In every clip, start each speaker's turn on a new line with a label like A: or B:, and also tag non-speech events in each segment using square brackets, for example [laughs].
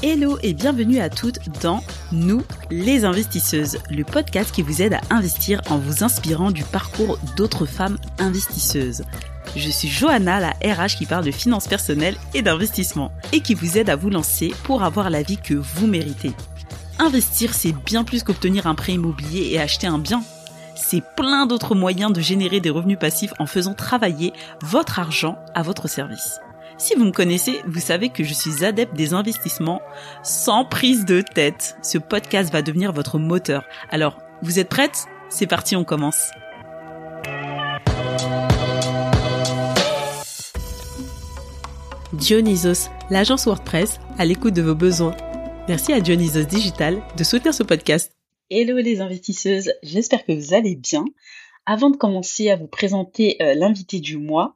A: Hello et bienvenue à toutes dans Nous, les investisseuses, le podcast qui vous aide à investir en vous inspirant du parcours d'autres femmes investisseuses. Je suis Johanna, la RH qui parle de finances personnelles et d'investissement et qui vous aide à vous lancer pour avoir la vie que vous méritez. Investir, c'est bien plus qu'obtenir un prêt immobilier et acheter un bien. C'est plein d'autres moyens de générer des revenus passifs en faisant travailler votre argent à votre service. Si vous me connaissez, vous savez que je suis adepte des investissements sans prise de tête. Ce podcast va devenir votre moteur. Alors, vous êtes prête? C'est parti, on commence. Dionysos, l'agence WordPress, à l'écoute de vos besoins. Merci à Dionysos Digital de soutenir ce podcast. Hello les investisseuses, j'espère que vous allez bien. Avant de commencer à vous présenter euh, l'invité du mois,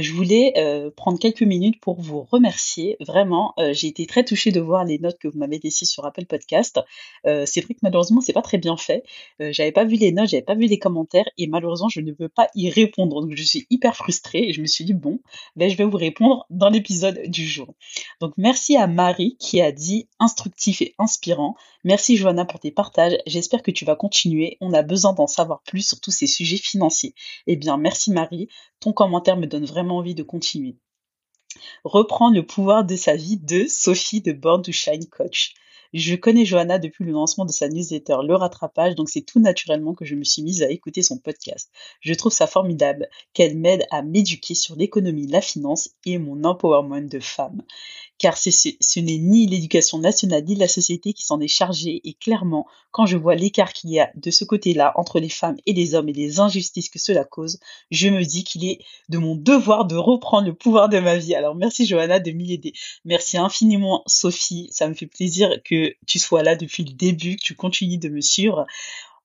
A: je voulais euh, prendre quelques minutes pour vous remercier. Vraiment, euh, j'ai été très touchée de voir les notes que vous m'avez laissées sur Apple Podcast. c'est vrai que malheureusement, c'est pas très bien fait. j'avais pas vu les notes, j'avais pas vu les commentaires et malheureusement, je ne peux pas y répondre. Donc, je suis hyper frustrée et je me suis dit bon, ben, je vais vous répondre dans l'épisode du jour. Donc, merci à Marie qui a dit instructif et inspirant. Merci Johanna pour tes partages. J'espère que tu vas continuer. On a besoin d'en savoir plus sur tous ces sujets financiers. Eh bien, merci Marie. Ton commentaire me donne vraiment envie de continuer. Reprendre le pouvoir de sa vie de Sophie de Born to Shine Coach. Je connais Johanna depuis le lancement de sa newsletter Le Rattrapage, donc c'est tout naturellement que je me suis mise à écouter son podcast. Je trouve ça formidable qu'elle m'aide à m'éduquer sur l'économie, la finance et mon empowerment de femme car ce n'est ni l'éducation nationale ni la société qui s'en est chargée et clairement, quand je vois l'écart qu'il y a de ce côté-là entre les femmes et les hommes et les injustices que cela cause, je me dis qu'il est de mon devoir de reprendre le pouvoir de ma vie. Alors merci Johanna de m'y aider. Merci infiniment Sophie, ça me fait plaisir que tu sois là depuis le début, que tu continues de me suivre.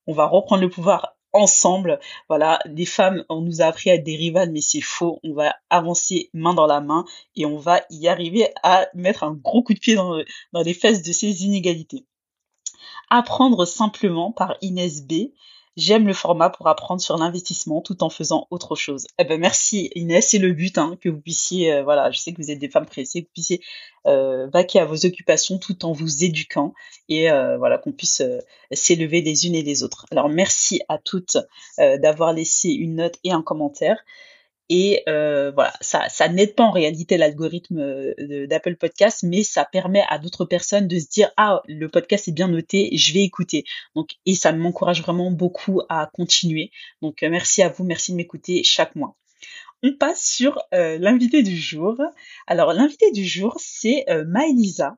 A: On va reprendre le pouvoir ensemble. Voilà, les femmes, on nous a appris à être des rivales, mais c'est faux. On va avancer main dans la main et on va y arriver à mettre un gros coup de pied dans, dans les fesses de ces inégalités. Apprendre simplement par Inès B. J'aime le format pour apprendre sur l'investissement tout en faisant autre chose. Eh ben merci Inès, c'est le but hein, que vous puissiez, euh, voilà, je sais que vous êtes des femmes pressées, que vous puissiez euh, vaquer à vos occupations tout en vous éduquant et euh, voilà qu'on puisse s'élever les unes et les autres. Alors merci à toutes d'avoir laissé une note et un commentaire. Et euh, voilà, ça, ça n'aide pas en réalité l'algorithme euh, d'Apple Podcast, mais ça permet à d'autres personnes de se dire ah le podcast est bien noté, je vais écouter. Donc et ça m'encourage vraiment beaucoup à continuer. Donc euh, merci à vous, merci de m'écouter chaque mois. On passe sur l'invité du jour. Alors l'invité du jour c'est Maëlisa.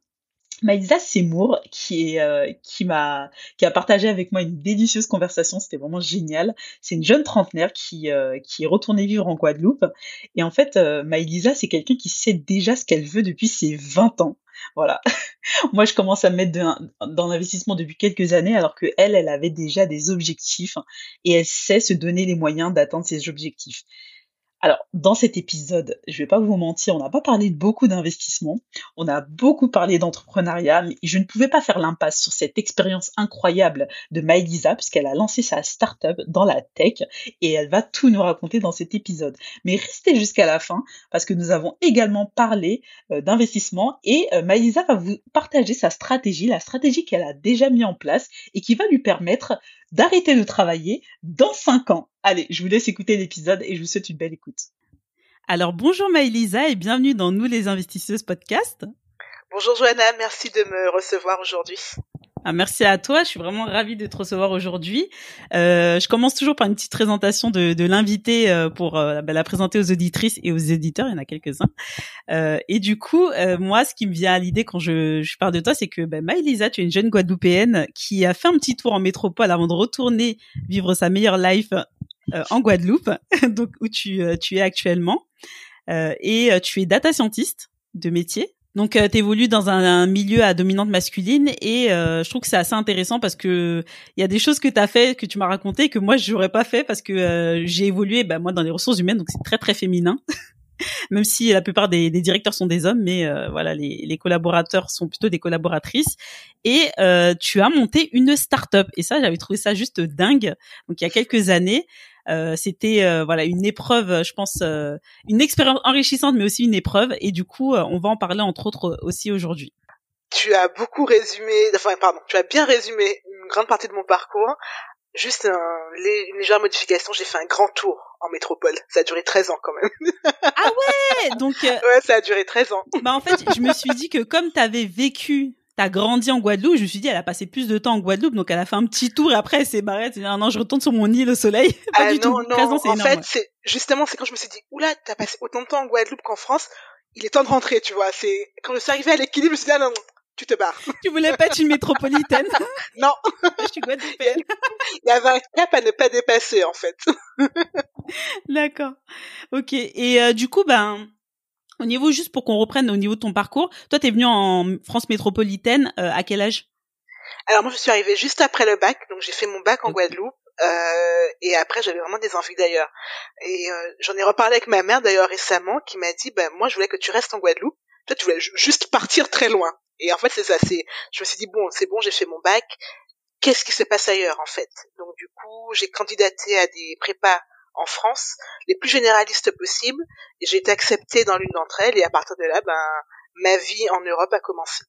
A: Maïsa Seymour qui euh, qui m'a qui a partagé avec moi une délicieuse conversation, c'était vraiment génial. C'est une jeune trentenaire qui euh, qui est retournée vivre en Guadeloupe et en fait euh, Maïlisa c'est quelqu'un qui sait déjà ce qu'elle veut depuis ses 20 ans. Voilà. [laughs] Moi, je commence à me mettre dans l'investissement depuis quelques années, alors que elle, elle avait déjà des objectifs et elle sait se donner les moyens d'atteindre ses objectifs. Alors, dans cet épisode, je vais pas vous mentir, on n'a pas parlé de beaucoup d'investissement, on a beaucoup parlé d'entrepreneuriat, mais je ne pouvais pas faire l'impasse sur cette expérience incroyable de Maëlisa, puisqu'elle a lancé sa startup dans la tech, et elle va tout nous raconter dans cet épisode. Mais restez jusqu'à la fin, parce que nous avons également parlé euh, d'investissement, et euh, va vous partager sa stratégie, la stratégie qu'elle a déjà mis en place, et qui va lui permettre d'arrêter de travailler dans 5 ans. Allez, je vous laisse écouter l'épisode et je vous souhaite une belle écoute. Alors bonjour Maëlisa et bienvenue dans Nous les investisseuses podcast.
B: Bonjour Joanna, merci de me recevoir aujourd'hui.
A: Ah, merci à toi, je suis vraiment ravie de te recevoir aujourd'hui. Euh, je commence toujours par une petite présentation de, de l'invité euh, pour euh, bah, la présenter aux auditrices et aux éditeurs, il y en a quelques-uns. Euh, et du coup, euh, moi, ce qui me vient à l'idée quand je, je parle de toi, c'est que bah, Maëlisa, tu es une jeune Guadeloupéenne qui a fait un petit tour en métropole avant de retourner vivre sa meilleure life en Guadeloupe, [laughs] donc où tu, tu es actuellement. et tu es data scientist de métier
C: Donc, euh, tu évolues dans un, milieu à dominante masculine et euh, je trouve que c'est assez intéressant parce que il y a des choses que tu as fait, que tu m'as raconté, que moi je n'aurais pas fait parce que euh, j'ai évolué, bah, moi dans les ressources humaines, donc c'est très très féminin. [laughs] Même si la plupart des, directeurs sont des hommes, mais euh, voilà, les, les, collaborateurs sont plutôt des collaboratrices. Et tu as monté une start-up. Et ça, j'avais trouvé ça juste dingue. Donc il y a quelques années, euh, c'était euh, voilà une épreuve, je pense, euh, une expérience enrichissante, mais aussi une épreuve. Et du coup, on va en parler entre autres aussi aujourd'hui.
B: Tu as beaucoup résumé, enfin pardon, tu as bien résumé une grande partie de mon parcours. Juste une légère modification, j'ai fait un grand tour en métropole. Ça a duré 13 ans quand même.
C: ah ouais Donc
B: Ouais, ça a duré 13 ans.
C: Bah en fait, je me suis dit que comme tu avais vécu t'as grandi en Guadeloupe. Je me suis dit, elle a passé plus de temps en Guadeloupe, donc elle a fait un petit tour et après elle s'est barrée. Elle dit, non, je retourne sur mon île au soleil. [laughs]
B: Pas ah, du tout. Non. en fait, c'est justement, c'est quand je me suis dit, oula, t'as passé autant de temps en Guadeloupe qu'en France. Il est temps de rentrer, tu vois. C'est quand je suis arrivée à l'équilibre, je me suis dit, ah non, non tu te barres. [laughs]
C: Tu voulais pas être une métropolitaine [laughs]
B: Non.
C: je suis guadeloupéenne.
B: Il y avait un cap à ne pas dépasser, en fait.
C: D'accord. Ok. Et euh, du coup, ben, au niveau, juste pour qu'on reprenne au niveau de ton parcours, toi, tu es venu en France métropolitaine euh, à quel âge?
B: Alors moi, je suis arrivée juste après le bac, donc j'ai fait mon bac en Guadeloupe. Euh, et après, j'avais vraiment des envies d'ailleurs. Et euh, j'en ai reparlé avec ma mère d'ailleurs récemment, qui m'a dit, ben moi, je voulais que tu restes en Guadeloupe. Toi, tu voulais juste partir très loin. Et en fait, c'est ça. C'est, je me suis dit bon, c'est bon, j'ai fait mon bac. Qu'est-ce qui se passe ailleurs en fait? Donc du coup, j'ai candidaté à des prépas en France, les plus généralistes possibles. Et j'ai été acceptée dans l'une d'entre elles et à partir de là, ben, ma vie en Europe a commencé.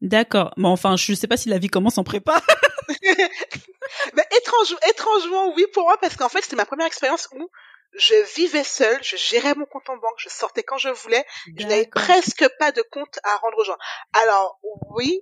C: D'accord. Bon, enfin, je sais pas si la vie commence en prépa. [laughs]
B: ben, étrange, étrangement, oui, pour moi, parce qu'en fait, c'était ma première expérience où je vivais seule, je gérais mon compte en banque, je sortais quand je voulais, je n'avais presque pas de compte à rendre aux gens. Alors, oui,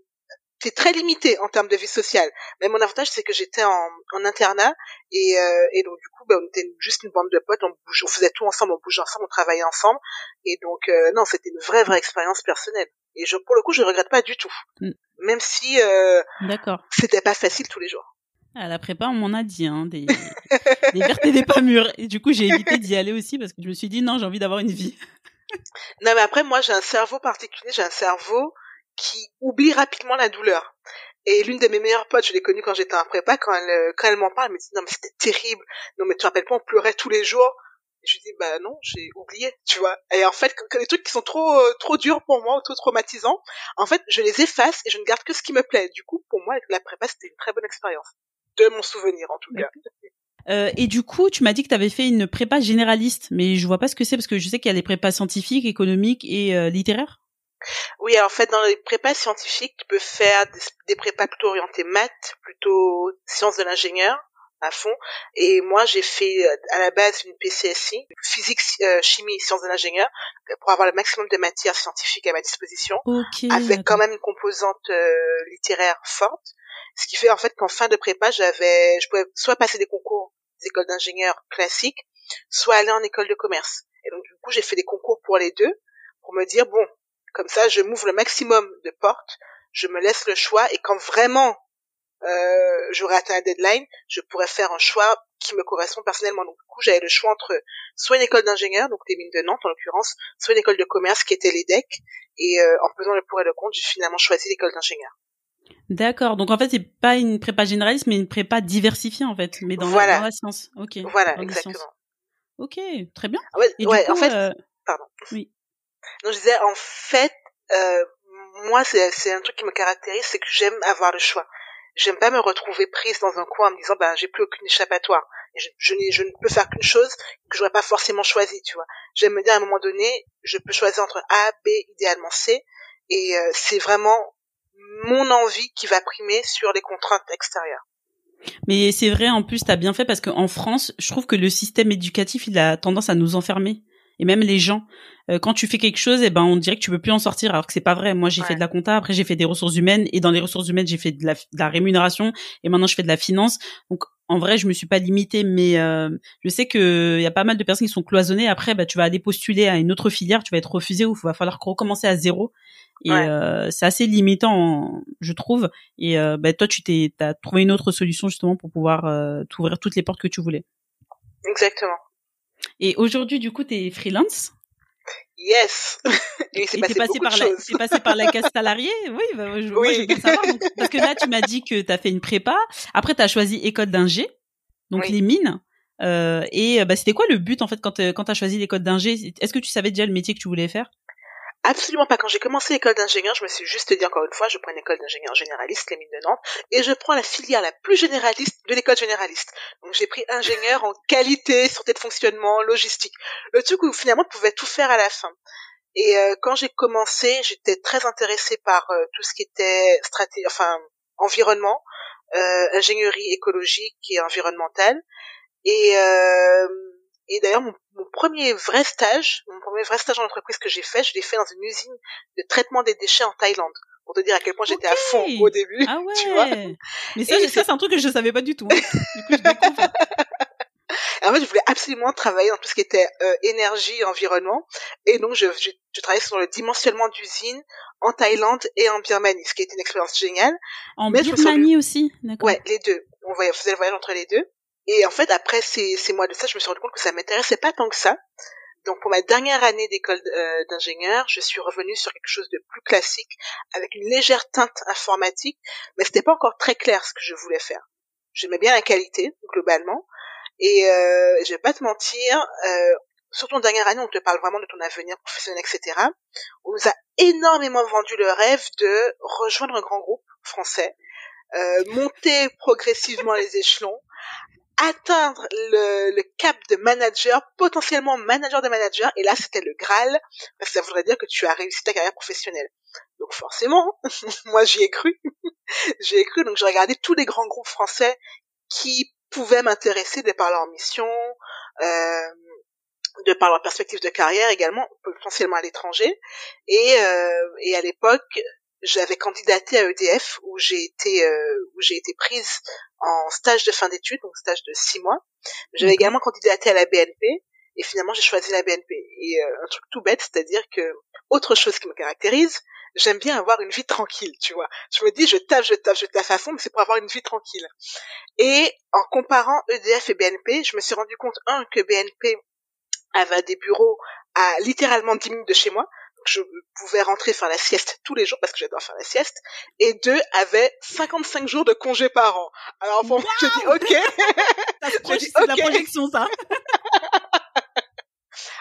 B: c'est très limité en termes de vie sociale. Mais mon avantage, c'est que j'étais en, en internat et, euh, et donc du coup, ben, on était juste une bande de potes, on, bouge, on faisait tout ensemble, on bougeait ensemble, on travaillait ensemble. Et donc, euh, non, c'était une vraie, vraie expérience personnelle. Et je, pour le coup, je regrette pas du tout. Mm. Même si euh,
C: D'accord.
B: c'était pas facile tous les jours.
C: À la prépa, on m'en a dit, hein, des, [laughs] des vertes et des pas mûres. Et du coup, j'ai évité d'y aller aussi parce que je me suis dit, non, j'ai envie d'avoir une vie.
B: non, mais après, moi, j'ai un cerveau particulier, j'ai un cerveau qui oublie rapidement la douleur. Et l'une de mes meilleures potes, je l'ai connue quand j'étais en prépa, quand elle, euh, quand elle m'en parle, elle me dit, non, mais c'était terrible. Non, mais tu te rappelles pas, on pleurait tous les jours. Je lui dis, bah non, j'ai oublié, tu vois. Et en fait, les trucs qui sont trop, euh, trop durs pour moi, trop traumatisants, en fait, je les efface et je ne garde que ce qui me plaît. Du coup, pour moi, la prépa, c'était une très bonne expérience. De mon souvenir, en tout cas.
C: Euh, et du coup, tu m'as dit que tu avais fait une prépa généraliste, mais je vois pas ce que c'est parce que je sais qu'il y a des prépas scientifiques, économiques et euh, littéraires.
B: Oui, alors en fait, dans les prépas scientifiques, tu peux faire des, prépas plutôt orientés maths, plutôt sciences de l'ingénieur à fond. Et moi, j'ai fait euh, à la base une PCSI, physique, euh, chimie, sciences de l'ingénieur, pour avoir le maximum de matières scientifiques à ma disposition, avec quand même une composante euh, littéraire forte. Ce qui fait en fait qu'en fin de prépa, j'avais, je pouvais soit passer des concours des écoles d'ingénieurs classiques, soit aller en école de commerce. Et donc du coup, j'ai fait des concours pour les deux, pour me dire bon, comme ça, je m'ouvre le maximum de portes, je me laisse le choix et quand vraiment euh, j'aurai atteint un deadline, je pourrais faire un choix qui me correspond personnellement. Donc du coup, j'avais le choix entre soit une école d'ingénieur, donc les mines de Nantes en l'occurrence, soit une école de commerce qui était l'EDEC. Et euh, en faisant le pour et le contre, j'ai finalement choisi l'école d'ingénieur.
C: D'accord. Donc en fait, c'est pas une prépa généraliste, mais une prépa diversifiée en fait, mais dans, la, dans science. Ok.
B: Voilà, exactement.
C: Ok, très bien.
B: Ah ouais, ouais en fait, euh, pardon.
C: Oui.
B: Donc je disais, en fait, euh, moi, c'est un truc qui me caractérise, c'est que j'aime avoir le choix. J'aime pas me retrouver prise dans un coin en me disant, ben, j'ai plus aucune échappatoire. je, je, je, ne peux faire qu'une chose que j'aurais pas forcément choisi, tu vois. J'aime me dire à un moment donné, je peux choisir entre A, B, idéalement C, et euh, c'est vraiment mon envie qui va primer sur les contraintes extérieures.
C: Mais c'est vrai, en plus, tu as bien fait parce qu'en France, je trouve que le système éducatif, il a tendance à nous enfermer et même les gens euh, quand tu fais quelque chose et eh ben on dirait que tu peux plus en sortir alors que c'est pas vrai. Moi j'ai fait de la compta après j'ai fait des ressources humaines et dans les ressources humaines j'ai fait de la, de la, rémunération et maintenant je fais de la finance. Donc en vrai je me suis pas limitée mais euh, je sais que il y a pas mal de personnes qui sont cloisonnées. Après bah tu vas aller postuler à une autre filière tu vas être refusé ou il va falloir recommencer à zéro. Et euh, c'est assez limitant je trouve. Et bah, toi tu t'es as trouvé une autre solution justement pour pouvoir t'ouvrir toutes les portes que tu voulais.
B: Exactement.
C: Et aujourd'hui, du coup, tu es freelance?
B: Yes.
C: Et c'est passé, passé par la, passé par la case salariée. Oui, bah, je, oui. Moi, savoir. parce que là, tu m'as dit que tu as fait une prépa. Après, tu as choisi école d'ingé, donc les mines. Euh, et bah, c'était quoi le but en fait quand quand tu as choisi l'école d'ingé? Est-ce que tu savais déjà le métier que tu voulais faire?
B: Absolument pas. Quand j'ai commencé l'école d'ingénieur, je me suis juste dit encore une fois, je prends une école d'ingénieur généraliste, les mines de Nantes, et je prends la filière la plus généraliste de l'école généraliste. Donc j'ai pris ingénieur en qualité, santé de fonctionnement, logistique. Le truc où finalement tu pouvais tout faire à la fin. Et euh, quand j'ai commencé, j'étais très intéressée par euh, tout ce qui était stratégie, enfin environnement, euh, ingénierie écologique et environnementale. Et euh, et d'ailleurs, mon, premier vrai stage, mon premier vrai stage en entreprise que j'ai fait, je l'ai fait dans une usine de traitement des déchets en Thaïlande. Pour te dire à quel point j'étais à fond au début.
C: Ah ouais. [laughs] Tu vois Mais ça, ça c'est un truc que je savais pas du tout. Hein. Du coup, je découvre. [laughs]
B: en fait, je voulais absolument travailler dans tout ce qui était euh, énergie environnement. Et donc, je, je, je travaillais sur le dimensionnement d'usines en Thaïlande et en Birmanie, ce qui était une expérience géniale.
C: En Birmanie aussi,
B: d'accord. Ouais, les deux. On faisait le voyage entre les deux. Et en fait, après ces, mois de ça, je me suis rendu compte que ça m'intéressait pas tant que ça. Donc pour ma dernière année d'école euh, d'ingénieur, je suis revenue sur quelque chose de plus classique, avec une légère teinte informatique, mais c'était pas encore très clair ce que je voulais faire. J'aimais bien la qualité globalement, et euh, je vais pas te mentir, euh, surtout en dernière année, on te parle vraiment de ton avenir professionnel, etc. On nous a énormément vendu le rêve de rejoindre un grand groupe français, euh, monter progressivement les échelons, atteindre le, cap de manager, potentiellement manager de manager, et là c'était le Graal, parce que ça voudrait dire que tu as réussi ta carrière professionnelle. Donc forcément, [laughs] moi j'y ai cru, [laughs] j'y ai cru, donc j'ai regardé tous les grands groupes français qui pouvaient m'intéresser de par leur mission, euh, de par leur perspective de carrière également, potentiellement à l'étranger, et, euh, et à l'époque j'avais candidaté à EDF où j'ai été euh, où j'ai été prise en stage de fin d'études, donc stage de six mois. J'avais également candidaté à la BNP et finalement j'ai choisi la BNP. Et euh, un truc tout bête, c'est-à-dire que autre chose qui me caractérise, j'aime bien avoir une vie tranquille, tu vois. Je me dis je taffe, je taffe, je taffe à fond, mais c'est pour avoir une vie tranquille. Et en comparant EDF et BNP, je me suis rendu compte un que BNP avait des bureaux à littéralement 10 minutes de chez moi, je pouvais rentrer faire la sieste tous les jours parce que j'adore faire la sieste. Et deux avaient 55 jours de congé par an. Alors bon, je dis ok. [laughs] [laughs]
C: c'est de la projection ça. [laughs]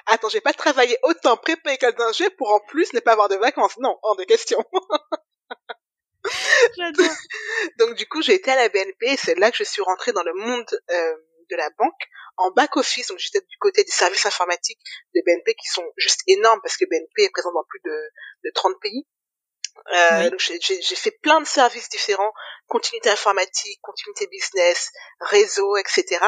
B: Attends, j'ai pas travaillé autant prépa école d'ingé pour en plus ne pas avoir de vacances. Non, hors de question.
C: J'adore.
B: Donc du coup, j'ai été à la BNP et c'est là que je suis rentrée dans le monde euh, de la banque en back office. Donc j'étais du côté des services informatiques de BNP qui sont juste énormes parce que BNP est présent dans plus de, de 30 pays. Euh, j'ai fait plein de services différents, continuité informatique, continuité business, réseau, etc.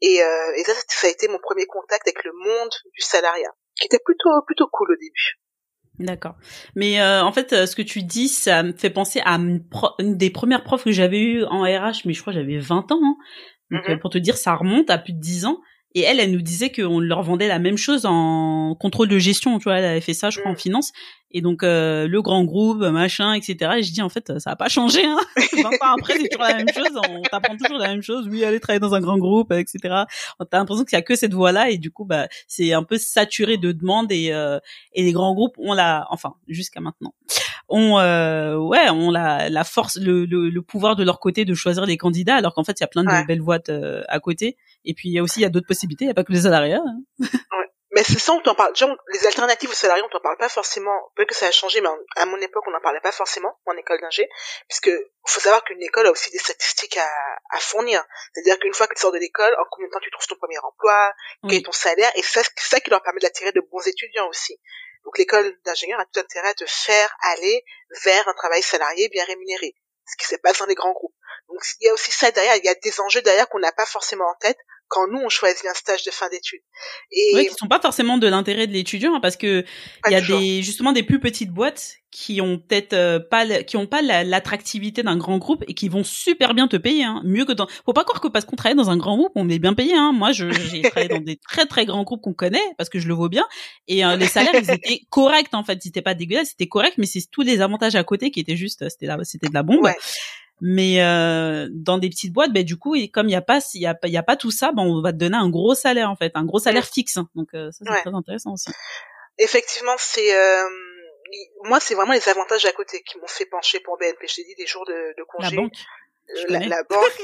B: Et, euh, et ça, ça a été mon premier contact avec le monde du salariat, qui était plutôt plutôt cool au début.
C: D'accord. Mais euh, en fait, ce que tu dis, ça me fait penser à une, des premières profs que j'avais eues en RH, mais je crois que j'avais 20 ans. Hein. Donc mm-hmm. pour te dire, ça remonte à plus de 10 ans. Et elle, elle nous disait qu'on leur vendait la même chose en contrôle de gestion, tu vois, elle avait fait ça, je crois, en mm. finance. Et donc euh, le grand groupe, machin, etc. Et je dis en fait, ça a pas changé. Hein. [laughs] [laughs] 20 ans après, c'est toujours la même chose. On t'apprend toujours la même chose. Oui, aller travailler dans un grand groupe, etc. T'as l'impression qu'il y a que cette voie-là, et du coup, bah, c'est un peu saturé de demandes et euh, et les grands groupes ont la, enfin, jusqu'à maintenant, ont euh, ouais, ont la la force, le, le, le pouvoir de leur côté de choisir les candidats, alors qu'en fait, il y a plein de belles voies euh, à côté. Et puis il y a aussi il y a d'autres possibilités, il n'y a pas que les salariés. Hein.
B: Ouais. Mais c'est ça, on t'en parle. Genre, les alternatives aux salariés, on t'en parle pas forcément. Peut-être que ça a changé, mais à mon époque, on n'en parlait pas forcément en école d'ingé, puisque faut savoir qu'une école a aussi des statistiques à, à fournir. C'est-à-dire qu'une fois que tu sors de l'école, en combien de temps tu trouves ton premier emploi, quel est ton salaire, et c'est ça qui leur permet d'attirer de bons étudiants aussi. Donc l'école d'ingénieur a tout intérêt à te faire aller vers un travail salarié bien rémunéré, ce qui se passe dans les grands groupes. Donc il y a aussi ça derrière, il y a des enjeux derrière qu'on n'a pas forcément en tête quand nous on choisit un stage de fin d'études.
C: Et oui, qui sont pas forcément de l'intérêt de l'étudiant hein, parce que il y a des justement des plus petites boîtes qui ont peut-être euh, pas qui ont pas l'attractivité d'un grand groupe et qui vont super bien te payer hein, mieux que dans faut pas croire que parce qu'on travaille dans un grand groupe on est bien payé hein. Moi j'ai [laughs] travaillé dans des très très grands groupes qu'on connaît parce que je le vois bien et euh, les salaires ils étaient [laughs] corrects en fait, ils étaient pas dégueulasses, c'était correct mais c'est tous les avantages à côté qui étaient juste c'était là c'était de la bombe. Ouais. Mais euh, dans des petites boîtes, ben du coup, et comme il y a pas, il y a, y a pas tout ça, ben on va te donner un gros salaire en fait, un gros salaire fixe. Donc euh, ça c'est très intéressant aussi.
B: Effectivement, c'est euh, moi, c'est vraiment les avantages à côté qui m'ont fait pencher pour BNP. Je t'ai dit des jours de, de congé.
C: La banque.
B: Euh, la, la, [laughs] banque,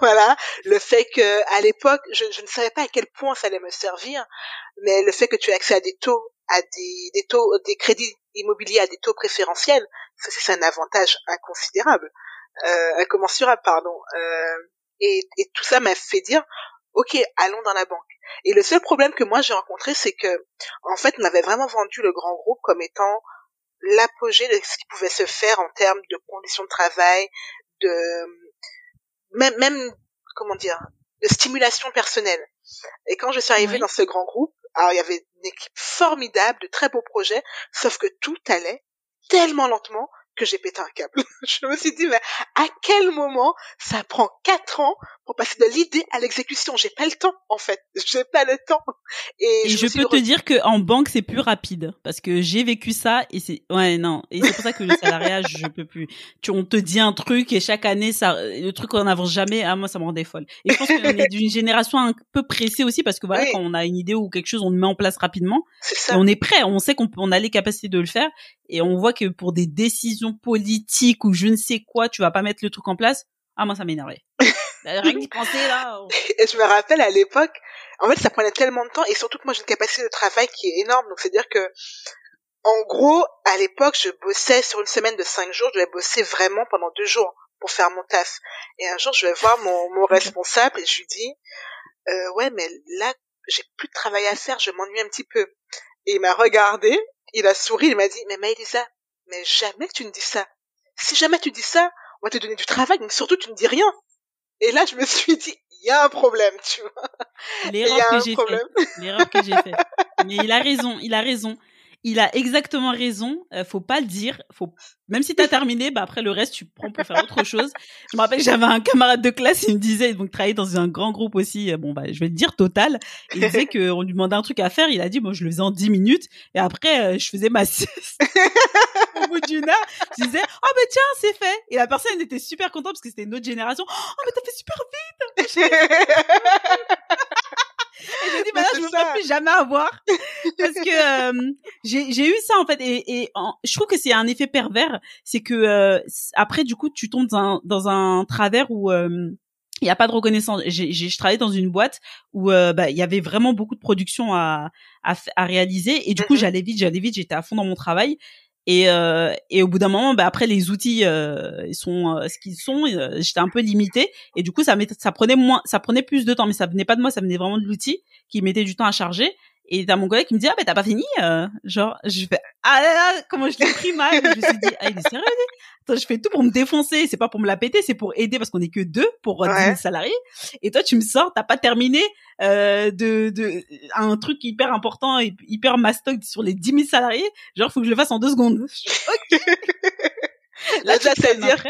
B: voilà. Le fait que à l'époque, je, je, ne savais pas à quel point ça allait me servir, mais le fait que tu aies accès à des taux, à des, des taux, des crédits immobiliers à des taux préférentiels, ça c'est un avantage inconsidérable, euh, incommensurable, pardon. Euh, et, et tout ça m'a fait dire, ok, allons dans la banque. Et le seul problème que moi j'ai rencontré, c'est que, en fait, on avait vraiment vendu le grand groupe comme étant l'apogée de ce qui pouvait se faire en termes de conditions de travail, de même, même comment dire, de stimulation personnelle. Et quand je suis arrivée dans ce grand groupe, alors il y avait une équipe formidable, de très beaux projets, sauf que tout allait tellement lentement que j'ai pété un câble. [laughs] je me suis dit, mais à quel moment ça prend quatre ans pour passer de l'idée à l'exécution? J'ai pas le temps, en fait. J'ai pas le temps.
C: Et, je, peux te dire que en banque c'est plus rapide parce que j'ai vécu ça et c'est ouais non et c'est pour ça que le salariat [laughs] je peux plus. Tu on te dit un truc et chaque année ça le truc on n'avance jamais. Ah moi ça me rendait folle. Et je pense qu'on est d'une génération un peu pressée aussi parce que voilà quand on a une idée ou quelque chose on le met en place rapidement.
B: Ça.
C: Et on est prêt, on sait qu'on a les capacités de le faire et on voit que pour des décisions politiques ou je ne sais quoi, tu vas pas mettre le truc en place. Ah moi ça m'énervait. [laughs] Rien d'y penser là.
B: Et je me rappelle à l'époque, en fait ça prenait tellement de temps et surtout que moi j'ai une capacité de travail qui est énorme, donc c'est à dire que en gros à l'époque je bossais sur une semaine de cinq jours, je devais bosser vraiment pendant deux jours pour faire mon taf. Et un jour je vais voir mon, mon responsable et je lui dis euh, ouais mais là j'ai plus de travail à faire, je m'ennuie un petit peu. Et il m'a regardé il a souri, il m'a dit, mais Maëlisa, mais jamais tu ne dis ça. Si jamais tu dis ça, on va te donner du travail, mais surtout tu ne dis rien. Et là, je me suis dit, il y a un problème, tu vois.
C: L'erreur que j'ai fait. L'erreur que j'ai fait. Mais il a raison, il a raison il a exactement raison. Euh, faut pas le dire. Faut même si t'as terminé, bah après le reste tu prends pour faire autre chose. Je me rappelle j'avais un camarade de classe, il me disait donc travaillait dans un grand groupe aussi. Euh, bon bah je vais le dire total. il disait [laughs] qu'on lui demandait un truc à faire, il a dit bon je le faisais en 10 minutes et après euh, je faisais ma sieste. [laughs] Au bout d'une heure, je disais oh mais tiens c'est fait. Et la personne était super contente parce que c'était une autre génération. Oh mais t'as fait super vite. Et je dis, bah là, je ne veux plus jamais avoir. Parce que euh, j'ai eu ça, en fait. Et, et je trouve que c'est un effet pervers. C'est que euh, après, du coup, tu tombes dans un, dans un travers où... Euh, il n'y a pas de reconnaissance. J'ai, je travaillais dans une boîte où bah, il y avait vraiment beaucoup de production à, à, réaliser et du coup mm-hmm. j'allais vite, j'allais vite, j'étais à fond dans mon travail et, euh, et au bout d'un moment, bah après les outils euh, ils sont euh, ce qu'ils sont. Euh, j'étais un peu limitée et du coup ça ça prenait moins, ça prenait plus de temps, mais ça venait pas de moi, ça venait vraiment de l'outil qui mettait du temps à charger. Et t'as mon collègue qui me dit ah mais t'as pas fini euh, genre je fais ah là là comment je l'ai pris mal. Je me suis dit ah il est sérieux Attends, je fais tout pour me défoncer. C'est pas pour me la péter c'est pour aider parce qu'on est que deux pour ouais. 10 salariés. Et toi tu me sors t'as pas terminé euh, de de un truc hyper important et hyper mastoc sur les 10 000 salariés. Genre faut que je le fasse en deux secondes. Ok. [laughs]
B: Là, là tu à dire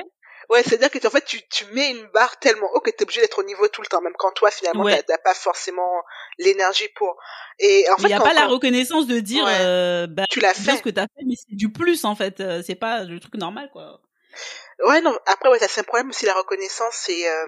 B: Ouais, c'est-à-dire que en fait tu, tu mets une barre tellement haut que tu es obligé d'être au niveau tout le temps, même quand toi finalement tu t'as pas forcément l'énergie pour.
C: Et en fait, il n'y a pas la reconnaissance de dire euh, bah,
B: tu l'as fait,
C: ce que t'as fait, mais c'est du plus en fait, euh, c'est pas le truc normal quoi.
B: Ouais, non. Après, ouais, c'est un problème aussi la reconnaissance. C'est euh...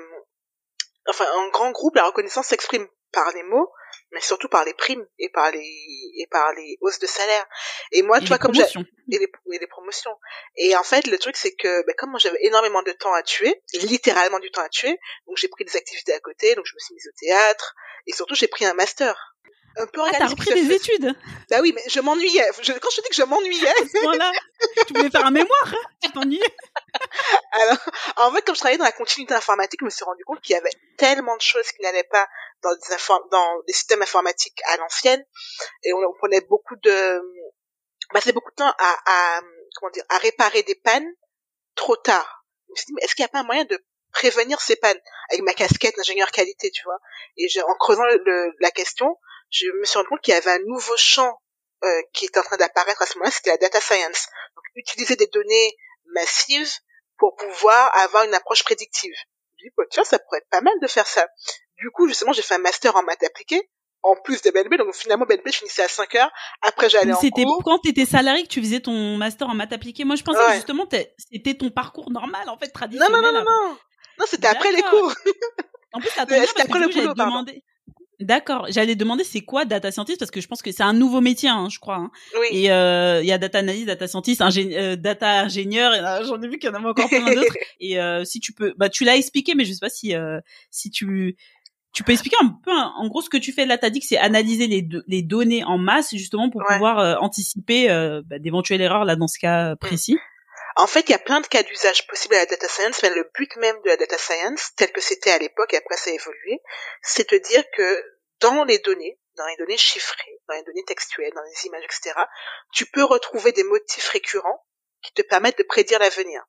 B: enfin en grand groupe, la reconnaissance s'exprime par les mots, mais surtout par les primes et par les et par les hausses de salaire. Et moi, tu vois, comme
C: j'ai
B: et les, et les promotions. Et en fait, le truc c'est que ben, comme moi j'avais énormément de temps à tuer, littéralement du temps à tuer, donc j'ai pris des activités à côté, donc je me suis mise au théâtre et surtout j'ai pris un master
C: un peu ah, t'as repris des études
B: Bah oui, mais je m'ennuyais. quand je te dis que je m'ennuyais...
C: voilà. Tu voulais faire un mémoire, hein tu t'ennuyais [laughs]
B: Alors, en fait, comme je travaillais dans la continuité informatique, je me suis rendu compte qu'il y avait tellement de choses qui n'allaient pas dans des, dans des systèmes informatiques à l'ancienne. Et on, on, prenait beaucoup de... Bah, c'est beaucoup de temps à, à, comment dire, à réparer des pannes trop tard. Je me suis dit, mais est-ce qu'il n'y a pas un moyen de prévenir ces pannes? Avec ma casquette d'ingénieur qualité, tu vois. Et en creusant le, la question, je me suis rendu compte qu'il y avait un nouveau champ euh, qui était en train d'apparaître à ce moment-là, c'était la data science. Donc, utiliser des données massives pour pouvoir avoir une approche prédictive. Je dis, bah, tiens, ça pourrait être pas mal de faire ça. Du coup, justement, j'ai fait un master en maths appliquées, en plus de BNB. Donc, finalement, BNB, je finissais à 5 heures. Après, j'allais en
C: C'était quand t'étais salarié que tu faisais ton master en maths appliquées? Moi, je pensais que justement, c'était ton parcours normal, en fait, traditionnel.
B: Non, non, non, non. Non, c'était après les cours.
C: en plus, [laughs] ça tombe bien parce que après le boulot, demandé... D'accord. J'allais demander c'est quoi data scientist? Parce que je pense que c'est un nouveau métier, hein, je crois. Hein.
B: Oui.
C: Et euh, il y a data analyst, data scientist, euh, data ingénieur. J'en ai vu qu'il y en a encore plein [laughs] d'autres. et euh, si tu peux, bah tu l'as expliqué, mais je sais pas si si tu tu peux expliquer un peu, en gros, ce que tu fais là. T'as dit que c'est analyser les, les données en masse justement pour pouvoir anticiper bah, d'éventuelles erreurs là dans ce cas précis.
B: En fait, il y a plein de cas d'usage possibles à la data science, mais le but même de la data science, tel que c'était à l'époque et après ça a évolué, c'est de dire que dans les données, dans les données chiffrées, dans les données textuelles, dans les images, etc., tu peux retrouver des motifs récurrents qui te permettent de prédire l'avenir.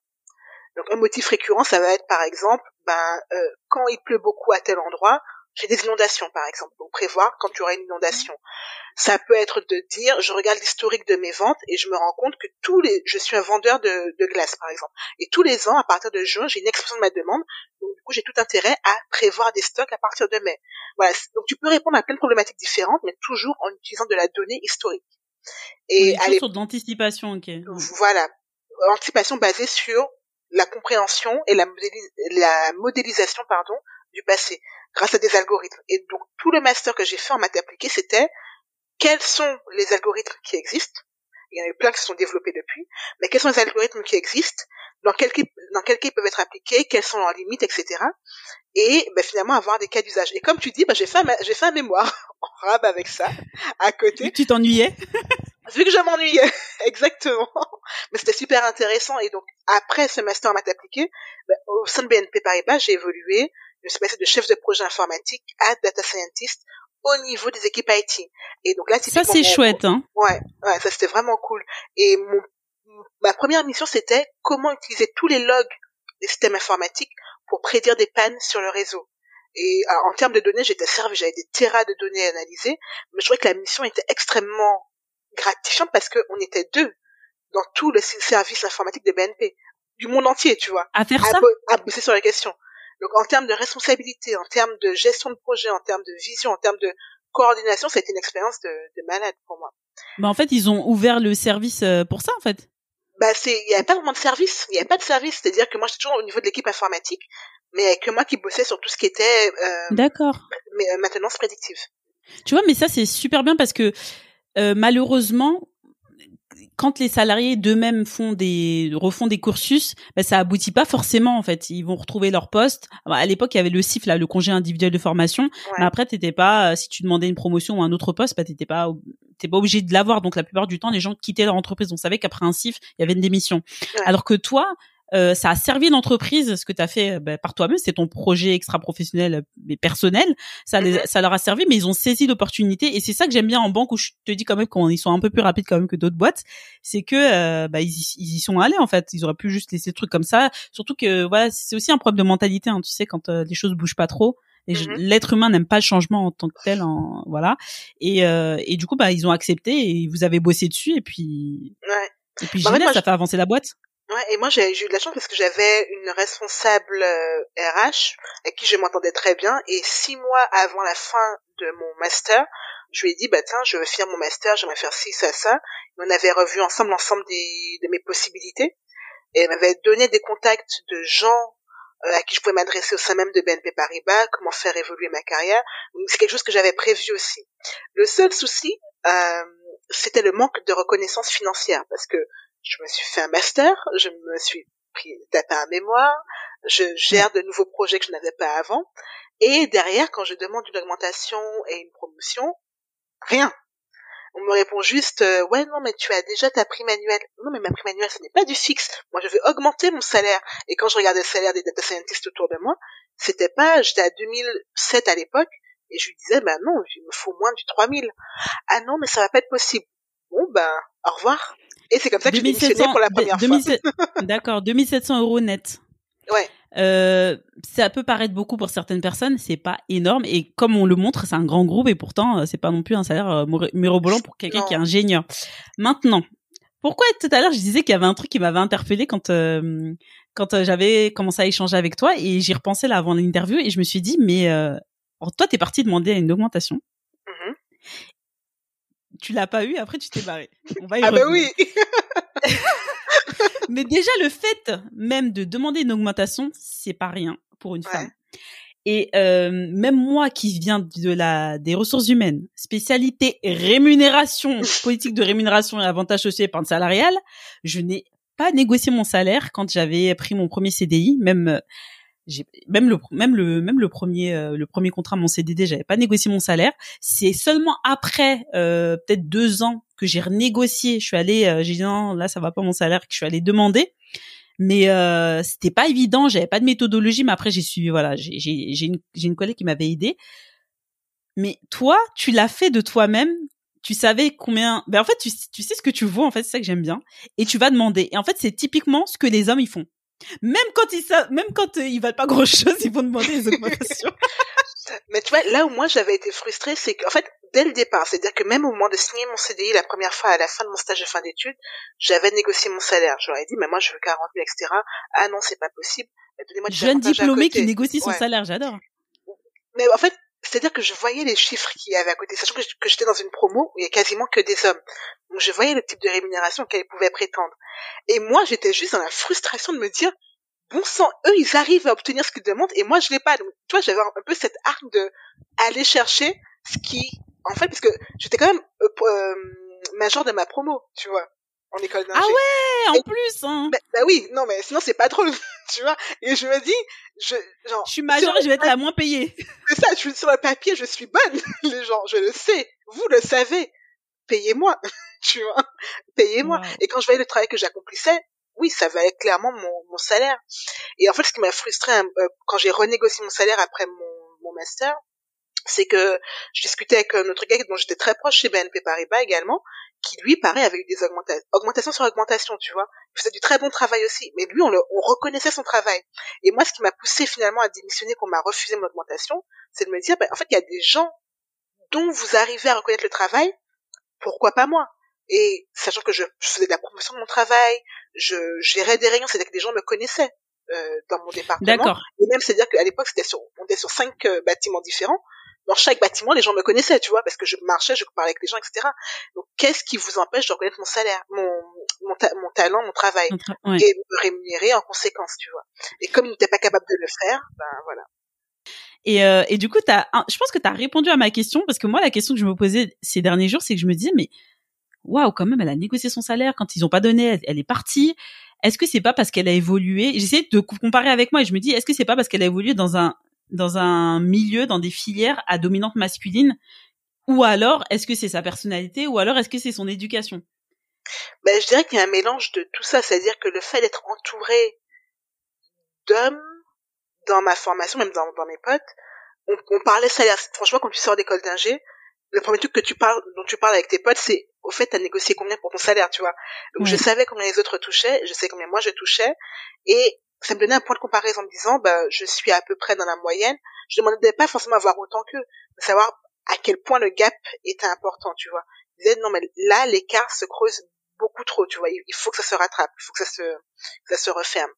B: Donc un motif récurrent, ça va être par exemple, ben euh, quand il pleut beaucoup à tel endroit, j'ai des inondations par exemple. Donc prévoir quand tu auras une inondation. Ça peut être de dire, je regarde l'historique de mes ventes et je me rends compte que tous les, je suis un vendeur de, de glace par exemple. Et tous les ans, à partir de juin, j'ai une explosion de ma demande. Donc du coup, j'ai tout intérêt à prévoir des stocks à partir de mai. Voilà. Donc tu peux répondre à plein de problématiques différentes, mais toujours en utilisant de la donnée historique.
C: Et oui, sur de l'anticipation, ok.
B: Voilà. Anticipation basée sur la compréhension et la, la modélisation, pardon, du passé grâce à des algorithmes. Et donc tout le master que j'ai fait en maths appliquées, c'était quels sont les algorithmes qui existent. Il y en a eu plein qui se sont développés depuis, mais quels sont les algorithmes qui existent, dans quel cas, dans quel cas ils peuvent être appliqués, quelles sont leurs limites, etc. Et ben, finalement avoir des cas d'usage. Et comme tu dis, ben, j'ai fait, un, j'ai fait un mémoire [laughs] en rab avec ça à côté.
C: Tu t'ennuyais? [laughs]
B: Vu que je m'ennuyais, [laughs] exactement. Mais c'était super intéressant. Et donc après ce master en maths appliquées, ben, au sein de BNP Paribas, j'ai évolué je suis passée de chef de projet informatique à data scientist au niveau des équipes IT. Et donc là,
C: ça c'est chouette, hein.
B: Ouais, ouais, ça c'était vraiment cool. Et mon, ma première mission c'était comment utiliser tous les logs des systèmes informatiques pour prédire des pannes sur le réseau. Et en termes de données, j'étais servi, j'avais des terras de données à analyser, mais je trouvais que la mission était extrêmement gratifiante parce qu'on était deux dans tout le service informatique de BNP, du monde entier, tu vois.
C: À faire ça?
B: À bosser sur la question. Donc en termes de responsabilité, en termes de gestion de projet, en termes de vision, en termes de coordination, ça a été une expérience de, de malade pour moi.
C: Bah en fait, ils ont ouvert le service euh, pour ça en fait.
B: Bah c'est, il y avait pas vraiment de service, il y avait pas de service, c'est-à-dire que moi j'étais toujours au niveau de l'équipe informatique, mais que moi qui bossais sur tout ce qui était. Euh,
C: D'accord.
B: Mais euh, maintenance prédictive.
C: Tu vois, mais ça c'est super bien parce que euh, malheureusement, quand les salariés d'eux-mêmes font des refont des cursus, bah, ça aboutit pas forcément en fait. Ils vont retrouver leur poste. à l'époque, il y avait le CIF là, le congé individuel de formation. Mais après, t'étais pas euh, si tu demandais une promotion ou un autre poste, bah t'étais pas t'es pas obligé de l'avoir. Donc la plupart du temps, les gens quittaient leur entreprise. On savait qu'après un CIF, il y avait une démission. Alors que toi, euh, ça a servi l'entreprise, ce que tu as fait bah, par toi-même, c'est ton projet extra-professionnel mais personnel, ça, les, mm-hmm. ça leur a servi, mais ils ont saisi l'opportunité et c'est ça que j'aime bien en banque où je te dis quand même qu'ils sont un peu plus rapides quand même que d'autres boîtes, c'est que euh, bah, ils, y, sont allés en fait, ils auraient pu juste laisser le truc comme ça, surtout que voilà c'est aussi un problème de mentalité, hein, tu sais quand euh, les choses bougent pas trop. Mm-hmm. L'être humain n'aime pas le changement en tant que tel, en, voilà. Et, et du coup, bah, ils ont accepté et vous avez bossé dessus et puis,
B: ouais.
C: et puis bah, génial, ça fait avancer la boîte.
B: Et moi j'ai eu de la chance parce que j'avais une responsable RH euh, avec qui je m'entendais très bien et six mois avant la fin de mon master, je lui ai dit bah tiens je veux finir mon master, j'aimerais faire ci ça ça. on avait revu ensemble l'ensemble de mes possibilités et elle m'avait donné des contacts de gens euh, à qui je pouvais m'adresser au sein même de BNP Paribas, comment faire évoluer ma carrière. C'est quelque chose que j'avais prévu aussi. Le seul souci, euh, c'était le manque de reconnaissance financière parce que je me suis fait un master, je me suis pris tapé un mémoire, je gère de nouveaux projets que je n'avais pas avant, et derrière, quand je demande une augmentation et une promotion, rien. On me répond juste, euh, ouais, non, mais tu as déjà ta prime annuelle. Non, mais ma prime annuelle, ce n'est pas du fixe. Moi, je veux augmenter mon salaire. Et quand je regardais le salaire des data scientists autour de moi, c'était pas, j'étais à 2007 à l'époque, et je lui disais, bah non, il me faut moins du 3000. Ah non, mais ça va pas être possible. Bon, ben, au revoir. Et c'est comme ça que j'ai pour la première fois. [laughs]
C: D'accord, 2700 euros net.
B: Ouais.
C: Euh, ça peut paraître beaucoup pour certaines personnes, c'est pas énorme et comme on le montre, c'est un grand groupe et pourtant euh, c'est pas non plus un salaire euh, mirobolant pour quelqu'un qui est ingénieur. Maintenant, pourquoi tout à l'heure je disais qu'il y avait un truc qui m'avait interpellé quand euh, quand j'avais commencé à échanger avec toi et j'y repensais là avant l'interview et je me suis dit mais euh, toi t'es parti demander une augmentation mm-hmm tu l'as pas eu, après tu t'es barré.
B: On va y ah bah oui.
C: Mais déjà le fait même de demander une augmentation, c'est pas rien pour une femme. Et euh, même moi qui viens de la des ressources humaines, spécialité rémunération, politique de rémunération et avantages sociaux et épargne salariale, je n'ai pas négocié mon salaire quand j'avais pris mon premier CDI, même j'ai même le même le même le premier euh, le premier contrat mon CDD j'avais pas négocié mon salaire. C'est seulement après euh, peut-être deux ans que j'ai renégocié. Je suis allée euh, j'ai dit non là ça va pas mon salaire que je suis allée demander. Mais euh, c'était pas évident. J'avais pas de méthodologie mais après j'ai su voilà j'ai j'ai une j'ai une collègue qui m'avait aidé. Mais toi tu l'as fait de toi-même. Tu savais combien ben en fait tu, tu sais ce que tu vaux en fait c'est ça que j'aime bien. Et tu vas demander. Et en fait c'est typiquement ce que les hommes ils font même quand ils savent, même quand euh, ils valent pas grand chose, ils vont demander les augmentations. [laughs]
B: Mais tu vois, là où moi j'avais été frustrée, c'est qu'en fait, dès le départ, c'est-à-dire que même au moment de signer mon CDI la première fois à la fin de mon stage de fin d'études, j'avais négocié mon salaire. Je leur ai dit, mais moi je veux 40 000, etc. Ah non, c'est pas possible.
C: Donnez-moi Jeune diplômé qui négocie son salaire, j'adore.
B: Mais en fait, c'est-à-dire que je voyais les chiffres qu'il y avait à côté, sachant que j'étais dans une promo où il y a quasiment que des hommes. Donc je voyais le type de rémunération qu'elles pouvaient prétendre. Et moi, j'étais juste dans la frustration de me dire, bon sang, eux, ils arrivent à obtenir ce qu'ils demandent et moi, je l'ai pas. Donc, tu vois, j'avais un peu cette arme de aller chercher ce qui, en fait, parce que j'étais quand même euh, euh, major de ma promo, tu vois en école
C: d'ingé. Ah ouais, en plus. Hein.
B: Bah, bah, oui, non mais sinon c'est pas drôle, [laughs] tu vois. Et je me dis, je genre.
C: Je suis majeure je vais être la moins payée. [laughs]
B: C'est ça, je suis sur le papier, je suis bonne, [laughs] les gens, je le sais, vous le savez. Payez-moi, tu vois, payez-moi. Et quand je voyais le travail que j'accomplissais, oui, ça valait clairement mon, mon salaire. Et en fait, ce qui m'a frustré euh, quand j'ai renégocié mon salaire après mon, mon master, c'est que je discutais avec euh, notre gars dont j'étais très proche chez BNP Paribas également, qui lui, avait eu des augmentations, augmentations sur augmentation, tu vois. Il faisait du très bon travail aussi, mais lui, on, le, on reconnaissait son travail. Et moi, ce qui m'a poussé finalement à démissionner, qu'on m'a refusé mon augmentation, c'est de me dire, ben, en fait, il y a des gens dont vous arrivez à reconnaître le travail, pourquoi pas moi? Et sachant que je, faisais de la promotion de mon travail, je gérais des réunions, c'est-à-dire que des gens me connaissaient. Euh, dans mon département. D'accord. Et même, c'est-à-dire qu'à l'époque, c'était sur, on était sur cinq euh, bâtiments différents dans chaque bâtiment, les gens me connaissaient, tu vois, parce que je marchais, je parlais avec les gens, etc. Donc, qu'est-ce qui vous empêche de reconnaître mon salaire, mon, mon, mon talent, mon travail, et me rémunérer en conséquence, tu vois? Et comme il n'était pas capable de le faire, ben voilà.
C: Et, euh, et du coup, as, je pense que tu as répondu à ma question, parce que moi, la question que je me posais ces derniers jours, c'est que je me disais, mais waouh, quand même, elle a négocié son salaire, quand ils ont pas donné, elle, elle est partie. Est-ce que c'est pas parce qu'elle a évolué? J'essaie de comparer avec moi et je me dis, est-ce que c'est pas parce qu'elle a évolué dans un dans un milieu, dans des filières à dominante masculine? Ou alors, est-ce que c'est sa personnalité? Ou alors, est-ce que c'est son éducation?
B: Ben, Je dirais qu'il y a un mélange de tout ça. C'est-à-dire que le fait d'être entouré d'hommes dans ma formation, même dans, mes potes, on, on parlait salaire. Franchement, quand tu sors d'école d'ingé, le premier truc que tu parles, dont tu parles avec tes potes, c'est au fait, t'as négocié combien pour ton salaire, tu vois? Donc je savais combien les autres touchaient, je sais combien moi je touchais, et ça me donnait un point de comparaison en me disant, bah, je suis à peu près dans la moyenne. Je ne demandais pas forcément à voir autant qu'eux, mais savoir à quel point le gap était important, tu vois. Je disais, non, mais là, l'écart se creuse beaucoup trop, tu vois. Il faut que ça se rattrape, il faut que ça se, que ça se referme.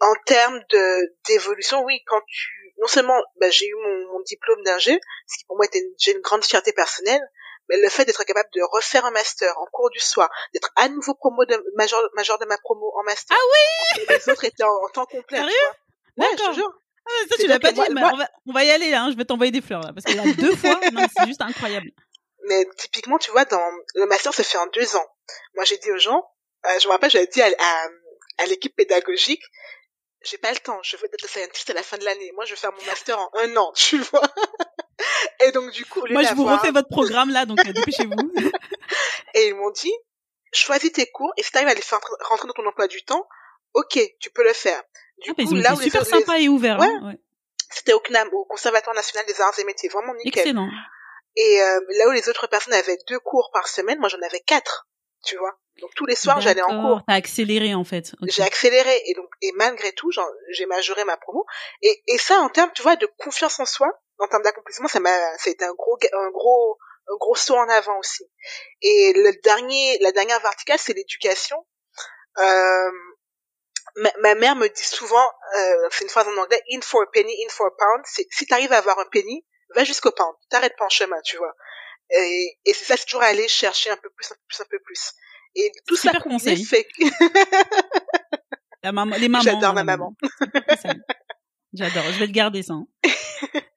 B: En termes de d'évolution, oui, quand tu, non seulement, bah, j'ai eu mon, mon diplôme d'ingé, ce qui pour moi était j'ai une grande fierté personnelle, mais le fait d'être capable de refaire un master en cours du soir, d'être à nouveau promo de major, major de ma promo en master.
C: Ah oui
B: Les autres étaient en, temps complet.
C: Sérieux? Ouais, je te jure. Ah, ça, tu l'as pas dit, mais on, va, on va y aller là, hein, je vais t'envoyer des fleurs là, parce qu'il y a deux [laughs] fois, c'est juste incroyable.
B: Mais typiquement, tu vois, dans le master se fait en deux ans. Moi, j'ai dit aux gens, euh, je me rappelle, j'avais dit à, à, à l'équipe pédagogique, j'ai pas le temps, je veux être scientist à la fin de l'année. Moi, je veux faire mon master en un an, tu vois. [laughs] [laughs] Et donc, du coup,
C: moi, je vous refais votre programme là, donc euh, dépêchez-vous. [laughs]
B: et ils m'ont dit, choisis tes cours et si t'arrives à les faire rentrer dans ton emploi du temps, ok, tu peux le faire.
C: Du ah, coup, là où super sympa et ouvert. Hein, ouais.
B: C'était au CNAM, au Conservatoire national des arts et métiers, vraiment nickel.
C: Excellent.
B: Et euh, là où les autres personnes avaient deux cours par semaine, moi j'en avais quatre, tu vois. Donc tous les soirs j'allais en cours.
C: T'as accéléré en fait.
B: J'ai accéléré et donc et malgré tout j'ai majoré ma promo et et ça en termes tu vois de confiance en soi, en termes d'accomplissement, ça m'a, ça a été un gros, un gros, un gros saut en avant aussi. Et le dernier, la dernière verticale, c'est l'éducation. Euh, ma, ma, mère me dit souvent, euh, c'est une phrase en anglais, in for a penny, in for a pound. C'est, si t'arrives à avoir un penny, va jusqu'au pound. T'arrêtes pas en chemin, tu vois. Et, et c'est ça, c'est toujours aller chercher un peu plus, un peu plus, un peu plus. Et tout ça conseil. fait.
C: La maman, les mamans.
B: J'adore ma maman.
C: J'adore, je vais le garder ça. [laughs]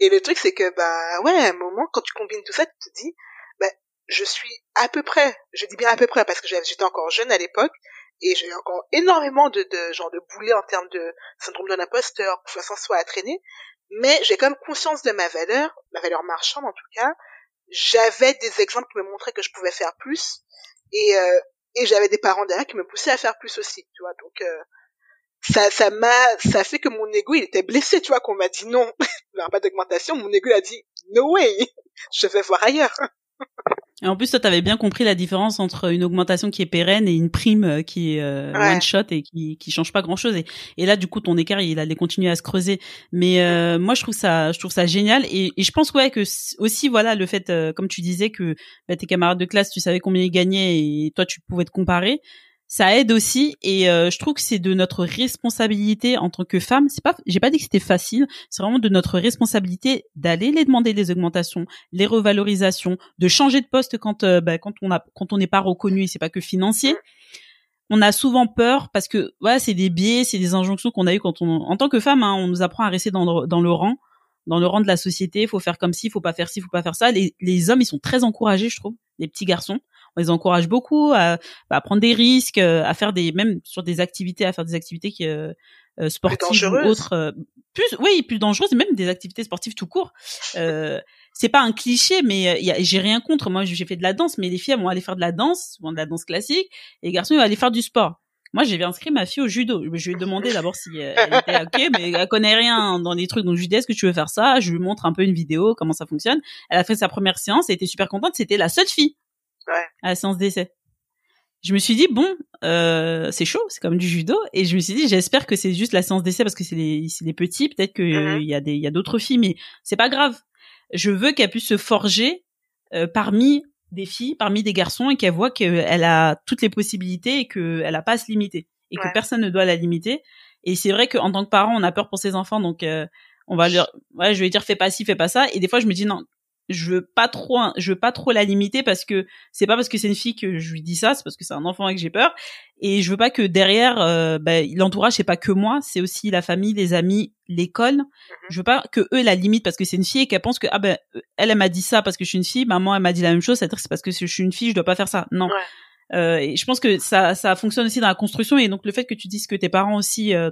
B: Et le truc, c'est que, bah, ouais, à un moment, quand tu combines tout ça, tu te dis, bah, je suis à peu près, je dis bien à peu près parce que j'étais encore jeune à l'époque, et j'ai encore énormément de, de genre de boulets en termes de syndrome de l'imposteur, confiance en soi à traîner, mais j'ai quand même conscience de ma valeur, ma valeur marchande en tout cas. J'avais des exemples qui me montraient que je pouvais faire plus, et, euh, et j'avais des parents derrière qui me poussaient à faire plus aussi, tu vois. Donc euh, ça, ça m'a, ça fait que mon ego il était blessé, tu vois, qu'on m'a dit non, il n'y aura pas d'augmentation. Mon ego a dit no way, [laughs] je vais voir ailleurs. [laughs]
C: Et en plus, toi, t'avais bien compris la différence entre une augmentation qui est pérenne et une prime euh, qui est euh, one shot et qui qui change pas grand chose. Et, et là, du coup, ton écart, il allait continuer à se creuser. Mais euh, moi, je trouve ça, je trouve ça génial. Et, et je pense ouais que aussi, voilà, le fait, comme tu disais, que bah, tes camarades de classe, tu savais combien ils gagnaient et toi, tu pouvais te comparer ça aide aussi. Et euh, je trouve que c'est de notre responsabilité en tant que femme. C'est pas j'ai pas dit que c'était facile. C'est vraiment de notre responsabilité d'aller les demander les augmentations les revalorisations de changer de poste quand euh, bah, quand on a quand on n'est pas reconnu et c'est pas que financier. On a souvent peur parce que voilà c'est des biais c'est des injonctions qu'on a eu quand on en tant que femme hein, on nous apprend à rester dans le, dans le rang dans le rang de la société, faut faire comme ci, faut pas faire ci, faut pas faire ça. Les, les hommes, ils sont très encouragés, je trouve, les petits garçons on les encourage beaucoup à, à, prendre des risques, euh, à faire des même sur des activités, à faire des activités qui euh, euh sportives ou autres, euh, plus oui plus dangereuses, même des activités sportives tout court. Euh, c'est pas un cliché, mais j'ai rien contre. Moi, j'ai fait de la danse, mais les filles elles vont aller faire de la danse, souvent de la danse classique, et les garçons ils vont aller faire du sport. Moi, j'ai inscrit ma fille au judo. Je lui ai demandé d'abord si elle était ok, mais elle connaît rien dans les trucs. Donc, je lui ai dit, est-ce que tu veux faire ça? Je lui montre un peu une vidéo, comment ça fonctionne. Elle a fait sa première séance, elle était super contente. C'était la seule fille à la séance d'essai. Je me suis dit bon, euh, c'est chaud, c'est comme du judo, et je me suis dit j'espère que c'est juste la séance d'essai parce que c'est les, les petits, peut-être qu'il mm-hmm. y a des, il y a d'autres filles, mais c'est pas grave. Je veux qu'elle puisse se forger euh, parmi des filles, parmi des garçons, et qu'elle voit qu'elle a toutes les possibilités et qu'elle a pas à se limiter, et que personne ne doit la limiter. Et c'est vrai qu'en tant que parent, on a peur pour ses enfants, donc euh, on va leur, ouais, je vais dire fais pas ci, fais pas ça. Et des fois, je me dis non, je veux pas trop je veux pas trop la limiter parce que c'est pas parce que c'est une fille que je lui dis ça c'est parce que c'est un enfant et que j'ai peur. Et je veux pas que derrière euh, bah, l'entourage c'est pas que moi c'est aussi la famille les amis l'école. Mhm. je veux pas que eux la limitent parce que c'est une fille et qu'elle pense que ah ben elle elle m'a dit ça parce que je suis une fille maman elle m'a dit la même chose c'est à dire c'est parce que je suis une fille je dois pas faire ça. Non. Euh, et je pense que ça ça fonctionne aussi dans la construction et donc le fait que tu dises que tes parents aussi euh,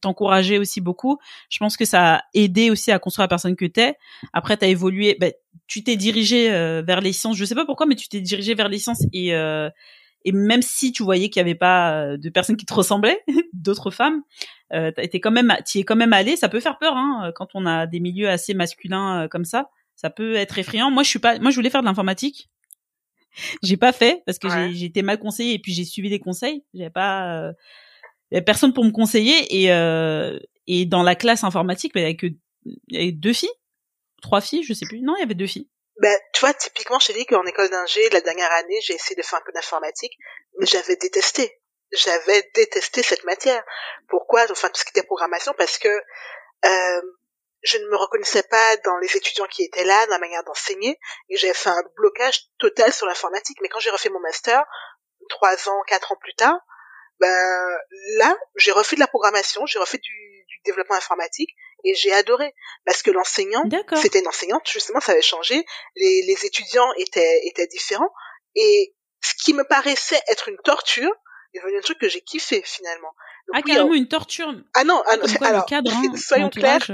C: t'encourager aussi beaucoup. Je pense que ça a aidé aussi à construire la personne que t'es. Après, t'as évolué, ben, tu t'es dirigé euh, vers les sciences. Je sais pas pourquoi, mais tu t'es dirigé vers les sciences et euh, et même si tu voyais qu'il y avait pas euh, de personnes qui te ressemblaient, [laughs] d'autres femmes, euh, t'es quand même, t'y es quand même allé. Ça peut faire peur hein, quand on a des milieux assez masculins comme ça. Ça peut être effrayant. Moi, je suis pas, moi, je voulais faire de l'informatique. j'ai pas fait parce que j'ai été mal conseillée et puis j'ai suivi des conseils. J'avais pas il y personne pour me conseiller et euh, et dans la classe informatique, il y avait que deux filles, trois filles, je sais plus. Non, il y avait deux filles.
B: Ben, tu vois, typiquement, je t'ai dit qu'en école d'ingé, la dernière année, j'ai essayé de faire un peu d'informatique, mais j'avais détesté. J'avais détesté cette matière. Pourquoi? Enfin, tout ce qui était programmation, parce que euh, je ne me reconnaissais pas dans les étudiants qui étaient là, dans la manière d'enseigner, et j'avais fait un blocage total sur l'informatique. Mais quand j'ai refait mon master, trois ans, quatre ans plus tard, ben là, j'ai refait de la programmation, j'ai refait du, du, développement informatique et j'ai adoré parce que l'enseignant, c'était une enseignante justement, ça avait changé, les, les étudiants étaient étaient différents et ce qui me paraissait être une torture est devenu un truc que j'ai kiffé finalement.
C: Donc, ah, carrément une torture.
B: Ah non, ah, alors, cadre, [laughs] hein, soyons clairs.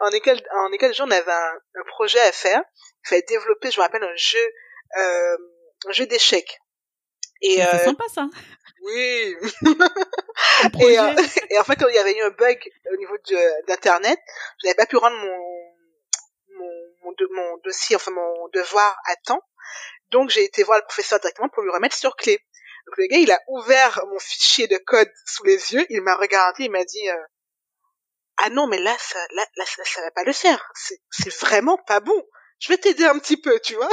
B: en école, en école de jour, on avait un, un, projet à faire. Il fallait développer, je me rappelle, un jeu, euh, un jeu d'échecs.
C: Et c'est euh, sympa ça.
B: Oui. [laughs] [laughs] et, euh, [laughs] et, en fait, quand il y avait eu un bug au niveau d'internet, je n'avais pas pu rendre mon mon, mon, mon, dossier, enfin mon devoir à temps. Donc j'ai été voir le professeur directement pour lui remettre sur clé. Donc le gars, il a ouvert mon fichier de code sous les yeux, il m'a regardé, il m'a dit euh, ah non mais là ça là, là ça, ça va pas le faire, c'est vraiment pas bon. Je vais t'aider un petit peu, tu vois.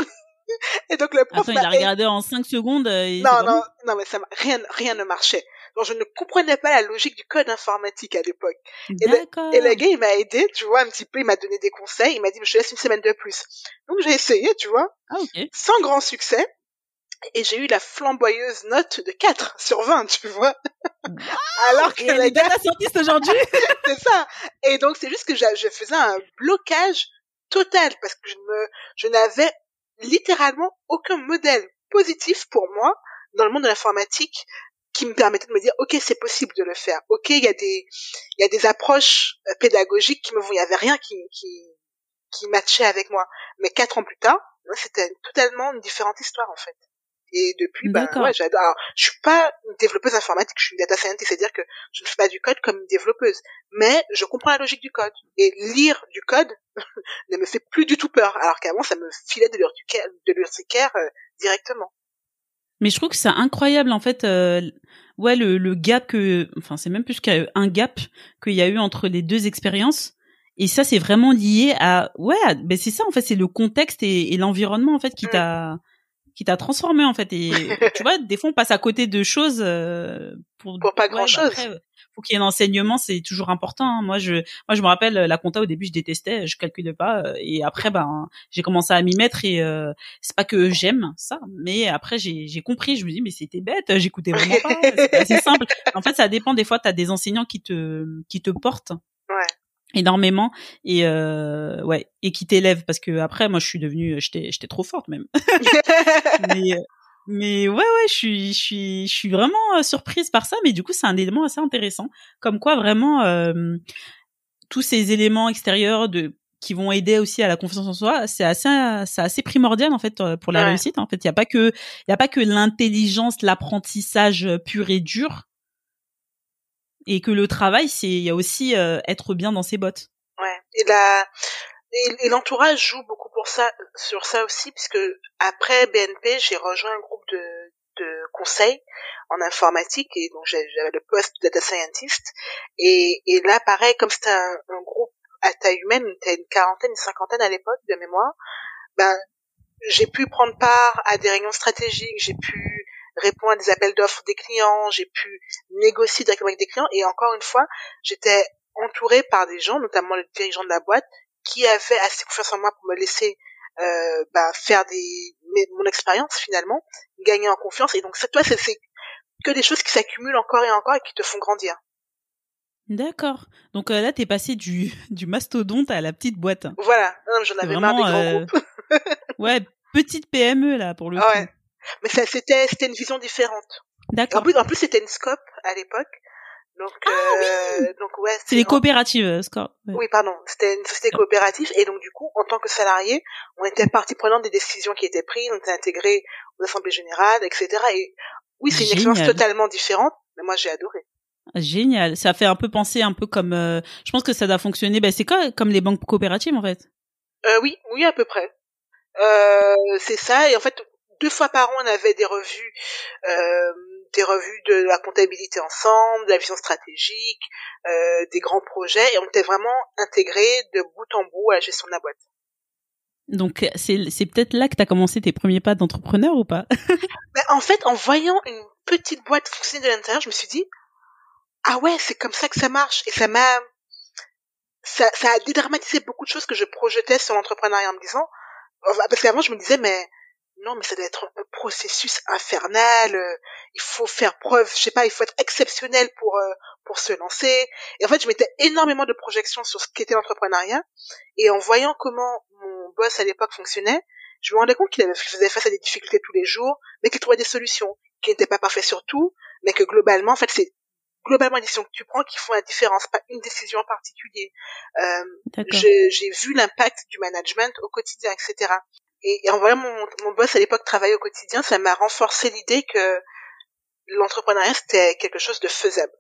C: Et donc le prof Attends, il a regardé en 5 secondes.
B: Euh, non, non, non, mais ça, rien, rien ne marchait. Donc je ne comprenais pas la logique du code informatique à l'époque. Et le, et le gars, il m'a aidé, tu vois, un petit peu, il m'a donné des conseils, il m'a dit, je te laisse une semaine de plus. Donc j'ai essayé, tu vois, ah, sans grand succès. et j'ai eu la flamboyeuse note de 4 sur 20, tu vois.
C: Alors que les data scientists aujourd'hui? [laughs]
B: c'est ça. Et donc, c'est juste que je faisais un blocage total parce que je me, je n'avais littéralement aucun modèle positif pour moi dans le monde de l'informatique qui me permettait de me dire ok c'est possible de le faire. Ok il y a des il y a des approches euh, pédagogiques qui me vont il y avait rien qui qui qui matchait avec moi. Mais quatre ans plus tard c'était totalement une différente histoire en fait et depuis, bah, ouais, j'adore. je suis pas une développeuse informatique, je suis une data scientist, c'est-à-dire que je ne fais pas du code comme une développeuse. Mais je comprends la logique du code. Et lire du code [laughs] ne me fait plus du tout peur. Alors qu'avant, ça me filait de l'urticaire, de l'urticaire euh, directement.
C: Mais je trouve que c'est incroyable, en fait, euh, ouais, le, le gap que, enfin, c'est même plus qu'un gap qu'il y a eu entre les deux expériences. Et ça, c'est vraiment lié à, ouais, ben c'est ça, en fait, c'est le contexte et, et l'environnement, en fait, qui mm. t'a, qui t'a transformé en fait. Et [laughs] tu vois des fois on passe à côté de choses euh,
B: pour, pour pas grand chose
C: bah faut qu'il y ait un enseignement c'est toujours important hein. moi je moi je me rappelle la compta au début je détestais je calculais pas euh, et après ben j'ai commencé à m'y mettre et euh, c'est pas que j'aime ça mais après j'ai j'ai compris je me dis mais c'était bête j'écoutais vraiment pas c'est assez simple. [laughs] En fait ça dépend des fois tu as des enseignants qui te qui te portent.
B: Ouais
C: énormément et euh, ouais et qui t'élève parce que après moi je suis devenue j'étais j'étais trop forte même. [laughs] Mais mais ouais ouais je suis je suis je suis vraiment euh, surprise par ça mais du coup c'est un élément assez intéressant. Comme quoi vraiment euh, tous ces éléments extérieurs de qui vont aider aussi à la confiance en soi, c'est assez, c'est assez primordial en fait euh, pour la réussite. En fait, il y a pas que, il y a pas que l'intelligence, l'apprentissage pur et dur et que le travail c'est il y a aussi euh, être bien dans ses bottes.
B: Ouais. Et la et, l'entourage joue beaucoup pour ça sur ça aussi puisque après BNP j'ai rejoint un groupe de de conseil en informatique et donc j'avais le poste de data scientist et, et là pareil comme c'était un, un, groupe à taille humaine était une quarantaine une cinquantaine à l'époque de mémoire ben j'ai pu prendre part à des réunions stratégiques j'ai pu répondre à des appels d'offres des clients, j'ai pu négocier directement avec des clients et encore une fois, j'étais entourée par des gens, notamment le dirigeant de la boîte, qui avaient assez confiance en moi pour me laisser euh, bah, faire des mon expérience finalement, gagner en confiance et donc toi c'est que des choses qui s'accumulent encore et encore et qui te font grandir.
C: D'accord. Donc euh, là, t'es passé du, [laughs] du mastodonte à la petite boîte.
B: Voilà. J'en avais marre des grands euh, groupes. [laughs]
C: ouais, petite PME là pour le
B: coup. Mais ça, c'était, c'était une vision différente.
C: D'accord.
B: En plus, en plus, c'était une scope à l'époque. Donc,
C: ah, euh, oui donc ouais. C'est des coopératives, euh, Scope.
B: Oui, pardon. C'était une société coopérative et donc du coup, en tant que salarié, on était partie prenante des décisions qui étaient prises, on était intégré aux assemblées générales, etc. Et oui, c'est une expérience totalement différente, mais moi j'ai adoré.
C: Génial. Ça fait un peu penser un peu comme. Euh, je pense que ça doit fonctionner. Ben c'est quoi comme les banques coopératives en fait?
B: Euh, oui, oui à peu près. Euh, c'est ça. Et en fait, deux fois par an, on avait des revues, euh, des revues de la comptabilité ensemble, de la vision stratégique, euh, des grands projets, et on était vraiment intégrés de bout en bout à la gestion de la boîte.
C: Donc c'est c'est peut-être là que tu as commencé tes premiers pas d'entrepreneur ou pas? [laughs]
B: Ben, En fait, en voyant une petite boîte fonctionner de l'intérieur, je me suis dit ah ouais, c'est comme ça que ça marche et ça m'a ça, ça a dédramatisé beaucoup de choses que je projetais sur l'entrepreneuriat en me disant parce qu'avant je me disais mais non mais ça doit être un processus infernal euh, il faut faire preuve je sais pas il faut être exceptionnel pour euh, pour se lancer et en fait je mettais énormément de projections sur ce qu'était l'entrepreneuriat et en voyant comment mon boss à l'époque fonctionnait je me rendais compte qu'il faisait face à des difficultés tous les jours mais qu'il trouvait des solutions qui n'étaient pas parfaits sur tout mais que globalement en fait c'est globalement les décisions que tu prends qui font la différence, pas une décision en particulier. Euh, j'ai vu l'impact du management au quotidien, etc. Et, en voyant mon, mon boss à l'époque travailler au quotidien, ça m'a renforcé l'idée que l'entrepreneuriat c'était quelque chose de faisable.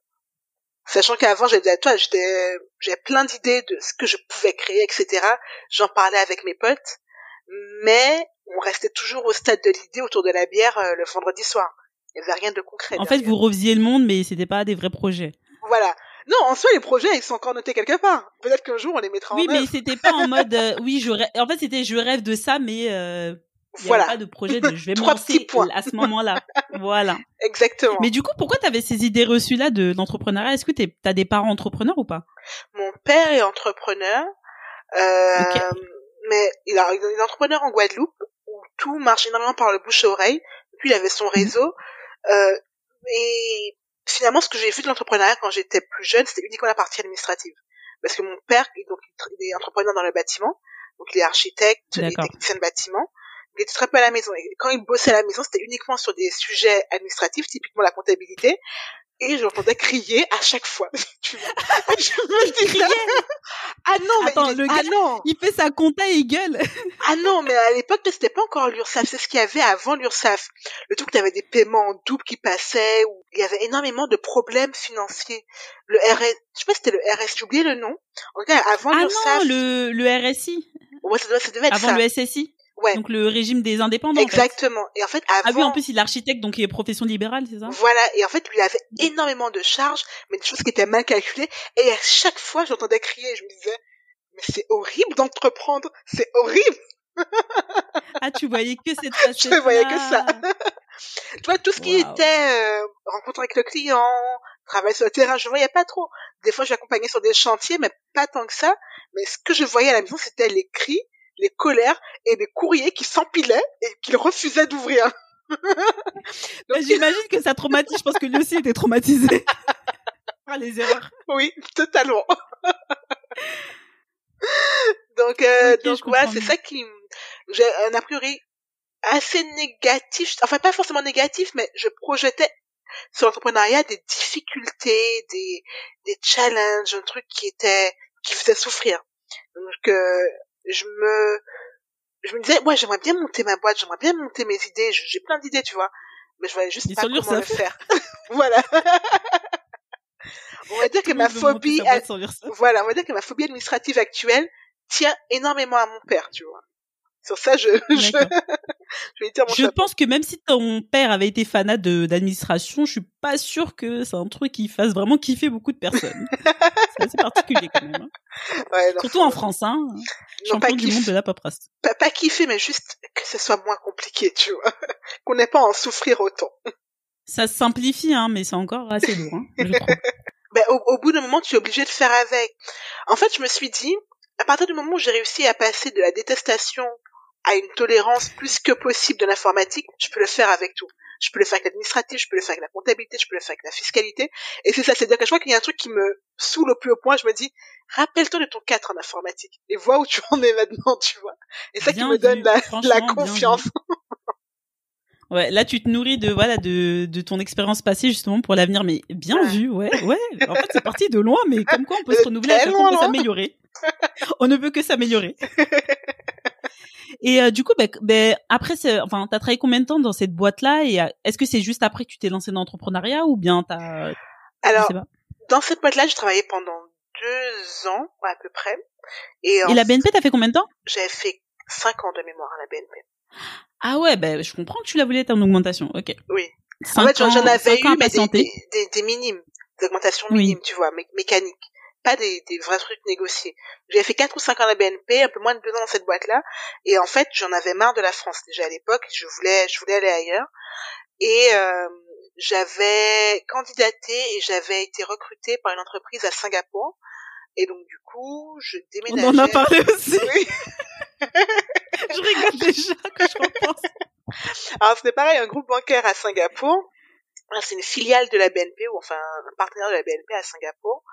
B: Sachant qu'avant, j'étais toi, j'étais, j'avais plein d'idées de ce que je pouvais créer, etc. J'en parlais avec mes potes, mais on restait toujours au stade de l'idée autour de la bière euh, le vendredi soir. Il n'y avait rien de concret.
C: En fait, vous revisiez le monde, mais c'était pas des vrais projets.
B: Voilà. Non, en soi, les projets, ils sont encore notés quelque part. Peut-être qu'un jour, on les mettra
C: oui,
B: en
C: Oui, mais c'était pas en mode, [laughs] euh, oui, je rêve... En fait, c'était je rêve de ça, mais euh, il voilà. pas de projet de je vais [laughs] me lancer à ce moment-là. [laughs] voilà.
B: Exactement.
C: Mais du coup, pourquoi tu avais ces idées reçues-là de l'entrepreneuriat Est-ce que tu as des parents entrepreneurs ou pas?
B: Mon père est entrepreneur. Euh, mais il, a, il est entrepreneur en Guadeloupe où tout marche énormément par le bouche-oreille vécu, il avait son réseau. Euh, et finalement, ce que j'ai vu de l'entrepreneuriat quand j'étais plus jeune, c'était uniquement la partie administrative. Parce que mon père, donc, il est entrepreneur dans le bâtiment, donc il est architecte, il est technicien de bâtiment. Il était très peu à la maison. Et quand il bossait à la maison, c'était uniquement sur des sujets administratifs, typiquement la comptabilité et j'entendais crier à chaque fois. [laughs] je
C: me disais,
B: ah non, mais
C: Attends, le
B: ah
C: gars,
B: non,
C: il fait sa compta et il gueule.
B: ah non, mais à l'époque c'était pas encore l'URSSAF, c'est ce qu'il y avait avant l'URSSAF. Le truc, avait des paiements en double qui passaient, où il y avait énormément de problèmes financiers. Le RS, je sais pas si c'était le RS, j'ai oublié le nom. En tout cas, avant
C: Ah
B: l'URSSAF,
C: non, le, le RSI,
B: ouais, ça, doit- ça devait être
C: avant
B: ça.
C: le SSI,
B: Ouais,
C: donc le régime des indépendants. en fait.
B: exactement. Et en fait, avant,
C: Ah oui, en plus, il est architecte, donc il est profession libérale, c'est ça?
B: Voilà, et en fait, lui il avait énormément de charges, mais des choses qui étaient mal calculées, et à chaque fois, j'entendais crier, je me disais, mais c'est horrible d'entreprendre, c'est horrible,
C: Ah, tu voyais que cette facette [laughs]
B: je voyais que ça. [laughs] tu vois, tout ce qui était euh, rencontre avec le client, travail sur le terrain, je voyais pas trop. Des fois, je l'accompagnais sur des chantiers, mais pas tant que ça, mais ce que je voyais à la maison, c'était les cris, les colères, et les courriers qui s'empilaient, et qu'il refusait d'ouvrir. [laughs] Donc,
C: J'imagine que ça traumatise, je pense que lui aussi était traumatisé. [laughs] Par les erreurs.
B: Oui, totalement. [laughs] donc, euh, donc c'est ça qui, j'ai un a priori assez négatif, enfin pas forcément négatif, mais je projetais sur l'entrepreneuriat des difficultés, des, des challenges, un truc qui était, qui faisait souffrir. Donc, euh, je me, je me disais, ouais, j'aimerais bien monter ma boîte, j'aimerais bien monter mes idées, j'ai plein d'idées, tu vois, mais je voyais juste
C: Mais
B: pas comment le
C: l'URSSAF.
B: faire. [laughs] voilà. On va dire que
C: Tout le
B: ma phobie
C: ça.
B: voilà, on va dire que ma phobie administrative actuelle tient énormément à mon père, tu vois. Sur ça, je, [laughs] je. [laughs] je vais dire mon
C: Je
B: chapeau.
C: pense que même si ton père avait été fanat d'administration, je suis pas sûre que c'est un truc qui fasse vraiment kiffer beaucoup de personnes. [laughs] c'est assez particulier quand même. hein.
B: Ouais, non,
C: Surtout en France, hein.
B: non, pas,
C: du
B: kiff-
C: monde de la paperasse.
B: pas, pas kiffer, mais juste que ce soit moins compliqué, tu vois. [laughs] Qu'on n'ait pas à en souffrir autant.
C: Ça se simplifie, hein, mais c'est encore assez lourd, hein, je trouve.
B: Ben, au, au bout d'un moment, tu es obligé de faire avec. En fait, je me suis dit, à partir du moment où j'ai réussi à passer de la détestation à une tolérance plus que possible de l'informatique, je peux le faire avec tout. Je peux le faire avec l'administratif, je peux le faire avec la comptabilité, je peux le faire avec la fiscalité. Et c'est ça, c'est-à-dire que je vois qu'il y a un truc qui me saoule au plus haut point, je me dis, rappelle-toi de ton 4 en informatique et vois où tu en es maintenant, tu vois. Et ça qui me donne la, la confiance. [laughs]
C: Ouais, là tu te nourris de voilà de, de ton expérience passée justement pour l'avenir, mais bien vu, ouais, ouais. En fait c'est parti de loin, mais comme quoi on peut [laughs] se renouveler, chaque fois, on peut s'améliorer. on ne peut que s'améliorer. [laughs] Et euh, du coup, ben, ben, après, enfin, t'as travaillé combien de temps dans cette boîte-là Et euh, est-ce que c'est juste après que tu t'es lancé dans l'entrepreneuriat ou bien t'as, je
B: Alors,
C: sais pas.
B: dans cette boîte-là, j'ai travaillé pendant deux ans, à peu près. Et,
C: Et la BNP, t'as fait combien de temps?
B: J'avais fait cinq ans de mémoire à la BNP.
C: Ah ouais, ben, je comprends que tu la voulais ton augmentation. Ok.
B: Oui.
C: Cinq
B: en fait, j'en avais eu, mais des, minimes, des augmentations
C: Oui.
B: minimes, tu vois, mé- mécaniques. Pas des, des vrais trucs négociés. J'avais fait quatre ou cinq ans à la BNP, un peu moins de deux ans dans cette boîte-là. Et en fait, j'en avais marre de la France déjà à l'époque. Je voulais, je voulais aller ailleurs. Et euh, j'avais candidaté et j'avais été recrutée par une entreprise à Singapour. Et donc, du coup, je
C: On
B: déménageais.
C: en a parlé aussi.
B: Oui. [laughs] [laughs]
C: je rigole déjà quand je repense.
B: Alors c'était pareil, un groupe bancaire à Singapour. C'est une filiale de la BNP ou enfin un partenaire de la BNP à Singapour.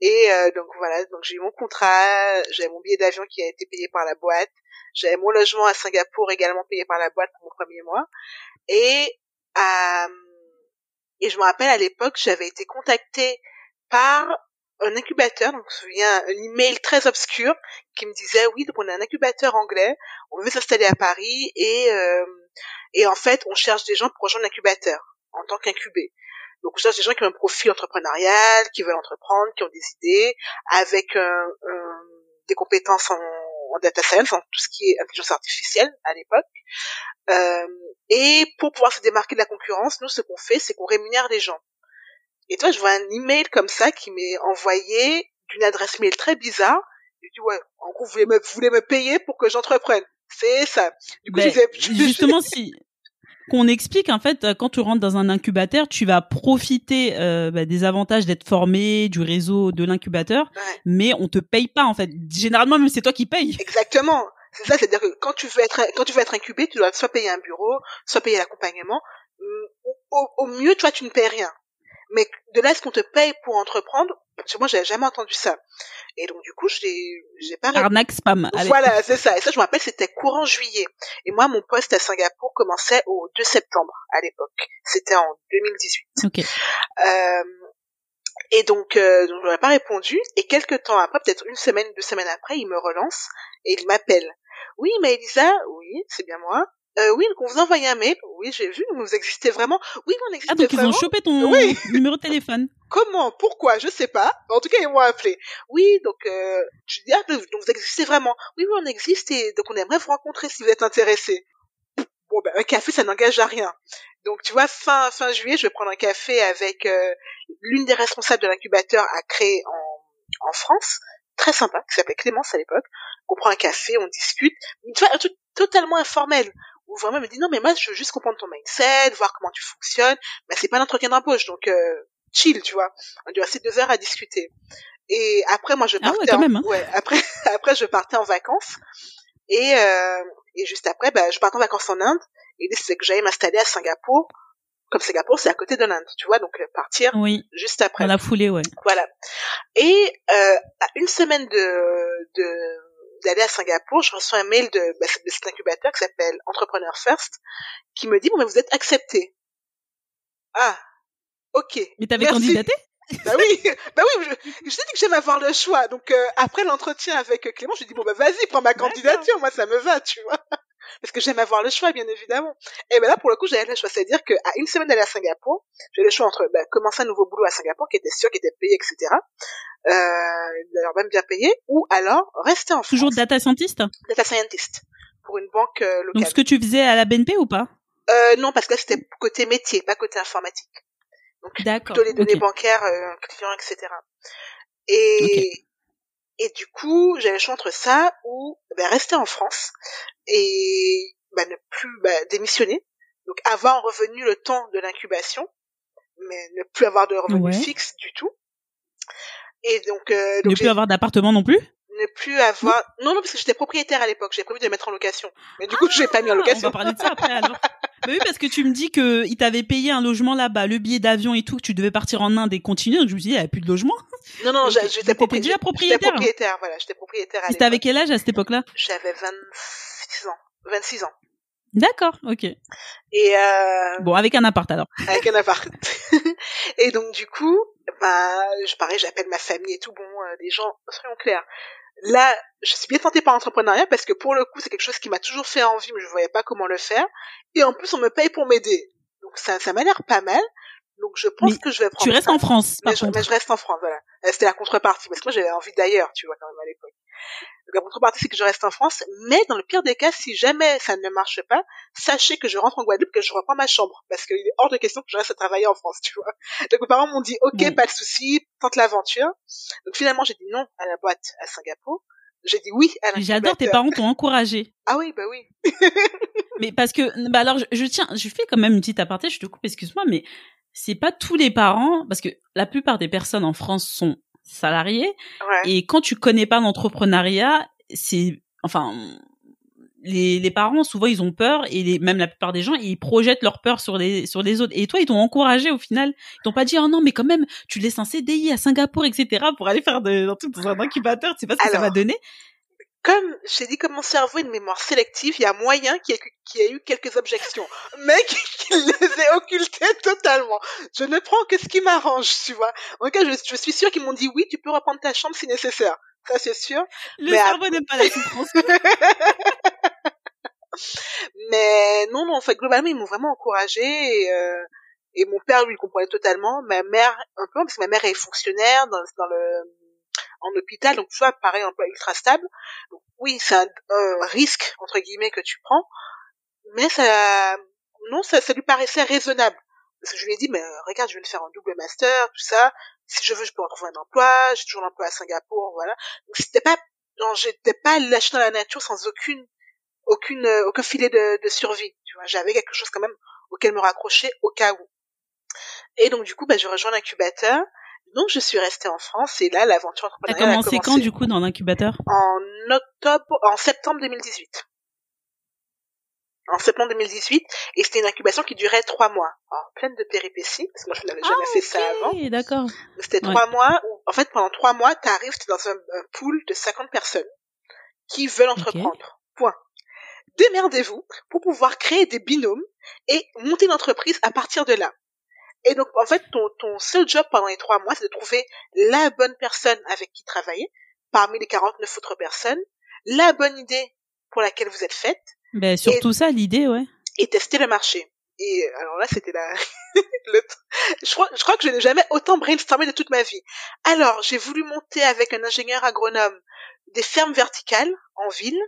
B: Et euh, donc voilà, donc j'ai eu mon contrat, j'avais mon billet d'avion qui a été payé par la boîte, j'avais mon logement à Singapour également payé par la boîte pour mon premier mois. Et euh, et je me rappelle à l'époque, j'avais été contactée par un incubateur, donc je me souviens un email très obscur qui me disait oui, donc on a un incubateur anglais, on veut s'installer à Paris et euh, et en fait, on cherche des gens pour rejoindre l'incubateur en tant qu'incubé. Donc, on cherche des gens qui ont un profil entrepreneurial, qui veulent entreprendre, qui ont des idées, avec un- un- des compétences en, en data science, en tout ce qui est intelligence artificielle à l'époque. Euh, et pour pouvoir se démarquer de la concurrence, nous, ce qu'on fait, c'est qu'on rémunère les gens. Et toi, je vois un email comme ça qui m'est envoyé d'une adresse mail très bizarre. Je dis, ouais, en gros, vous voulez me, vous voulez me payer pour que j'entreprenne. C'est ça. Du coup,
C: Ben,
B: je disais-
C: justement, si qu'on explique en fait euh, quand tu rentres dans un incubateur, tu vas profiter euh, bah, des avantages d'être formé, du réseau de l'incubateur,
B: Ouais.
C: mais on te paye pas en fait. Généralement, même c'est toi qui payes.
B: Exactement. C'est ça, c'est-à-dire que quand tu veux être quand tu veux être incubé, tu dois soit payer un bureau, soit payer l'accompagnement. Au, au, mieux, toi, tu ne payes rien. Mais de là, est-ce qu'on te paye pour entreprendre Parce que moi, j'avais jamais entendu ça. Et donc, du coup, j'ai, j'ai pas...
C: Arnaque spam.
B: Voilà, c'est ça. Et ça, je me rappelle, c'était courant juillet. Et moi, mon poste à Singapour commençait au 2 septembre, à l'époque. C'était en 2018.
C: Ok.
B: Euh, et donc, euh, donc je n'ai pas répondu. Et quelques temps après, peut-être une semaine, deux semaines après, il me relance et il m'appelle. Oui, mais Elisa, oui, c'est bien moi. Euh, oui, donc on vous envoie un mail. Oui, j'ai vu, vous existez vraiment. Oui, on existe.
C: Ah, donc ils ont chopé ton [laughs] numéro de téléphone.
B: Comment? Pourquoi? Je sais pas. En tout cas, ils m'ont appelé. Oui, donc euh, je dis, ah, donc vous existez vraiment. Oui, oui, on existe et donc on aimerait vous rencontrer si vous êtes intéressé. Bon, ben, un café, ça n'engage à rien. Donc, tu vois, fin, fin juillet, je vais prendre un café avec euh, l'une des responsables de l'incubateur à créer en, en France, très sympa, qui s'appelait Clémence à l'époque. On prend un café, on discute. Tu vois, un truc totalement informel où vraiment me dit non mais moi je veux juste comprendre ton mindset, voir comment tu fonctionnes, mais c'est pas un entretien d'embauche donc euh, chill tu vois. On doit rester deux heures à discuter. Et après moi je
C: ah
B: partais
C: ouais, même, hein.
B: ouais, après [laughs] après je partais en vacances et euh, et juste après bah je partais en vacances en Inde et l'idée c'est que j'allais m'installer à Singapour comme Singapour c'est à côté de l'Inde tu vois donc euh, partir
C: oui,
B: juste après.
C: Dans la foulée ouais.
B: Voilà. Et euh, à une semaine de de d'aller à Singapour, je reçois un mail de, bah, de cet incubateur qui s'appelle Entrepreneur First, qui me dit bon mais vous êtes accepté. Ah, ok.
C: Mais t'avais candidaté?
B: Bah oui, [laughs] bah oui, je, je t'ai dit que j'aime avoir le choix. Donc euh, après l'entretien avec Clément, je lui dis bon bah vas-y, prends ma candidature, moi ça me va, tu vois. Parce que j'aime avoir le choix, bien évidemment. Et ben là, pour le coup, j'avais le choix. C'est-à-dire qu'à une semaine d'aller à Singapour, j'ai le choix entre bah, commencer un nouveau boulot à Singapour, qui était sûr, qui était payé, etc. Euh, d'ailleurs même bien payé, ou alors rester en France.
C: Toujours data scientist?
B: Data scientist. Pour une banque euh, locale.
C: Donc ce que tu faisais à la BNP ou pas?
B: Euh, Non, parce que là, c'était côté métier, pas côté informatique. Donc plutôt les données
C: okay.
B: bancaires, euh, clients, etc. Et...
C: Okay.
B: Et du coup, j'avais le choix entre ça ou ben, rester en France et ben, ne plus ben, démissionner. Donc avoir un revenu le temps de l'incubation, mais ne plus avoir de revenu
C: Ouais.
B: fixe du tout. Et donc, euh, donc
C: Ne plus avoir d'appartement non plus?
B: Ne plus avoir... Non, non, parce que j'étais propriétaire à l'époque. J'ai prévu de le mettre en location. Mais du coup, je l'ai pas mis en
C: Ah, On
B: location.
C: va parler de ça après alors. [laughs] bah oui, parce que tu me dis que il t'avait payé un logement là-bas, le billet d'avion et tout, que tu devais partir en Inde et continuer. Donc je me dis, il n'y avait plus de logement.
B: Non, non, j'étais propri-
C: déjà
B: J'étais
C: propriétaire.
B: propriétaire, voilà. J'étais propriétaire à
C: Et t'avais quel âge à cette époque-là?
B: J'avais 26 ans. 26 ans.
C: D'accord, ok.
B: Et euh,
C: Bon, avec un appart alors.
B: avec un appart. [laughs] et donc du coup, bah, je pareil, j'appelle ma famille et tout. Bon, euh, les gens, soyons clairs. Là, je suis bien tentée par l'entrepreneuriat parce que pour le coup, c'est quelque chose qui m'a toujours fait envie, mais je voyais pas comment le faire. Et en plus, on me paye pour m'aider. Donc ça, ça m'a l'air pas mal. Donc je pense
C: Mais
B: que je vais prendre.
C: Tu restes
B: ça.
C: en France, par
B: mais je,
C: contre.
B: mais je reste en France, voilà. Euh, C'était la contrepartie, parce que moi j'avais envie d'ailleurs, tu vois, quand même à l'époque. Donc la contrepartie, c'est que je reste en France, mais dans le pire des cas, si jamais ça ne marche pas, sachez que je rentre en Guadeloupe, que je reprends ma chambre, parce qu'il est hors de question que je reste à travailler en France, tu vois. Donc mes parents m'ont dit, ok, pas de souci, tente l'aventure. Donc finalement, j'ai dit non à la boîte à Singapour. J'ai dit oui à l'incubateur.
C: J'adore, tes parents t'ont [laughs] encouragé.
B: Ah oui, bah oui. [laughs]
C: Mais parce que, bah alors, je, je tiens, je fais quand même une petite aparté, je te coupe, excuse-moi, mais c'est pas tous les parents, parce que la plupart des personnes en France sont salariées,
B: Ouais.
C: et quand tu connais pas l'entrepreneuriat, c'est, enfin, les, les parents, souvent, ils ont peur, et les, même la plupart des gens, ils projettent leur peur sur les, sur les autres. Et toi, ils t'ont encouragé au final. Ils t'ont pas dit, oh non, mais quand même, tu laisses un CDI à Singapour, etc., pour aller faire de, dans tout, dans un incubateur, tu sais pas ce que ça va donner.
B: Comme j'ai dit comme mon cerveau a une mémoire sélective, il y a moyen qu'il y, ait- qu'il y ait eu quelques objections, mais [laughs] qu'il les ait occultées totalement. Je ne prends que ce qui m'arrange, tu vois. En tout cas, je, je suis sûre qu'ils m'ont dit oui, tu peux reprendre ta chambre si nécessaire. Ça, c'est sûr.
C: Le
B: Mais
C: cerveau n'aime pas la [laughs] souffrance.
B: Mais non, non, en fait, globalement, ils m'ont vraiment encouragé et, euh, et mon père, lui, il comprenait totalement. Ma mère, un peu, parce que ma mère est fonctionnaire dans, dans le, en hôpital, donc tu vois, pareil, emploi ultra stable. Oui, c'est un, un risque, entre guillemets, que tu prends. Mais ça, non, ça, ça lui paraissait raisonnable. Parce que je lui ai dit, mais euh, regarde, je vais le faire en double master, tout ça. Si je veux, je peux retrouver un emploi. J'ai toujours l'emploi à Singapour, voilà. Donc c'était pas, non, j'étais pas lâché dans la nature sans aucune, aucune, euh, aucun filet de, de survie. Tu vois, j'avais quelque chose quand même auquel me raccrocher au cas où. Et donc du coup, bah, je rejoins l'incubateur. Donc je suis restée en France et là l'aventure
C: entrepreneuriale a commencé. quand du coup dans l'incubateur?
B: En octobre, en septembre 2018 en septembre 2018 et c'était une incubation qui durait trois mois, alors, pleine de péripéties parce que moi je n'avais jamais ah, fait ça avant.
C: D'accord.
B: C'était trois mois où en fait pendant trois mois tu arrives dans un, pool de 50 personnes qui veulent entreprendre. Point. Démerdez-vous pour pouvoir créer des binômes et monter une entreprise à partir de là. Et donc, en fait, ton, ton seul job pendant les trois mois, c'est de trouver la bonne personne avec qui travailler, parmi les 49 autres personnes, la bonne idée pour laquelle vous êtes faite.
C: Ben, surtout ça, l'idée, ouais.
B: Et tester le marché. Et alors là, c'était la... [laughs] le... je, crois, je crois que je n'ai jamais autant brainstormé de toute ma vie. Alors, j'ai voulu monter avec un ingénieur agronome des fermes verticales en ville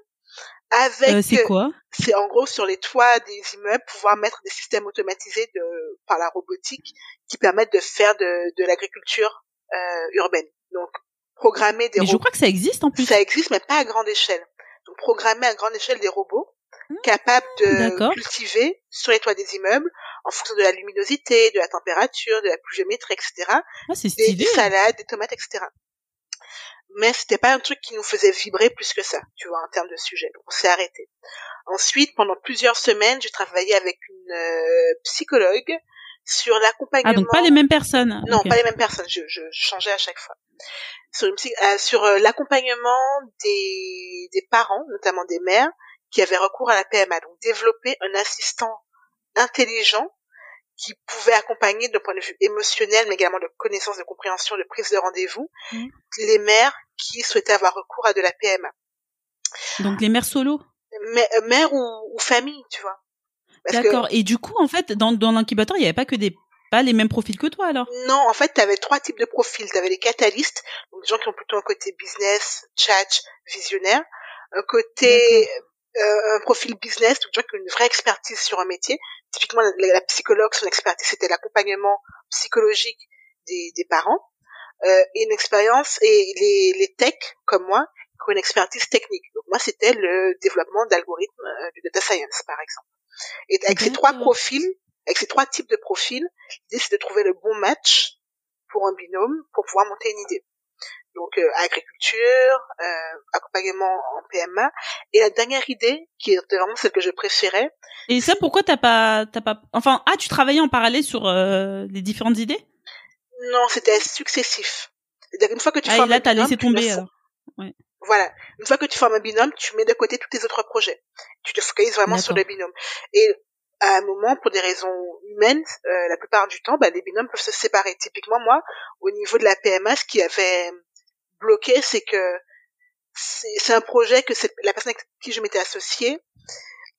B: avec
C: euh, c'est quoi?
B: C'est en gros sur les toits des immeubles pouvoir mettre des systèmes automatisés de par la robotique qui permettent de faire de, de l'agriculture euh, urbaine. Donc programmer des
C: Mais je crois que ça existe en plus.
B: Ça existe mais pas à grande échelle. Donc programmer à grande échelle des robots mmh. capables de cultiver sur les toits des immeubles en fonction de la luminosité, de la température, de la pluviométrie, etc.
C: Ah, des,
B: des salades, des tomates, etc mais c'était pas un truc qui nous faisait vibrer plus que ça, tu vois, en termes de sujet. Donc on s'est arrêté. Ensuite, pendant plusieurs semaines, j'ai travaillé avec une euh, psychologue sur l'accompagnement.
C: Ah donc pas les mêmes personnes.
B: Non, pas les mêmes personnes. Je, je, changeais à chaque fois. Sur, une euh, sur euh, l'accompagnement des, des parents, notamment des mères, qui avaient recours à la PMA. Donc développer un assistant intelligent qui pouvait accompagner d'un point de vue émotionnel, mais également de connaissance, de compréhension, de prise de rendez-vous, mmh. les mères qui souhaitaient avoir recours à de la PMA.
C: Donc les mères solo?
B: Euh, Mères ou, ou famille, tu vois.
C: D'accord. Et du coup, en fait, dans, dans l'incubateur, il n'y avait pas que des pas les mêmes profils que toi alors?
B: Non, en fait, tu avais trois types de profils. Tu avais les catalystes, donc des gens qui ont plutôt un côté business, chat, visionnaire, un côté euh, un profil business, donc qui ont une vraie expertise sur un métier, typiquement la, psychologue, son expertise c'était l'accompagnement psychologique des, des parents, euh, et une expérience, et les, les techs comme moi, qui ont une expertise technique. Donc moi c'était le développement d'algorithmes euh, du data science par exemple. Et avec ces trois profils, avec ces trois types de profils, l'idée c'est de trouver le bon match pour un binôme pour pouvoir monter une idée. Donc euh, agriculture, euh, accompagnement en PMA. Et la dernière idée, qui était vraiment celle que je préférais.
C: Et ça, pourquoi t'as pas, t'as pas, enfin, ah, tu travaillais en parallèle sur euh, les différentes idées?
B: Non, c'était successif. C'est-à-dire une fois que tu
C: ah,
B: formes
C: là, t'as laissé tomber.
B: Ouais. Voilà. Une fois que tu formes un binôme, tu mets de côté tous tes autres projets. Tu te focalises vraiment sur le binôme. Et à un moment, pour des raisons humaines, euh, la plupart du temps, bah, les binômes peuvent se séparer. Typiquement, moi, au niveau de la PMA, ce qui avait bloqué, c'est que c'est un projet que la personne avec qui je m'étais associée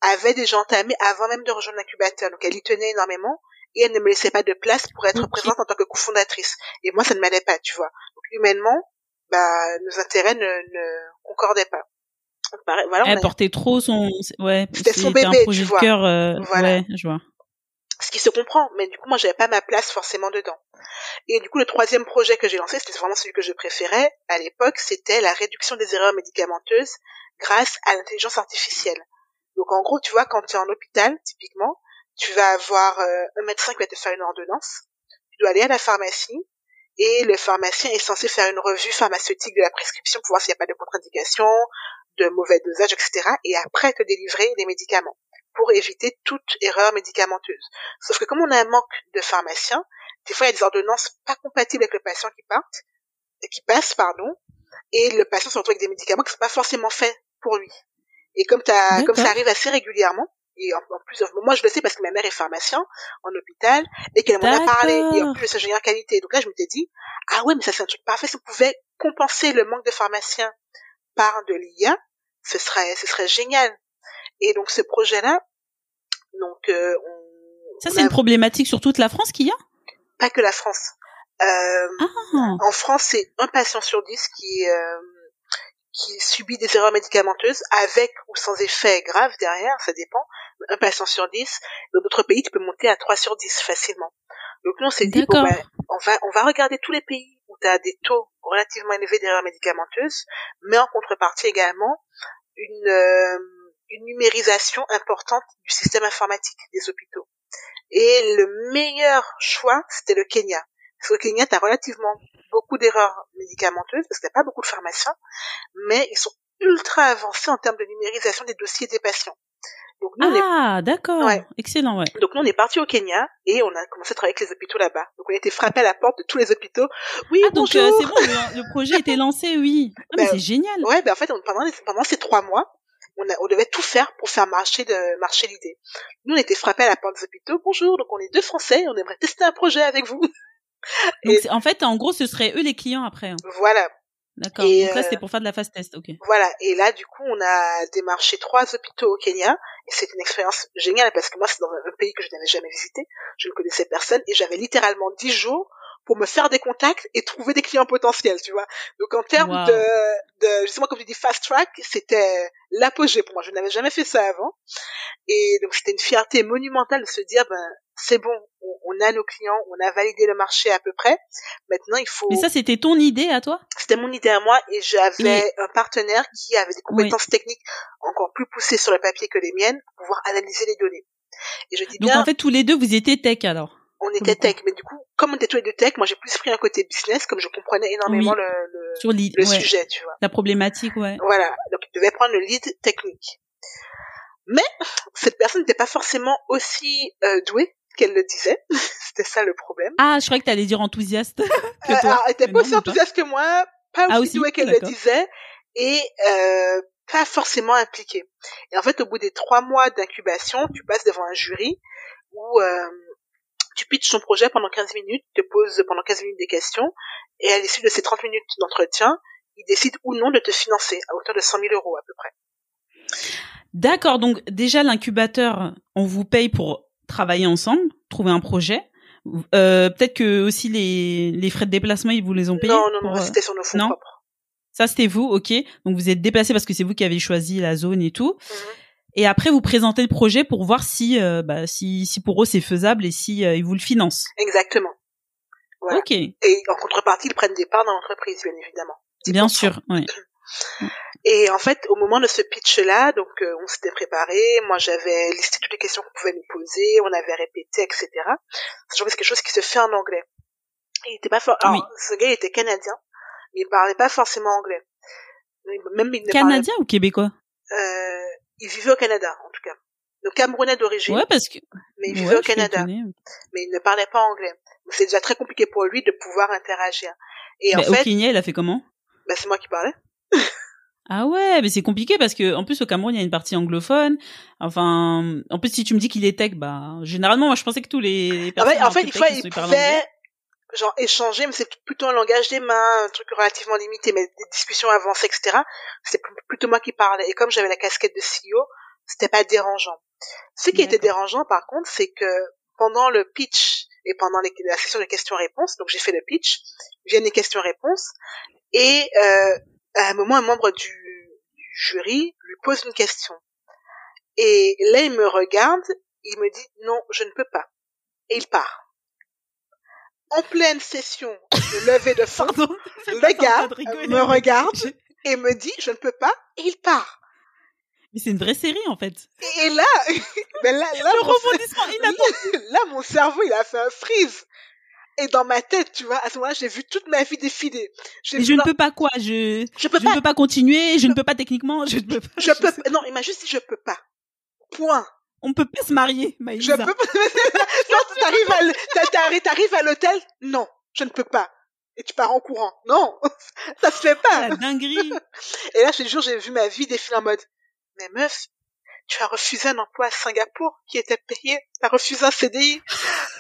B: avait déjà entamé avant même de rejoindre l'incubateur. Donc elle y tenait énormément et elle ne me laissait pas de place pour être présente en tant que cofondatrice. Et moi, ça ne m'allait pas, tu vois. Donc humainement, bah, nos intérêts ne, ne concordaient pas.
C: voilà, elle portait trop son, ouais,
B: c'était son bébé, un
C: projet
B: tu vois.
C: De cœur, euh,
B: voilà.
C: Ouais, je vois
B: ce qui se comprend, mais du coup moi j'avais pas ma place forcément dedans. Et du coup le troisième projet que j'ai lancé, c'était vraiment celui que je préférais à l'époque, c'était la réduction des erreurs médicamenteuses grâce à l'intelligence artificielle. Donc en gros, tu vois, quand tu es en hôpital, typiquement, tu vas avoir euh, un médecin qui va te faire une ordonnance, tu dois aller à la pharmacie, et le pharmacien est censé faire une revue pharmaceutique de la prescription pour voir s'il n'y a pas de contre-indication, de mauvais dosage, etc. Et après te délivrer les médicaments pour éviter toute erreur médicamenteuse. Sauf que comme on a un manque de pharmaciens, des fois il y a des ordonnances pas compatibles avec le patient qui partent, qui passe, pardon, et le patient se retrouve avec des médicaments qui sont pas forcément faits pour lui. Et comme, as, comme ça arrive assez régulièrement, et en, plus, moi je le sais parce que ma mère est pharmacien en hôpital et qu'elle m'en a parlé et en plus je suis qualité. Donc là je m'étais dit ah ouais mais ça c'est un truc parfait si on pouvait compenser le manque de pharmaciens par de l'IA, ce serait ce serait génial. Et donc ce projet-là, donc euh, on,
C: ça c'est une problématique sur toute la France qu'il y a?
B: Pas que la France. Euh, ah. En France, c'est un patient sur dix qui euh, qui subit des erreurs médicamenteuses avec ou sans effet grave derrière, ça dépend. Un patient sur dix. Dans d'autres pays, tu peux monter à 3 sur 10 facilement. Donc nous, on s'est dit, bon, ben, on va on va regarder tous les pays où tu as des taux relativement élevés d'erreurs médicamenteuses, mais en contrepartie également une une numérisation importante du système informatique des hôpitaux. Et le meilleur choix, c'était le Kenya. Parce que le Kenya, tu as relativement beaucoup d'erreurs médicamenteuses parce qu'il n'y a pas beaucoup de pharmaciens, mais ils sont ultra avancés en termes de numérisation des dossiers des patients.
C: Donc nous, ah, d'accord. Excellent, ouais.
B: Donc nous, on est parti au Kenya et on a commencé à travailler avec les hôpitaux là-bas. Donc on a été frappé à la porte de tous les hôpitaux. Oui,
C: ah, donc euh, c'est bon, le, projet était lancé, oui. Ah, mais ben, c'est génial.
B: Ouais, ben en fait, pendant, pendant ces trois mois, on, a, on devait tout faire pour faire marcher de marcher l'idée. Nous, on était frappés à la porte des hôpitaux. Bonjour, donc on est deux Français, on aimerait tester un projet avec vous. [laughs]
C: Donc en fait, en gros, ce seraient eux les clients après. Hein.
B: Voilà.
C: D'accord. Donc là, c'était euh, pour faire de la fast test, ok.
B: Voilà. Et là, du coup, on a démarché trois hôpitaux au Kenya. Et c'est une expérience géniale parce que moi, c'est dans un pays que je n'avais jamais visité. Je ne connaissais personne et j'avais littéralement dix jours pour me faire des contacts et trouver des clients potentiels, tu vois. Donc en termes de, de, justement comme tu dis fast track, c'était l'apogée pour moi. Je n'avais jamais fait ça avant. Et donc c'était une fierté monumentale de se dire, ben c'est bon, on, a nos clients, on a validé le marché à peu près. Maintenant, il faut.
C: Mais ça, c'était ton idée à toi?
B: C'était mon idée à moi, et j'avais un partenaire qui avait des compétences techniques encore plus poussées sur le papier que les miennes pour pouvoir analyser les données.
C: Et je dis Donc en fait, tous les deux, vous étiez tech alors?
B: On était tech, mais du coup, comme on était tous les deux tech, moi j'ai plus pris un côté business, comme je comprenais énormément le, le, sujet, tu vois.
C: La problématique, ouais.
B: Voilà, donc il devait prendre le lead technique. Mais cette personne n'était pas forcément aussi euh, douée qu'elle le disait. [laughs] C'était ça le problème.
C: Ah, je croyais que tu allais dire enthousiaste. [laughs]
B: que toi. Euh, elle était pas aussi enthousiaste que moi, pas ah, aussi, douée qu'elle le disait, et euh, pas forcément impliquée. Et en fait, au bout des trois mois d'incubation, tu passes devant un jury où euh, tu pitches ton projet pendant 15 minutes, te poses pendant 15 minutes des questions, et à l'issue de ces 30 minutes d'entretien, il décide ou non de te financer à hauteur de 100 000 euros à peu près.
C: D'accord, donc déjà l'incubateur, on vous paye pour travailler ensemble, trouver un projet. Euh, Peut-être que aussi les, les frais de déplacement, ils vous les ont payés
B: Non, non, non, c'était sur nos fonds propres.
C: Ça, c'était vous, ok. Donc vous êtes déplacé parce que c'est vous qui avez choisi la zone et tout. Mhm. Et après, vous présentez le projet pour voir si, euh, bah, si, si pour eux c'est faisable et si euh, ils vous le financent.
B: Exactement.
C: Voilà. Ok.
B: Et en contrepartie, ils prennent des parts dans l'entreprise, bien évidemment.
C: Bien sûr, oui. [clears throat]
B: Et en fait, au moment de ce pitch-là, donc euh, on s'était préparé, moi j'avais listé toutes les questions qu'on pouvait nous poser, on avait répété, etc. Sachant que c'est quelque chose qui se fait en anglais. Il était pas. Alors, ce gars il était canadien, mais il parlait pas forcément anglais.
C: Même il canadien ou québécois?
B: Euh, il vivait au Canada, en tout cas. Le Camerounais d'origine.
C: Ouais, parce que.
B: Mais il vivait au Canada. Mais il ne parlait pas anglais. C'est déjà très compliqué pour lui de pouvoir interagir.
C: Et en fait. Au Kenya, il a fait comment?
B: Bah, c'est moi qui parlais.
C: Ah ouais, mais c'est compliqué parce que en plus au Cameroun il y a une partie anglophone. Enfin, en plus si tu me dis qu'il est tech, bah généralement moi je pensais que tous les
B: personnes en fait, il, faut, il pouvait genre échanger, mais c'est plutôt un langage des mains, un truc relativement limité, mais des discussions avancées, etc. C'est plutôt moi qui parlais. Et comme j'avais la casquette de CEO, c'était pas dérangeant. Ce qui était dérangeant, par contre, c'est que pendant le pitch et pendant la session de questions-réponses, donc j'ai fait le pitch, viennent les questions-réponses, et euh, à un moment, un membre du, du jury lui pose une question. Et là, il me regarde, il me dit non, je ne peux pas. Et il part en pleine session de levée de fonds, le gars me regarde et me dit je ne peux pas et il part.
C: Mais c'est une vraie série en fait.
B: Et là, [laughs] ben là, là,
C: le mon rebondissement
B: là, [laughs] là, mon cerveau il a fait un freeze. Et dans ma tête, tu vois, à ce moment-là, j'ai vu toute ma vie défiler.
C: Mais je ne peux pas quoi Je je, peux je pas... ne peux pas continuer. Je ne peux pas techniquement. Je ne peux pas.
B: Je peux. Non, il m'a juste dit je peux pas. Point
C: on peut pas se marier, Maïsa.
B: Je peux pas. [laughs] non, t'arrives à, à l'hôtel, non, je ne peux pas. Et tu pars en courant. Non, [laughs] ça se fait pas.
C: La dinguerie.
B: Et là, je te jure, j'ai vu ma vie défiler en mode, mais meuf, tu as refusé un emploi à Singapour qui était payé, tu as refusé un CDI.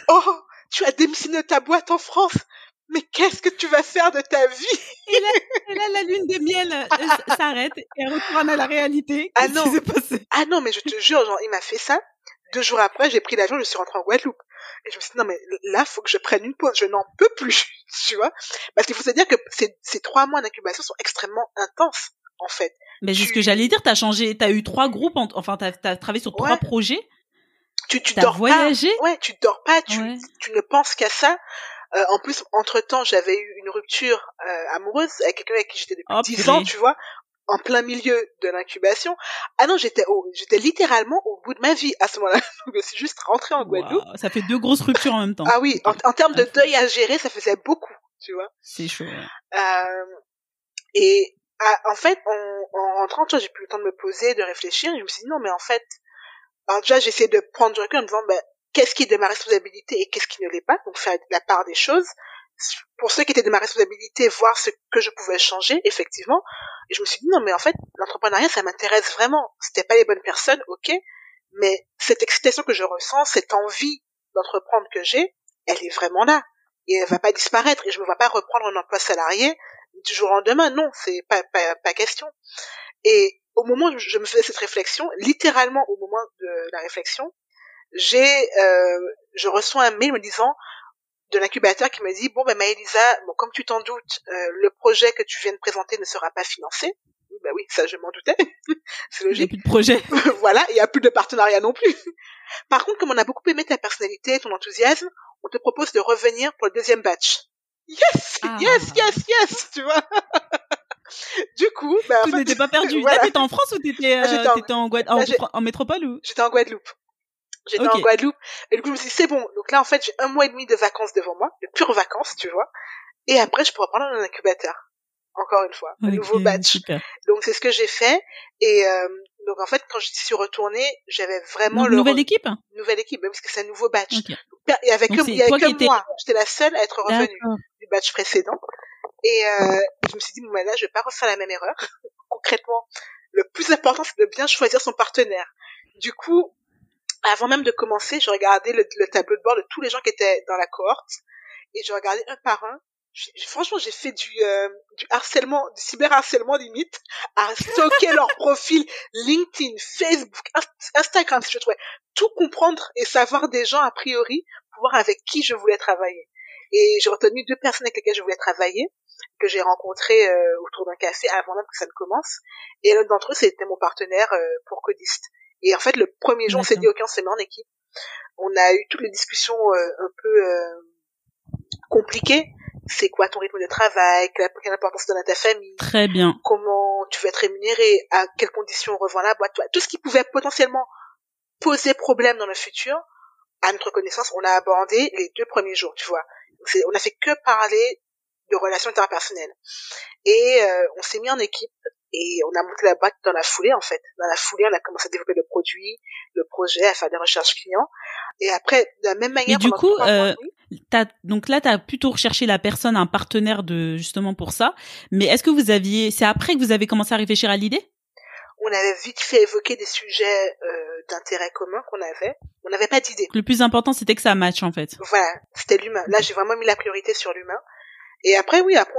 B: Oh, tu as démissionné de ta boîte en France mais qu'est-ce que tu vas faire de ta vie?
C: Et là, la lune de miel euh, s'arrête et retourne à la réalité.
B: Ah non. Ah non, mais je te jure, genre, il m'a fait ça. Deux jours après, j'ai pris l'avion, je suis rentrée en Guadeloupe. Et je me suis dit, non, mais là, faut que je prenne une pause. Je n'en peux plus, [laughs] tu vois? Parce qu'il faut se dire que ces, ces trois mois d'incubation sont extrêmement intenses, en fait.
C: Mais c'est ce que j'allais dire, t'as changé, t'as eu trois groupes, enfin, t'as as travaillé sur trois projets.
B: Tu, tu dors voyagé. pas. Ouais, tu dors pas, tu, tu ne penses qu'à ça. Euh, en plus, entre-temps, j'avais eu une rupture euh, amoureuse avec quelqu'un avec qui j'étais depuis oh, 10 ans, tu vois, en plein milieu de l'incubation. Ah non, j'étais au, j'étais littéralement au bout de ma vie à ce moment-là. [laughs] je suis juste rentrée en Guadeloupe.
C: ça fait deux grosses ruptures en même temps.
B: Ah oui, en, termes de deuil à gérer, ça faisait beaucoup, tu vois.
C: C'est chaud.
B: Euh, et en fait, en, en rentrant, j'ai plus le temps de me poser, de réfléchir. Et je me suis dit non, mais en fait, alors déjà j'ai essayé de prendre du recul en me disant ben, qu'est-ce qui est de ma responsabilité et qu'est-ce qui ne l'est pas, donc faire la part des choses. Pour ceux qui étaient de ma responsabilité, voir ce que je pouvais changer, effectivement. Et je me suis dit non, mais en fait, l'entrepreneuriat, ça m'intéresse vraiment. C'était pas les bonnes personnes, ok, mais cette excitation que je ressens, cette envie d'entreprendre que j'ai, elle est vraiment là et elle va pas disparaître et je ne vais pas reprendre un emploi salarié du jour au lendemain. Non, c'est pas, pas, pas question. Et au moment où je me faisais cette réflexion, littéralement au moment de la réflexion, j'ai, euh, je reçois un mail me disant de l'incubateur qui me dit bon ben Maëlisa, bon comme tu t'en doutes, euh, le projet que tu viens de présenter ne sera pas financé. Bah oui, ça je m'en doutais. [laughs]
C: c'est logique. Il n'y a plus de projet. [laughs]
B: voilà, il n'y a plus de partenariat non plus. [laughs] Par contre, comme on a beaucoup aimé ta personnalité, ton enthousiasme, on te propose de revenir pour le deuxième batch. Yes, ah. yes, yes, yes, tu vois? du coup,
C: bah, tout n'était pas perdu. Voilà. t'étais en France ou t'étais euh, en, en, en, métropole ou?
B: J'étais en Guadeloupe. J'étais en Guadeloupe. Et du coup, je me suis dit, c'est bon. Donc là, en fait, j'ai un mois et demi de vacances devant moi, de pures vacances, tu vois. Et après, je pourrais prendre un incubateur encore une fois, un nouveau batch. Donc c'est ce que j'ai fait et euh, donc en fait quand je suis retournée, j'avais vraiment
C: le nouvelle équipe?
B: Nouvelle équipe, parce que c'est un nouveau batch. Il y avait que, il y avait que moi, j'étais la seule à être revenue du batch précédent et euh, je me suis dit bon ben là je vais pas refaire la même erreur. [laughs] Concrètement, le plus important c'est de bien choisir son partenaire. Du coup, avant même de commencer, je regardais le, le tableau de bord de tous les gens qui étaient dans la cohorte et je regardais un par un franchement, j'ai fait du, euh, du harcèlement, du cyberharcèlement limite, à stocker leur [laughs] profil LinkedIn, Facebook, Instagram, si je trouvais tout comprendre et savoir des gens a priori pour voir avec qui je voulais travailler. Et j'ai retenu deux personnes avec lesquelles je voulais travailler, que j'ai rencontrées euh, autour d'un café avant même que ça ne commence. Et l'un d'entre eux, c'était mon partenaire euh, pour Codiste. Et en fait, le premier jour, on s'est dit, ok, on s'est mis en équipe. On a eu toutes les discussions un peu compliquées, c'est quoi ton rythme de travail, quelle importance tu donnes à ta famille,
C: Très bien.
B: comment tu veux être rémunéré, à quelles conditions on revend la boîte, tout ce qui pouvait potentiellement poser problème dans le futur, à notre connaissance, on a abordé les deux premiers jours, tu vois. on a fait que parler de relations interpersonnelles. Et euh, on s'est mis en équipe et on a monté la boîte dans la foulée en fait. Dans la foulée, on a commencé à développer le produit, le projet, à faire des recherches clients. Et après, de la même manière.
C: Du coup, euh, as, donc là, tu as plutôt recherché la personne, un partenaire de justement pour ça. Mais est-ce que vous aviez, c'est après que vous avez commencé à réfléchir à l'idée?
B: On avait vite fait évoquer des sujets euh, d'intérêt commun qu'on avait. On n'avait pas d'idée.
C: Le plus important, c'était que ça match en fait.
B: Voilà, c'était l'humain. Là, j'ai vraiment mis la priorité sur l'humain. Et après, oui, après,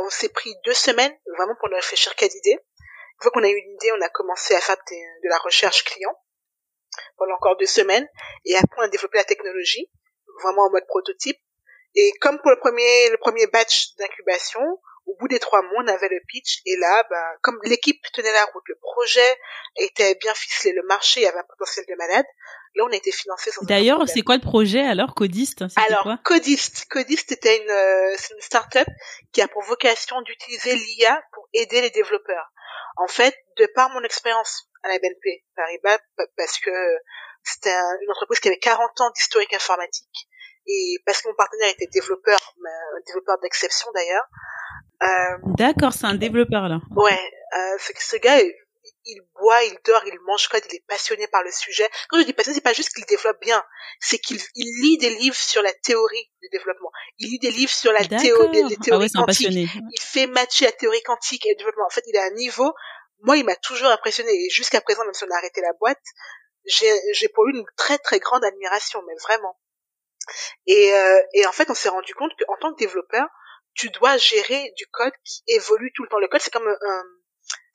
B: on s'est, pris deux semaines vraiment pour ne réfléchir qu'à l'idée. Une fois qu'on a eu une idée, on a commencé à faire de, la recherche client pendant encore deux semaines. Et après, on a développé la technologie, vraiment en mode prototype. Et comme pour le premier, le premier batch d'incubation, au bout des trois mois, on avait le pitch. Et là, bah, comme l'équipe tenait la route, le projet était bien ficelé, le marché avait un potentiel de malade, Là, on a été financé.
C: D'ailleurs, c'est quoi le projet alors, Codiste?
B: Alors, quoi? Codiste, Codiste était une, euh, c'est une start-up qui a pour vocation d'utiliser l'IA pour aider les développeurs. En fait, de par mon expérience à la BNP Paribas, parce que c'était une entreprise qui avait 40 ans d'historique informatique, et parce que mon partenaire était développeur, un développeur d'exception d'ailleurs.
C: Euh, D'accord, c'est un développeur là.
B: Ouais, euh, ce gars il boit, il dort, il mange code, il est passionné par le sujet. Quand je dis passionné, c'est pas juste qu'il développe bien, c'est qu'il il lit des livres sur la théorie du développement. Il lit des livres sur la théorie, des, théories ah quantiques. Il fait matcher la théorie quantique et le développement. En fait, il a un niveau. Moi, il m'a toujours impressionné. Et jusqu'à présent, même si on a arrêté la boîte, j'ai pour lui une très très grande admiration, mais vraiment. Et, euh, et en fait, on s'est rendu compte qu'en tant que développeur, tu dois gérer du code qui évolue tout le temps. Le code, c'est comme un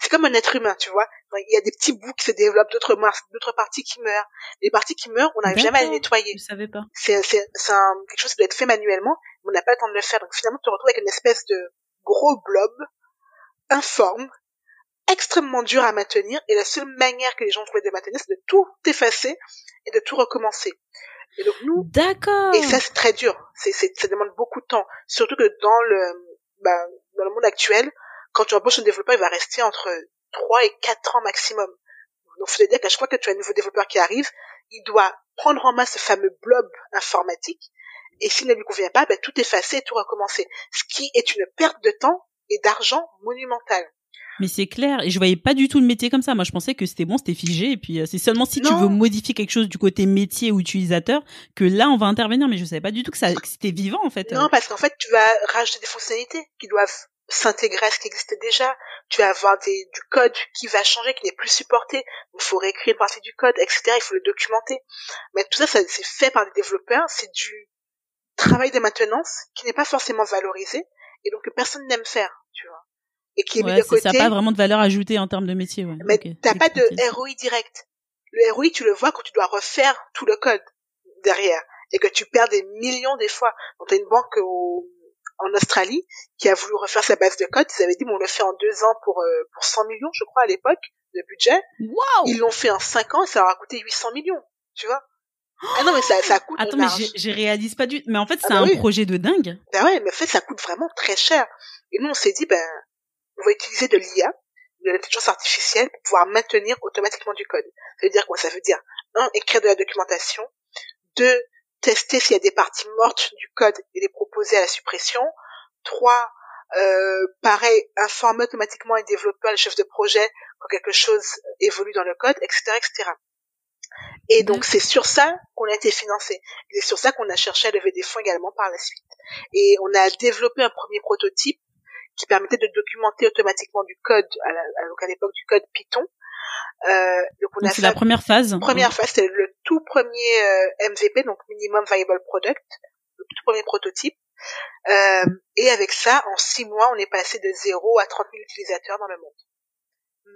B: c'est comme un être humain, tu vois. Il y a des petits bouts qui se développent, d'autres d'autres parties qui meurent. Les parties qui meurent, on n'arrive jamais à les nettoyer.
C: Je savais pas.
B: C'est quelque chose qui doit être fait manuellement, mais on n'a pas le temps de le faire. Donc finalement, tu te retrouves avec une espèce de gros blob informe, extrêmement dur à maintenir, et la seule manière que les gens trouvaient de maintenir, c'est de tout effacer et de tout recommencer. Et donc nous,
C: d'accord.
B: Et ça c'est très dur. C'est c'est ça demande beaucoup de temps, surtout que dans le bah, dans le monde actuel, quand tu embauches un développeur, il va rester entre 3 et 4 ans maximum. Donc, faut dire qu'à chaque fois que tu as un nouveau développeur qui arrive, il doit prendre en main ce fameux blob informatique et s'il ne lui convient pas, ben, tout effacer et tout recommencer. Ce qui est une perte de temps et d'argent monumentale.
C: Mais c'est clair, et je voyais pas du tout le métier comme ça. Moi, je pensais que c'était bon, c'était figé, et puis euh, c'est seulement si tu veux modifier quelque chose du côté métier ou utilisateur que là, on va intervenir. Mais je savais pas du tout que, ça, que c'était vivant en fait.
B: Non, parce qu'en fait, tu vas rajouter des fonctionnalités qui doivent s'intégrer à ce qui existait déjà. Tu vas avoir des, du code qui va changer, qui n'est plus supporté. Il faut réécrire une partie du code, etc. Il faut le documenter. Mais tout ça, ça c'est fait par des développeurs. C'est du travail de maintenance qui n'est pas forcément valorisé et donc que personne n'aime faire, tu vois.
C: Et qui est mis de côté. Ça n'a pas vraiment de valeur ajoutée en termes de métier. Ouais.
B: Mais tu t'as pas de ROI direct. Le ROI, tu le vois quand tu dois refaire tout le code derrière et que tu perds des millions des fois. Donc t'as une banque au, en Australie qui a voulu refaire sa base de code. Ils avaient dit, bon, on le fait en deux ans pour, euh, pour 100 millions, je crois, à l'époque, de budget.
C: Wow
B: Ils l'ont fait en cinq ans et ça leur a coûté 800 millions, tu vois. Ah non, mais ça, ça coûte.
C: Attends, mais je réalise pas du. Mais en fait, ah c'est bah un projet de dingue.
B: Ben ouais, mais en fait, ça coûte vraiment très cher. Et nous, on s'est dit, ben, on va utiliser de l'IA, de l'intelligence artificielle, pour pouvoir maintenir automatiquement du code. Ça veut dire quoi? Ça veut dire un, écrire de la documentation. Deux, tester s'il y a des parties mortes du code et les proposer à la suppression. Trois, euh, pareil, informer automatiquement les développeurs, les chefs de projet quand quelque chose évolue dans le code, etc., etc. Et donc c'est sur ça qu'on a été financé. Et c'est sur ça qu'on a cherché à lever des fonds également par la suite. Et on a développé un premier prototype qui permettait de documenter automatiquement du code, à, à l'époque du code Python,
C: euh, donc on a c'est la première phase.
B: Première phase, c'est le tout premier euh, MVP, donc minimum viable product, le tout premier prototype. Euh, et avec ça, en six mois, on est passé de 0 à 30 000 utilisateurs dans le monde.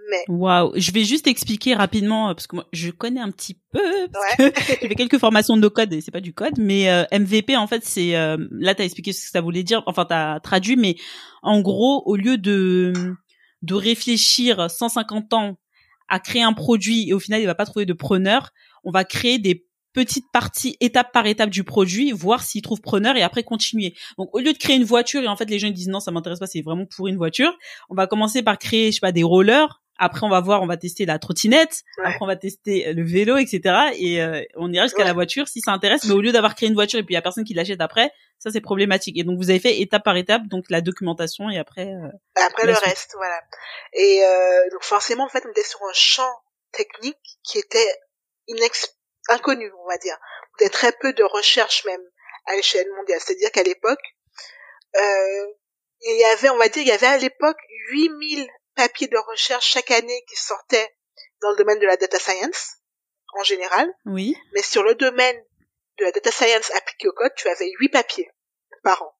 C: Mais... Waouh, je vais juste expliquer rapidement euh, parce que moi je connais un petit peu [laughs] parce ouais. que j'ai fait quelques formations de code et c'est pas du code mais euh, MVP en fait c'est euh, là t'as expliqué ce que ça voulait dire enfin t'as traduit mais en gros au lieu de de réfléchir 150 ans à créer un produit et au final il va pas trouver de preneur, on va créer des petites parties étape par étape du produit, voir s'il trouve preneur et après continuer. Donc au lieu de créer une voiture et en fait les gens disent non ça m'intéresse pas, c'est vraiment pour une voiture, on va commencer par créer je sais pas des rollers après, on va voir, on va tester la trottinette. Après, on va tester euh, le vélo, etc. Et euh, on ira jusqu'à la voiture si ça intéresse. Mais au lieu d'avoir créé une voiture et puis il y a personne qui l'achète après, ça c'est problématique. Et donc vous avez fait étape par étape, donc la documentation et après. Euh,
B: après le reste, voilà. Et euh, donc forcément, en fait, on était sur un champ technique qui était inex inconnu, on va dire. Il y très peu de recherche même à l'échelle mondiale. C'est-à-dire qu'à l'époque, euh, il y avait, on va dire, il y avait à l'époque 8000 papiers de recherche chaque année qui sortaient dans le domaine de la data science, en général.
C: Oui.
B: Mais sur le domaine de la data science appliquée au code, tu avais huit papiers par an.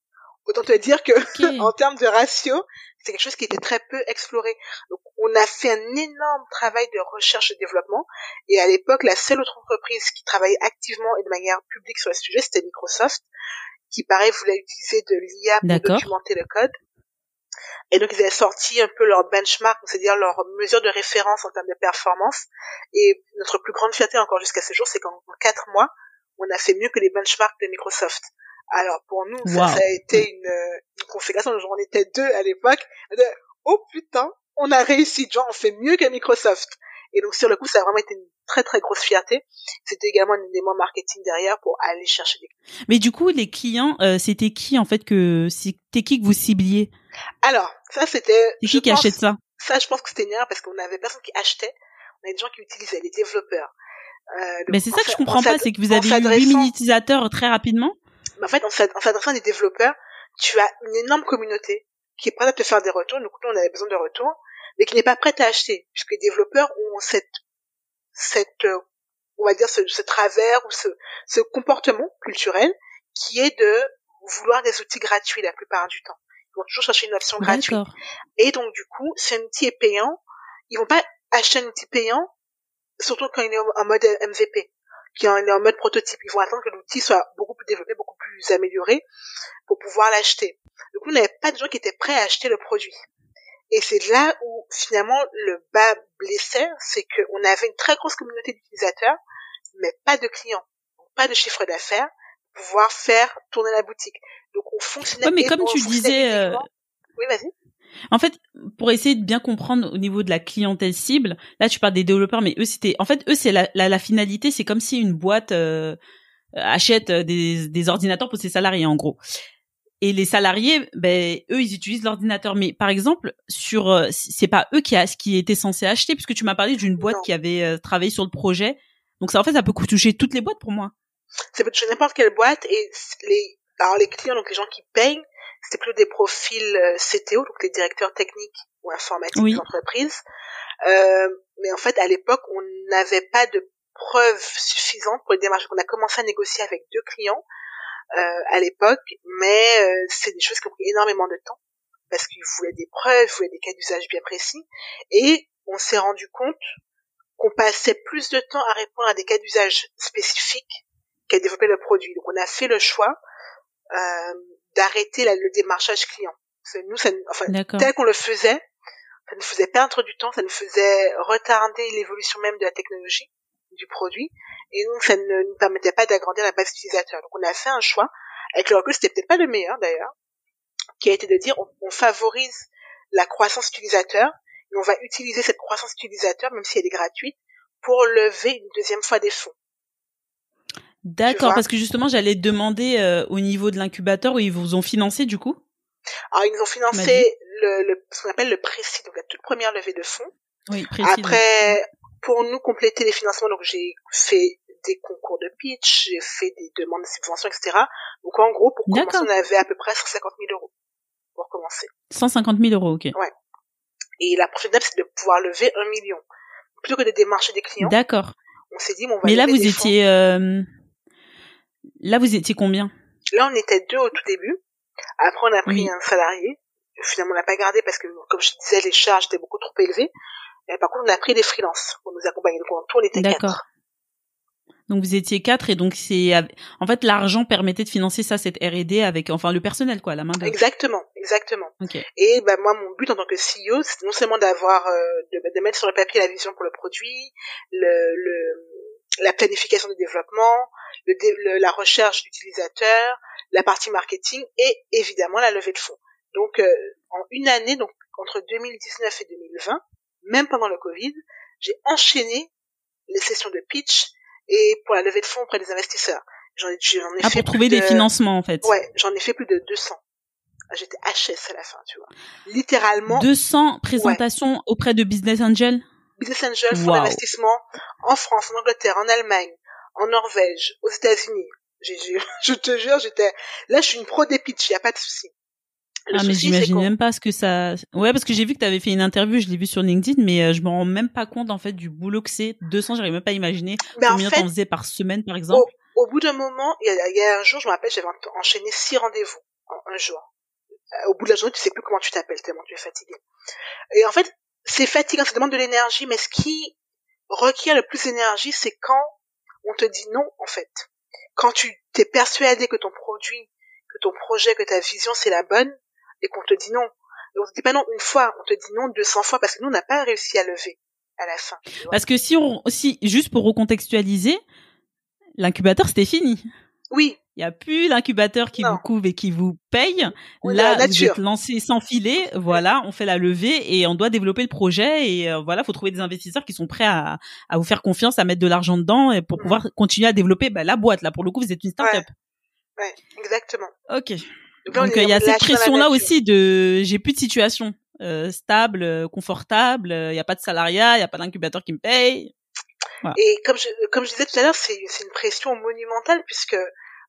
B: Autant te dire que, [laughs] en termes de ratio, c'est quelque chose qui était très peu exploré. Donc, on a fait un énorme travail de recherche et développement. Et à l'époque, la seule autre entreprise qui travaillait activement et de manière publique sur le sujet, c'était Microsoft, qui, pareil, voulait utiliser de l'IA pour documenter le code. Et donc ils avaient sorti un peu leur benchmark, c'est-à-dire leur mesure de référence en termes de performance. Et notre plus grande fierté encore jusqu'à ce jour, c'est qu'en quatre mois, on a fait mieux que les benchmarks de Microsoft. Alors pour nous, ça, a été une, une configuration. On était deux à l'époque. Oh putain, on a réussi. Genre, on fait mieux que Microsoft. Et donc sur le coup, ça a vraiment été une très très grosse fierté. C'était également un élément marketing derrière pour aller chercher des
C: clients. Mais du coup, les clients, euh, c'était qui en fait que c'était qui que vous cibliez?
B: Alors, ça c'était.
C: C'est qui qui achète ça?
B: Ça, je pense que c'était une erreur parce qu'on avait personne qui achetait. On avait des gens qui utilisaient, les développeurs.
C: Euh, mais c'est ça que je comprends pas, c'est que vous avez eu 8000 utilisateurs très rapidement.
B: Mais en fait, en s'adressant à des développeurs, tu as une énorme communauté qui est prête à te faire des retours. Donc, nous, on avait besoin de retours mais qui n'est pas prête à acheter, puisque les développeurs ont cette, cette, euh, on va dire ce, ce travers ou ce, ce comportement culturel qui est de vouloir des outils gratuits la plupart du temps. Ils vont toujours chercher une option gratuite. Et donc du coup, si un outil est payant, ils vont pas acheter un outil payant, surtout quand il est en mode MVP, qui est en mode prototype. Ils vont attendre que l'outil soit beaucoup plus développé, beaucoup plus amélioré pour pouvoir l'acheter. Du coup, on n'avait pas de gens qui étaient prêts à acheter le produit. Et c'est là où finalement le bas blessait, c'est qu'on avait une très grosse communauté d'utilisateurs, mais pas de clients, pas de chiffre d'affaires, pouvoir faire tourner la boutique. Donc on fonctionnait.
C: mais comme tu disais. Euh,
B: oui, vas-y.
C: En fait, pour essayer de bien comprendre au niveau de la clientèle cible, là tu parles des développeurs, mais eux c'était, en fait eux c'est la, la, finalité, c'est comme si une boîte, euh, achète des, des ordinateurs pour ses salariés en gros. Et les salariés, ben eux, ils utilisent l'ordinateur. Mais par exemple, sur, c'est pas eux qui a, qui étaient censés acheter, puisque tu m'as parlé d'une boîte qui avait travaillé sur le projet. Donc ça, en fait, ça peut toucher toutes les boîtes pour moi.
B: Peut toucher n'importe quelle boîte et les, alors les clients, donc les gens qui payent, c'était plus des profils CTO, donc les directeurs techniques ou informatiques oui. d'entreprise. Euh, mais en fait, à l'époque, on n'avait pas de preuves suffisantes pour les démarches. On a commencé à négocier avec deux clients euh, à l'époque, mais euh, c'est des choses qui ont pris énormément de temps parce qu'ils voulaient des preuves, ils voulaient des cas d'usage bien précis, et on s'est rendu compte qu'on passait plus de temps à répondre à des cas d'usage spécifiques développer le produit. Donc on a fait le choix euh, d'arrêter le démarchage client. nous, ça, enfin, tel qu'on le faisait, ça nous faisait perdre du temps, ça nous faisait retarder l'évolution même de la technologie du produit, et donc ça ne nous permettait pas d'agrandir la base utilisateur. Donc on a fait un choix, avec le recul c'était peut-être pas le meilleur d'ailleurs, qui a été de dire on, favorise la croissance utilisateur, et on va utiliser cette croissance utilisateur, même si elle est gratuite, pour lever une deuxième fois des fonds.
C: D'accord, parce que justement j'allais demander euh, au niveau de l'incubateur où ils vous ont financé du coup.
B: Alors ils nous ont financé le, le, ce qu'on appelle le précis, donc la toute première levée de fonds.
C: Oui, précis.
B: Après, pour nous compléter les financements, donc j'ai fait des concours de pitch, j'ai fait des demandes de subventions, etc. Donc en gros, pour commencer, on avait à peu près 150 000 euros pour commencer.
C: 150 000 euros, ok.
B: Ouais. Et la prochaine étape, c'est de pouvoir lever un million. Plutôt que de démarcher des clients.
C: D'accord.
B: On s'est dit, bon, on va
C: Mais là, vous étiez, euh... là, vous étiez combien?
B: Là, on était deux au tout début. Après, on a pris un salarié finalement on l'a pas gardé parce que comme je disais les charges étaient beaucoup trop élevées et par contre on a pris des freelances pour nous accompagner donc en tout on était
C: quatre donc vous étiez quatre et donc c'est en fait l'argent permettait de financer ça cette R&D avec enfin le personnel quoi la main d'œuvre.
B: Exactement, exactement. Et ben moi mon but en tant que CEO c'est non seulement d'avoir euh, de, de, mettre sur le papier la vision pour le produit, le, le la planification du développement, le, le la recherche d'utilisateurs, la partie marketing et évidemment la levée de fonds. Donc, euh, en une année, donc entre 2019 et 2020, même pendant le Covid, j'ai enchaîné les sessions de pitch et pour la levée de fonds auprès des investisseurs. J'en ai, j'en ai
C: ah,
B: fait
C: pour trouver des financements en fait.
B: Ouais, j'en ai fait plus de 200. J'étais HS à la fin, tu vois. Littéralement.
C: 200 présentations auprès de Business Angel?
B: Business Angel, fonds d'investissement en France, en Angleterre, en Allemagne, en Norvège, aux États-Unis. [laughs] je te jure, j'étais là, je suis une pro des pitch, y a pas de souci
C: ah mais j'imagine même pas ce que ça. Ouais parce que j'ai vu que tu avais fait une interview, je l'ai vu sur LinkedIn, mais euh, je me rends même pas compte en fait du boulot que c'est. 200, j'arrive même pas à imaginer combien t'en faisais par semaine par exemple.
B: Au, bout d'un moment, il y, a, y a, un jour, je me rappelle, j'avais enchaîné six rendez-vous en un jour. Euh, au bout de la journée, tu sais plus comment tu t'appelles tellement tu es fatigué. Et en fait, c'est fatigant, ça demande de l'énergie, mais ce qui requiert le plus d'énergie, c'est quand on te dit non en fait. Quand tu t'es persuadé que ton produit, que ton projet, que ta vision c'est la bonne, et qu'on te dit non. Et on te dit pas non une fois, on te dit non 200 fois parce que nous on n'a pas réussi à lever à la fin.
C: Parce que si on, si juste pour recontextualiser, l'incubateur c'était fini.
B: Oui.
C: Il y a plus l'incubateur qui vous couvre et qui vous paye. Là, vous êtes lancé sans filet. Voilà, on fait la levée et on doit développer le projet. Et euh, voilà, faut trouver des investisseurs qui sont prêts à, à vous faire confiance, à mettre de l'argent dedans et pour mm. pouvoir continuer à développer bah, la boîte. Là, pour le coup, vous êtes une start-up.
B: Ouais. ouais, exactement.
C: Ok. Donc il y a cette pression là aussi de j'ai plus de situation euh, stable, euh, confortable, il euh, n'y a pas de salariat, il n'y a pas d'incubateur qui me paye.
B: Et comme je comme je disais tout à l'heure, c'est c'est une pression monumentale puisque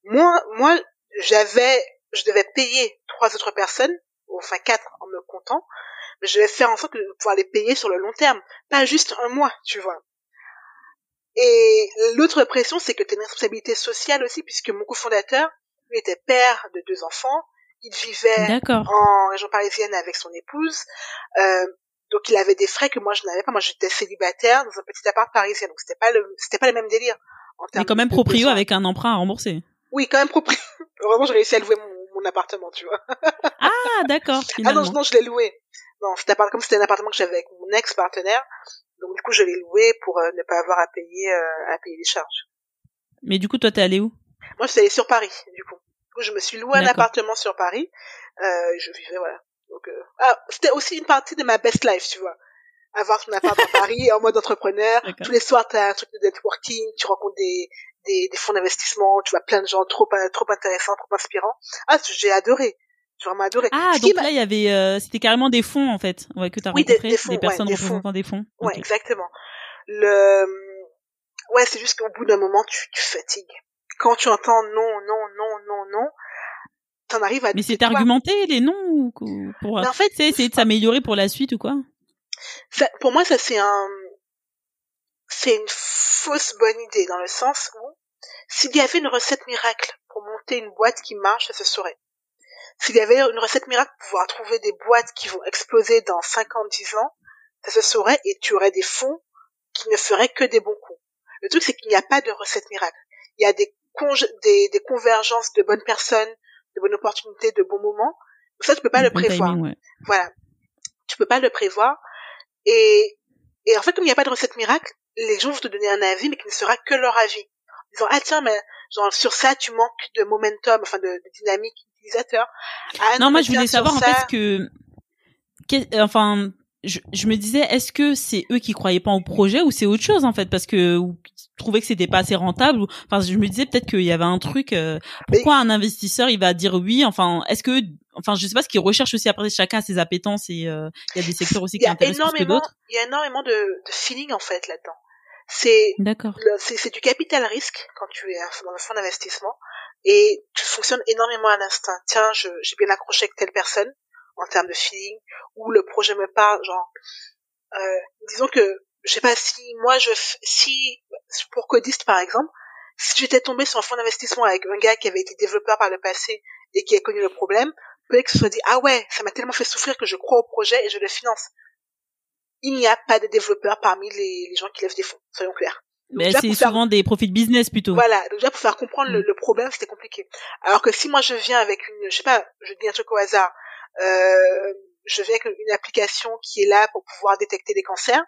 B: moi moi j'avais je devais payer trois autres personnes, enfin quatre en me comptant, mais je devais faire en sorte de pouvoir les payer sur le long terme, pas juste un mois, tu vois. Et l'autre pression, c'est que tu as une responsabilité sociale aussi, puisque mon cofondateur, lui était père de deux enfants. Il vivait en région parisienne avec son épouse. Euh, donc il avait des frais que moi je n'avais pas. Moi j'étais célibataire dans un petit appart parisien, donc c'était pas le c'était pas le même délire.
C: En Mais quand même proprio avec un emprunt à rembourser.
B: Oui, quand même proprio. [laughs] Vraiment j'ai réussi à louer mon, mon appartement, tu vois.
C: ah d'accord. [laughs]
B: Ah non non je l'ai loué. Non c'était comme c'était un appartement que j'avais avec mon ex partenaire. Donc du coup je l'ai loué pour euh, ne pas avoir à payer euh, à payer les charges.
C: Mais du coup toi t'es allé où?
B: Moi, je suis allée sur Paris, du coup. Du coup, je me suis loué un appartement sur Paris. Euh, je vivais, voilà. Donc, euh... ah, c'était aussi une partie de ma best life, tu vois. Avoir ton appart à Paris en mode entrepreneur. Tous les soirs, tu as un truc de networking, tu rencontres des, des, des fonds d'investissement, tu vois plein de gens trop, trop intéressants, trop inspirants. Ah, j'ai adoré. J'ai vraiment adoré.
C: Ah, donc là, il y avait, euh, c'était carrément des fonds, en fait, ouais, que tu as oui, rencontré, des, fonds, des personnes ouais, représentant des fonds.
B: Ouais, exactement. Le, ouais, c'est juste qu'au bout d'un moment, tu, tu fatigues. Quand tu entends non, non, non, non, non, t'en arrives à.
C: Mais c'est argumenté les noms ou pour. Mais en fait, c'est essayer de s'améliorer pour la suite ou quoi?
B: Ça, Pour moi, ça c'est un, c'est une fausse bonne idée dans le sens où s'il y avait une recette miracle pour monter une boîte qui marche, ça se saurait. S'il y avait une recette miracle pour pouvoir trouver des boîtes qui vont exploser dans 5 ans, 10 ans, ça se saurait et tu aurais des fonds qui ne feraient que des bons coups. Le truc, c'est qu'il n'y a pas de recette miracle. Il y a des, des, des convergences de bonnes personnes, de bonnes opportunités, de bons moments. ça, tu peux pas le prévoir. Voilà. Tu peux pas le prévoir. Et, et en fait, comme il n'y a pas de recette miracle, les gens vont te donner un avis, mais qui ne sera que leur avis. Ils disant, ah tiens, mais genre, sur ça, tu manques de momentum, enfin, de, de dynamique utilisateur.
C: Ah, non, moi, je voulais savoir, en fait, que, enfin, je, je, me disais, est-ce que c'est eux qui croyaient pas au projet ou c'est autre chose en fait parce que ou trouvaient que c'était pas assez rentable ou, enfin je me disais peut-être qu'il y avait un truc euh, pourquoi un investisseur il va dire oui enfin est-ce que enfin je sais pas ce qu'ils recherchent aussi après chacun a ses appétences et euh, il y a des secteurs aussi qui intéressent plus que d'autres.
B: il y a énormément de, de feeling en fait là-dedans. C'est
C: d'accord.
B: c'est du capital risque quand tu es dans un fonds d'investissement et tu fonctionnes énormément à l'instinct. Tiens j'ai bien accroché avec telle personne en termes de feeling, ou le projet me parle, genre, euh, disons que, je sais pas si moi je, si, pour Codiste par exemple, si j'étais tombé sur un fonds d'investissement avec un gars qui avait été développeur par le passé et qui a connu le problème, peut-être que ce soit dit, ah ouais, ça m'a tellement fait souffrir que je crois au projet et je le finance. Il n'y a pas de développeurs parmi les, les gens qui lèvent des fonds, soyons clairs.
C: Mais c'est souvent des profits de business plutôt.
B: Voilà, donc déjà pour faire comprendre le, mm. le, problème, c'était compliqué. Alors que si moi je viens avec une, je sais pas, je dis un truc au hasard, euh, je viens avec une application qui est là pour pouvoir détecter des cancers,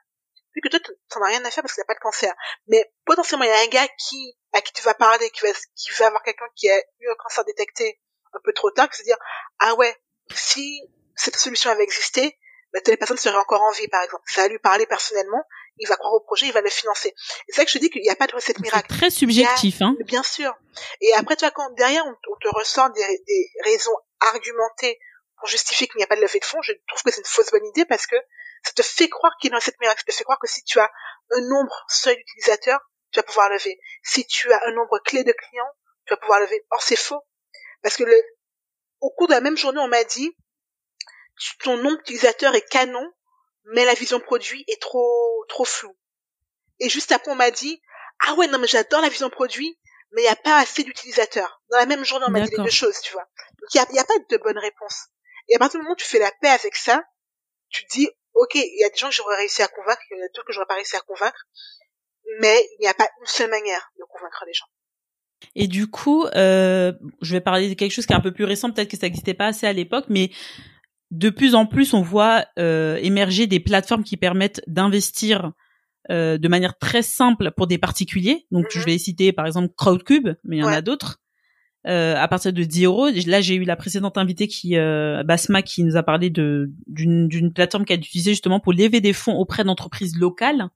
B: vu que toi, t'en as rien à faire parce qu'il n'y a pas de cancer. Mais potentiellement, il y a un gars qui, à qui tu vas parler, qui va, qui va avoir quelqu'un qui a eu un cancer détecté un peu trop tard, qui va se dire, ah ouais, si cette solution avait existé, bah, telle personne serait encore en vie, par exemple. Ça va lui parler personnellement, il va croire au projet, il va le financer. C'est ça que je dis qu'il n'y a pas de recette miracle.
C: Très subjectif, hein.
B: Bien sûr. Et après, tu vois, quand derrière, on, te ressort des, des raisons argumentées pour justifier qu'il n'y a pas de levée de fonds, je trouve que c'est une fausse bonne idée parce que ça te fait croire qu'il y a cette miracle, ça te fait croire que si tu as un nombre seul d'utilisateurs, tu vas pouvoir lever. Si tu as un nombre clé de clients, tu vas pouvoir lever. Or, c'est faux. Parce que le, au cours de la même journée, on m'a dit, ton nombre d'utilisateurs est canon, mais la vision produit est trop, trop floue. Et juste après, on m'a dit, ah ouais, non, mais j'adore la vision produit, mais il n'y a pas assez d'utilisateurs. Dans la même journée, on m'a dit les deux choses, tu vois. Donc, il n'y a, a, pas de bonne réponse. Et à partir du moment où tu fais la paix avec ça, tu dis, ok, il y a des gens que j'aurais réussi à convaincre, il y en a d'autres que j'aurais pas réussi à convaincre, mais il n'y a pas une seule manière de convaincre les gens.
C: Et du coup, euh, je vais parler de quelque chose qui est un peu plus récent, peut-être que ça n'existait pas assez à l'époque, mais de plus en plus, on voit euh, émerger des plateformes qui permettent d'investir euh, de manière très simple pour des particuliers. Donc, je mm-hmm. vais citer par exemple Crowdcube, mais il y en a d'autres euh, à partir de 10 euros. Là, j'ai eu la précédente invitée qui, euh, Basma, qui nous a parlé de d'une plateforme qu'elle utilisait justement pour lever des fonds auprès d'entreprises locales.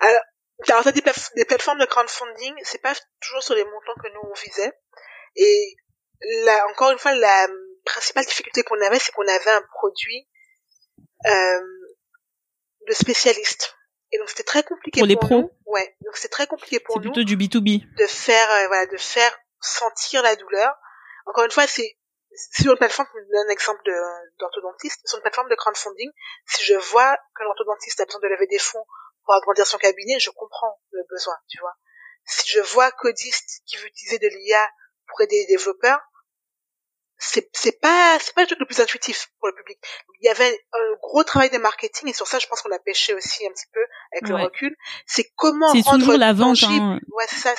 B: Alors, alors des, des plateformes de crowdfunding, c'est pas toujours sur les montants que nous on visait. Et là, encore une fois, la principale difficulté qu'on avait, c'est qu'on avait un produit euh, de spécialistes. Et donc c'était très compliqué
C: pour,
B: pour
C: les pros.
B: Ouais, donc c'est très compliqué pour nous.
C: C'est plutôt du B2B.
B: De faire, euh, voilà, de faire sentir la douleur. Encore une fois, c'est sur une plateforme, je donne un exemple d'orthodontiste, sur une plateforme de crowdfunding, si je vois que l'orthodontiste a besoin de lever des fonds pour agrandir son cabinet, je comprends le besoin, tu vois. Si je vois codiste qui veut utiliser de l'IA pour aider les développeurs, c'est c'est pas c'est pas le truc le plus intuitif pour le public. Il y avait un gros travail de marketing et sur ça je pense qu'on a pêché aussi un petit peu avec le recul. C'est comment
C: c'est toujours la vente. Hein.
B: Ouais c'est ça.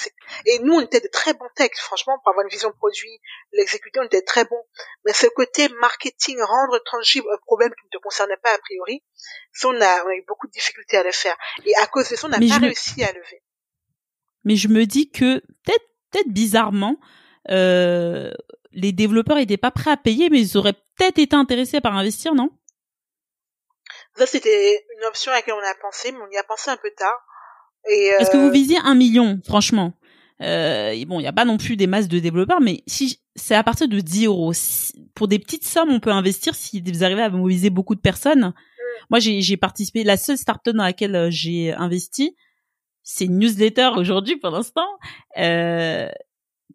B: Et nous on était de très bons textes franchement pour avoir une vision produit, l'exécuter on était très bons. Mais ce côté marketing rendre tangible un problème qui ne te concernait pas a priori, ça on a on a eu beaucoup de difficultés à le faire et à cause de ça on n'a pas réussi à lever.
C: Mais je me dis que peut-être peut-être bizarrement euh, les développeurs étaient pas prêts à payer, mais ils auraient peut-être été intéressés par investir, non?
B: Ça, c'était une option à laquelle on a pensé, mais on y a pensé un peu tard.
C: Est-ce que vous visiez un million, franchement? Euh, bon, il n'y a pas non plus des masses de développeurs, mais si c'est à partir de 10 euros, pour des petites sommes, on peut investir si vous arrivez à mobiliser beaucoup de personnes. Mm. Moi, j'ai participé, la seule startup dans laquelle euh, j'ai investi, c'est une newsletter aujourd'hui pour l'instant, euh,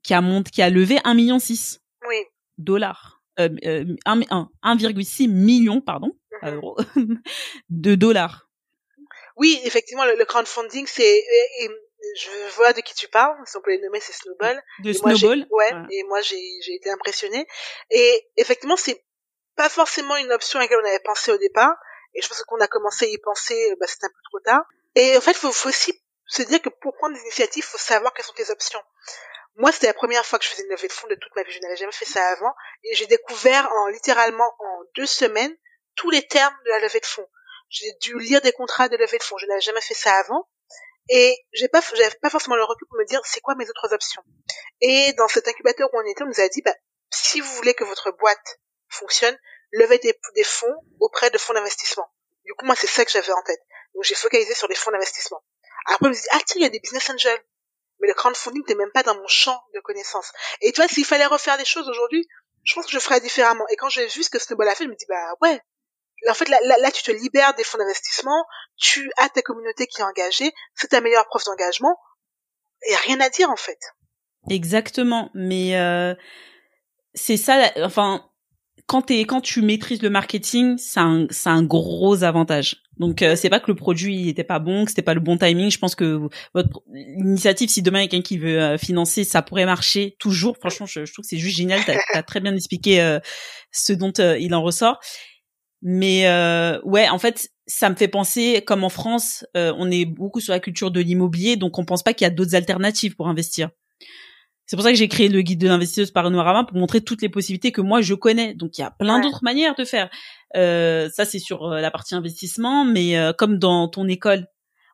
C: qui a qui a levé 1 million 6
B: oui.
C: Dollars, euh, 1,6 euh, million, pardon, mm-hmm. euros, [laughs] de dollars.
B: Oui, effectivement, le, crowdfunding, c'est je vois de qui tu parles, si on peut les nommer, c'est Snowball.
C: De Snowball.
B: ouais, et moi j'ai j'ai été impressionnée. Et effectivement, c'est pas forcément une option à laquelle on avait pensé au départ. Et je pense qu'on a commencé à y penser, bah, c'était un peu trop tard. Et en fait, faut, faut aussi se dire que pour prendre des initiatives, faut savoir quelles sont tes options. Moi, c'était la première fois que je faisais une levée de fonds de toute ma vie. Je n'avais jamais fait ça avant. Et j'ai découvert en littéralement en deux semaines tous les termes de la levée de fonds. J'ai dû lire des contrats de levée de fonds. Je n'avais jamais fait ça avant. Et j'ai pas, pas forcément le recul pour me dire c'est quoi mes autres options? Et dans cet incubateur où on était, on nous a dit, bah, si vous voulez que votre boîte fonctionne, levez des, des fonds auprès de fonds d'investissement. Du coup, moi, c'est ça que j'avais en tête. Donc, j'ai focalisé sur les fonds d'investissement. Après, on me dit, ah, tiens, il y a des business angels. Mais le crowdfunding n'était même pas dans mon champ de connaissances. Et tu vois, s'il fallait refaire les choses aujourd'hui, je pense que je ferais différemment. Et quand j'ai vu ce que Snowball a fait, je me dis, bah, ouais, en fait, là, là, tu te libères des fonds d'investissement, tu as ta communauté qui est engagée, c'est ta meilleure preuve d'engagement. Il n'y a rien à dire, en fait.
C: Exactement. Mais euh, c'est ça, enfin, quand, quand tu maîtrises le marketing, c'est un, c'est un gros avantage. Donc euh, c'est pas que le produit était pas bon, que c'était pas le bon timing. Je pense que votre initiative, si demain il y a quelqu'un qui veut euh, financer, ça pourrait marcher toujours. Franchement, je, trouve que c'est juste génial. T'as, as très bien expliqué ce dont il en ressort. Mais euh, ouais, en fait, ça me fait penser, comme en France, euh, on est beaucoup sur la culture de l'immobilier, donc on pense pas qu'il y a d'autres alternatives pour investir. C'est pour ça que j'ai créé le guide de l'investisseuse par Noirama pour montrer toutes les possibilités que moi je connais. Donc il y a plein d'autres manières de faire. Euh, ça c'est sur euh, la partie investissement, mais euh, comme dans ton école,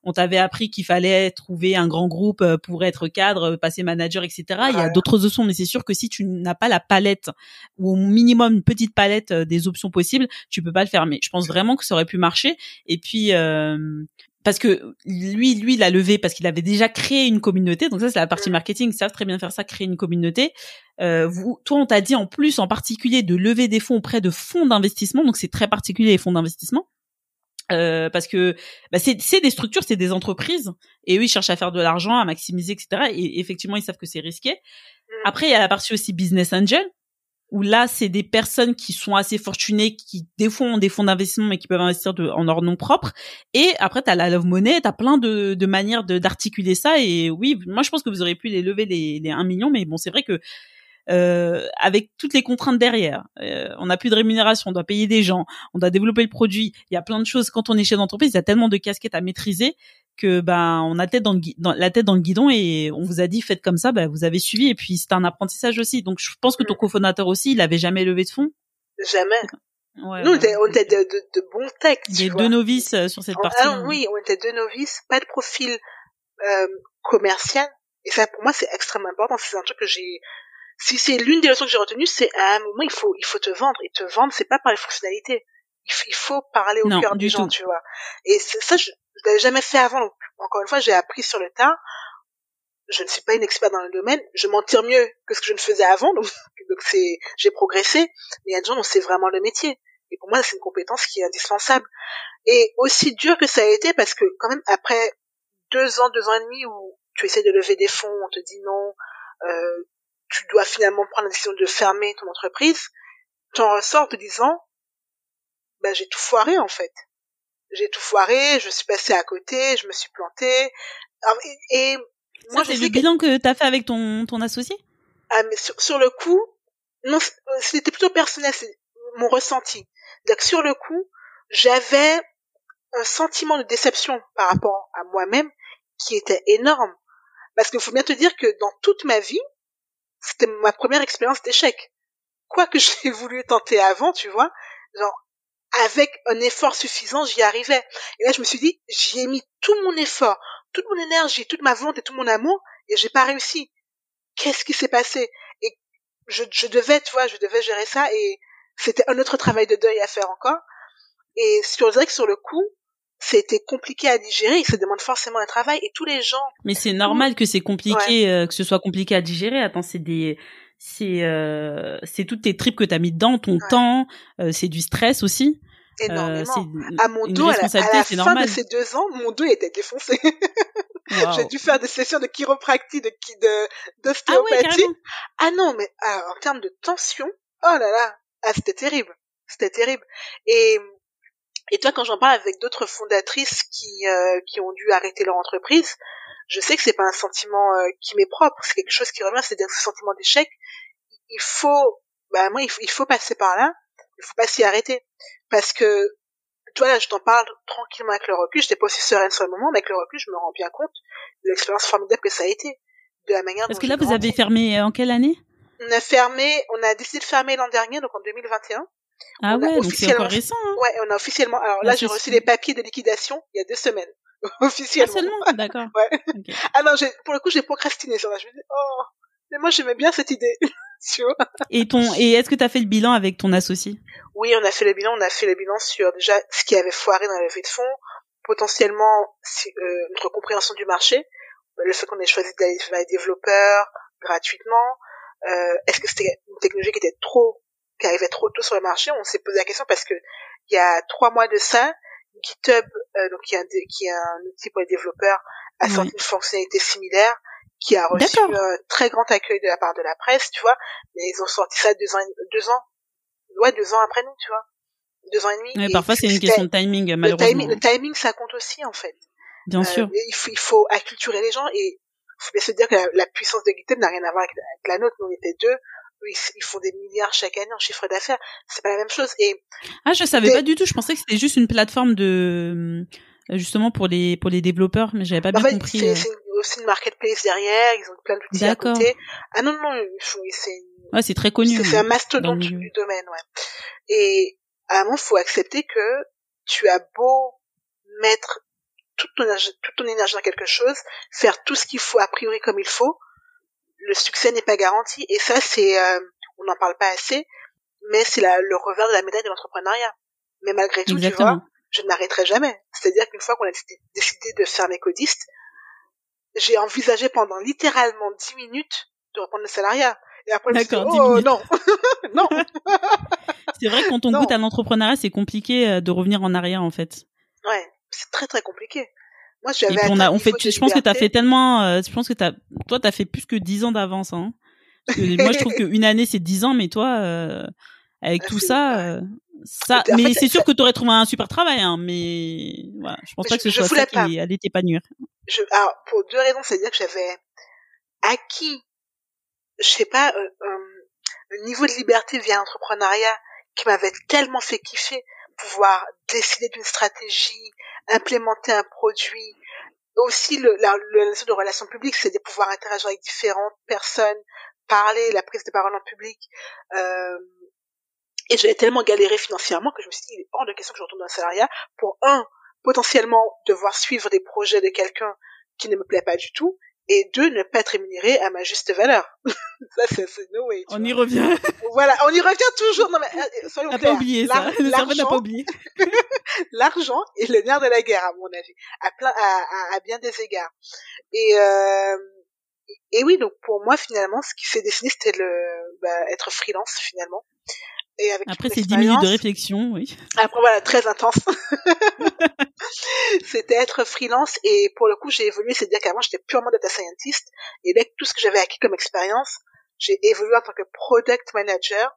C: on t'avait appris qu'il fallait trouver un grand groupe pour être cadre, passer manager, etc. Il y a d'autres options, mais c'est sûr que si tu n'as pas la palette ou au minimum une petite palette des options possibles, tu peux pas le faire. Mais je pense vraiment que ça aurait pu marcher. Et puis euh, parce que lui, lui, il a levé parce qu'il avait déjà créé une communauté. Donc ça, c'est la partie marketing. Ils savent très bien faire ça, créer une communauté. Euh, vous, toi, on t'a dit en plus, en particulier, de lever des fonds auprès de fonds d'investissement. Donc c'est très particulier les fonds d'investissement. Euh, parce que bah, c'est des structures, c'est des entreprises, et eux ils cherchent à faire de l'argent, à maximiser, etc. Et effectivement ils savent que c'est risqué. Mm. Après il y a la partie aussi business angel, où là c'est des personnes qui sont assez fortunées, qui des fois ont des fonds d'investissement mais qui peuvent investir en leur nom propre. Et après t'as la love money, t'as plein de, de manières d'articuler ça. Et oui, moi je pense que vous auriez pu les lever les, les 1 million, mais bon c'est vrai que euh, avec toutes les contraintes derrière. Euh, on n'a plus de rémunération, on doit payer des gens, on doit développer le produit. Il y a plein de choses quand on est chef d'entreprise, il y a tellement de casquettes à maîtriser que ben on a tête dans, le, dans, la tête dans le guidon et on vous a dit faites comme ça, ben, vous avez suivi et puis c'est un apprentissage aussi. Donc je pense que ton mm. cofondateur aussi, il avait jamais levé de fonds.
B: Jamais. Ouais, Nous, on était, on était de, de, de, bons techs.
C: Des deux novices euh, sur cette partie.
B: Ah, oui, on était deux novices, pas de profil euh, commercial. Et ça, pour moi, c'est extrêmement important. C'est un truc que j'ai si c'est l'une des leçons que j'ai retenues, c'est à un moment il faut il faut te vendre et te vendre c'est pas par les fonctionnalités. Il faut, parler au cœur des gens, tu vois. Et ça je, je l'avais jamais fait avant. Donc, encore une fois, j'ai appris sur le tas. Je ne suis pas une experte dans le domaine. Je m'en tire mieux que ce que je ne faisais avant. Donc, [laughs] donc c'est j'ai progressé. Mais il y a des gens dont c'est vraiment le métier. Et pour moi, c'est une compétence qui est indispensable. Et aussi dur que ça a été parce que quand même après deux ans, deux ans et demi où tu essaies de lever des fonds, on te dit non, euh, tu dois finalement prendre la décision de fermer ton entreprise, tu en ressors te disant, ben, j'ai tout foiré en fait. J'ai tout foiré, je suis passé à côté, je me suis planté. et,
C: moi, c'est le bilan que, tu as fait avec ton, ton associé?
B: Ah, mais sur, le coup, non, c'était plutôt personnel, c'est mon ressenti. Donc sur le coup, j'avais un sentiment de déception par rapport à moi-même qui était énorme. Parce qu'il faut bien te dire que dans toute ma vie, c'était ma première expérience d'échec. Quoi que [laughs] j'ai voulu tenter avant, tu vois, genre avec un effort suffisant, j'y arrivais. Et là, je me suis dit, j'y ai mis tout mon effort, toute mon énergie, toute ma volonté, tout mon amour, et j'ai pas réussi. Qu'est-ce qui s'est passé? Et je, je devais, tu vois, je devais gérer ça, et c'était un autre travail de deuil à faire encore. Et sur que sur le coup, c'était compliqué à digérer, il se demande forcément un travail et tous les gens.
C: Mais c'est normal que c'est compliqué, euh, que ce soit compliqué à digérer. Attends, c'est des, c'est, euh, c'est toutes tes tripes que t'as mis dedans, ton temps, euh, c'est du stress aussi.
B: Énormément. à mon dos, à la, fin de ces deux ans, mon dos était défoncé. [laughs] J'ai dû faire des sessions de chiropractie, de, de, d'ostéopathie. Ah, ah, non, mais ah, en termes de tension, oh là là, ah, c'était terrible. C'était terrible. Et et toi, quand j'en parle avec d'autres fondatrices qui euh, qui ont dû arrêter leur entreprise, je sais que c'est pas un sentiment euh, qui m'est propre, c'est quelque chose qui revient, c'est un sentiment d'échec. Il faut, bah moi, il faut, il faut passer par là. Il faut pas s'y arrêter, parce que toi là, je t'en parle tranquillement avec le recul. J'étais pas aussi sereine sur le moment, mais avec le recul, je me rends bien compte de l'expérience formidable que ça a été, de la manière.
C: Parce que là, vous avez fermé euh, en quelle année?
B: On a fermé, on a décidé de fermer l'an dernier, donc en 2021.
C: Ah ouais, donc c'est encore récent. Hein.
B: Ouais, on a officiellement. Alors là, j'ai reçu les papiers de liquidation il y a deux semaines. [laughs] officiellement.
C: Ah seulement, d'accord.
B: ouais. Ah non, pour le coup, j'ai procrastiné sur là. Je me dis, oh, mais moi j'aimais bien cette idée. [laughs]
C: et ton, et est-ce que tu as fait le bilan avec ton associé?
B: Oui, on a fait le bilan. On a fait le bilan sur déjà ce qui avait foiré dans la levée de fonds, potentiellement euh, notre compréhension du marché, le fait qu'on ait choisi d'aller vers les développeurs gratuitement. Euh, est-ce que c'était une technologie qui était trop qui arrivait trop tôt sur le marché, on s'est posé la question parce que il y a trois mois de ça, GitHub, euh, donc qui est, un, qui est un outil pour les développeurs, a sorti une fonctionnalité similaire qui a reçu un très grand accueil de la part de la presse, tu vois. Mais ils ont sorti ça deux ans, deux ans, ouais, deux ans après nous, tu vois, deux ans et demi.
C: Ouais, parfois c'est une question de timing, malheureusement.
B: Le timing, ça compte aussi en fait.
C: Bien euh, sûr.
B: Il faut, il faut acculturer les gens et il faut bien se dire que la, puissance de GitHub n'a rien à voir avec, avec la nôtre. Nous, on était deux ils, font des milliards chaque année en chiffre d'affaires. C'est pas la même chose. Et
C: ah, je savais pas du tout. Je pensais que c'était juste une plateforme de euh, justement pour les pour les développeurs, mais j'avais pas bah, bien compris.
B: Euh. C'est aussi une marketplace derrière. Ils ont plein d'outils à côté. Ah non non, c'est
C: ouais, c'est très connu.
B: C'est un mastodonte du domaine, ouais. Et à un moment, faut accepter que tu as beau mettre toute ton, toute ton énergie dans quelque chose, faire tout ce qu'il faut a priori comme il faut, le succès n'est pas garanti. Et ça c'est euh, on n'en parle pas assez mais c'est le revers de la médaille de l'entrepreneuriat. Mais malgré tout tu vois je n'arrêterai jamais. C'est-à-dire qu'une fois qu'on a décidé de faire mes codistes j'ai envisagé pendant littéralement dix minutes de reprendre le salariat. Et après je oh non. [laughs] Non. [laughs]
C: C'est vrai que quand on goûte à l'entrepreneuriat c'est compliqué euh, de revenir en arrière en fait.
B: Ouais c'est très très compliqué moi,
C: on a, on fait, je pense que t'as fait tellement, euh, je pense que t'as, toi, t'as fait plus que dix ans d'avance, hein. moi, je trouve [laughs] qu'une année, c'est dix ans, mais toi, euh, avec ah, tout ça, euh, ça, mais c'est sûr que t'aurais trouvé un super travail, hein, mais voilà, je pense pas que ce soit ça qui allait t'épanouir.
B: Je, alors, pour deux raisons, c'est-à-dire que j'avais acquis, je sais pas, un niveau de liberté via l'entrepreneuriat qui m'avait tellement fait kiffer, pouvoir décider d'une stratégie, implémenter un produit. Aussi, le, la, le, de relations publiques, c'est de pouvoir interagir avec différentes personnes, parler, la prise de parole en public. Euh, et j'avais tellement galéré financièrement que je me suis dit, il est hors de question que je retourne dans le salariat pour, un, potentiellement devoir suivre des projets de quelqu'un qui ne me plaît pas du tout, et deux, ne pas être rémunéré à ma juste valeur. [laughs] ça, c'est no way.
C: On y revient.
B: voilà, on y revient toujours. Non, mais, euh, soyons clairs.
C: pas oublié ça. L'argent n'a pas oublié. [laughs]
B: l'argent est le nerf de la guerre, à mon avis, à plein, à, à, bien des égards. Et, euh, et oui, donc pour moi, finalement, ce qui s'est dessiné, c'était le, bah, être freelance, finalement.
C: Et avec Après ces dix minutes de réflexion, oui.
B: Après voilà, très intense. [laughs] C'était être freelance et pour le coup j'ai évolué, c'est-à-dire qu'avant j'étais purement data scientist et avec tout ce que j'avais acquis comme expérience, j'ai évolué en tant que product manager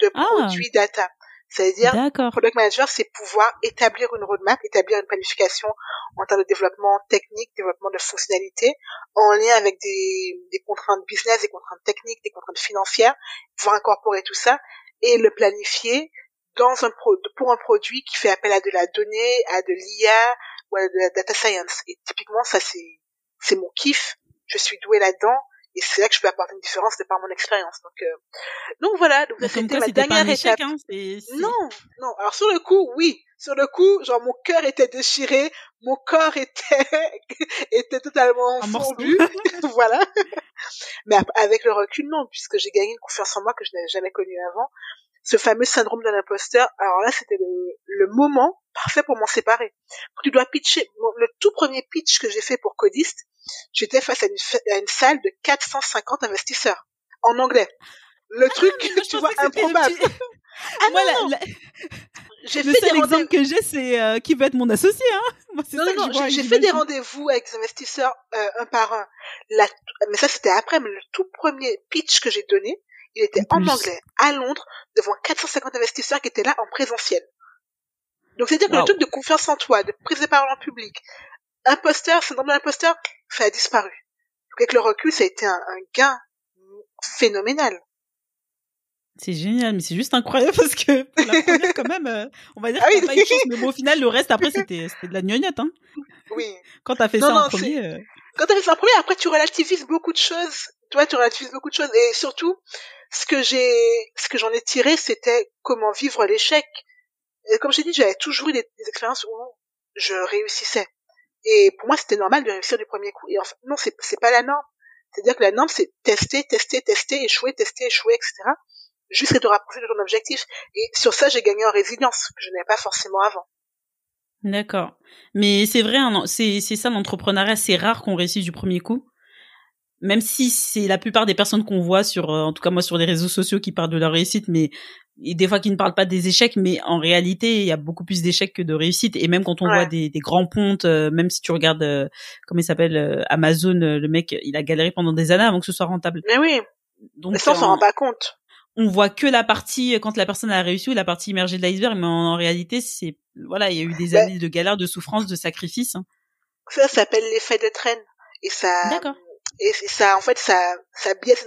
B: de ah. produits data. C'est-à-dire, product manager, c'est pouvoir établir une roadmap, établir une planification en termes de développement technique, développement de fonctionnalités, en lien avec des, des contraintes business, des contraintes techniques, des contraintes financières, pouvoir incorporer tout ça et le planifier dans un pro pour un produit qui fait appel à de la donnée, à de l'IA ou à de la data science. Et typiquement, ça c'est c'est mon kiff. Je suis douée là-dedans et c'est là que je peux apporter une différence de par mon expérience. Donc euh... donc voilà. Donc c'était ma dernière étape. Hein, non, non. Alors sur le coup, oui, sur le coup, genre mon cœur était déchiré, mon corps était [laughs] était totalement fondu, [laughs] voilà. Mais avec le recul, non, puisque j'ai gagné une confiance en moi que je n'avais jamais connue avant. Ce fameux syndrome de l'imposteur, alors là, c'était le, le, moment parfait pour m'en séparer. Tu dois pitcher. le tout premier pitch que j'ai fait pour Codiste, j'étais face à une, à une salle de 450 investisseurs en anglais. Le ah truc, tu vois, improbable.
C: Ah Moi, non, la, J'ai le seul exemple que j'ai, c'est euh, qui va être mon associé. Hein [laughs]
B: Moi, non, non, non j'ai fait des rendez-vous avec des investisseurs euh, un par un. La, mais ça, c'était après. Mais le tout premier pitch que j'ai donné, il était en, anglais, à Londres, devant 450 investisseurs qui étaient là en présentiel. Donc, c'est-à-dire que le truc de confiance en toi, de prise de parole en public, imposteur, syndrome de l'imposteur, ça a disparu. Donc, avec le recul, ça a été un, un gain phénoménal.
C: C'est génial, mais c'est juste incroyable [laughs] parce que pour la première, quand même, euh, on va dire ah une chance, mais bon, au final, le reste, après, c'était, de la gnognotte, hein.
B: Oui.
C: Quand t'as fait ça en premier. Euh...
B: Quand t'as fait ça en premier, après, tu relativises beaucoup de choses. Toi, tu relativises beaucoup de choses. Et surtout, ce que j'ai, ce que j'en ai tiré, c'était comment vivre l'échec. Et comme j'ai dit, j'avais toujours eu des, expériences où je réussissais. Et pour moi, c'était normal de réussir du premier coup. Et enfin, non, c'est pas la norme. C'est-à-dire que la norme, c'est tester, tester, tester, échouer, tester, échouer, etc jusqu'à te rapprocher de ton objectif. Et sur ça, j'ai gagné en résilience, que je n'avais pas forcément avant.
C: D'accord. Mais c'est vrai, hein, c'est ça l'entrepreneuriat, c'est rare qu'on réussisse du premier coup. Même si c'est la plupart des personnes qu'on voit sur, euh, en tout cas moi sur les réseaux sociaux qui parlent de leur réussite, mais et des fois qui ne parlent pas des échecs, mais en réalité il y a beaucoup plus d'échecs que de réussites. Et même quand on voit des, des grands pontes, euh, même si tu regardes, euh, comment il s'appelle, Amazon, le mec, il a galéré pendant des années avant que ce soit rentable.
B: Mais oui. Donc, mais ça on s'en rend pas compte
C: on voit que la partie quand la personne a réussi ou la partie immergée de l'iceberg, mais en, réalité, c'est voilà, il y a eu des bah années de galère, de souffrance, de sacrifice. Hein.
B: Ça s'appelle l'effet de traîne et ça.
C: D'accord.
B: Et ça, en fait, ça, ça biaise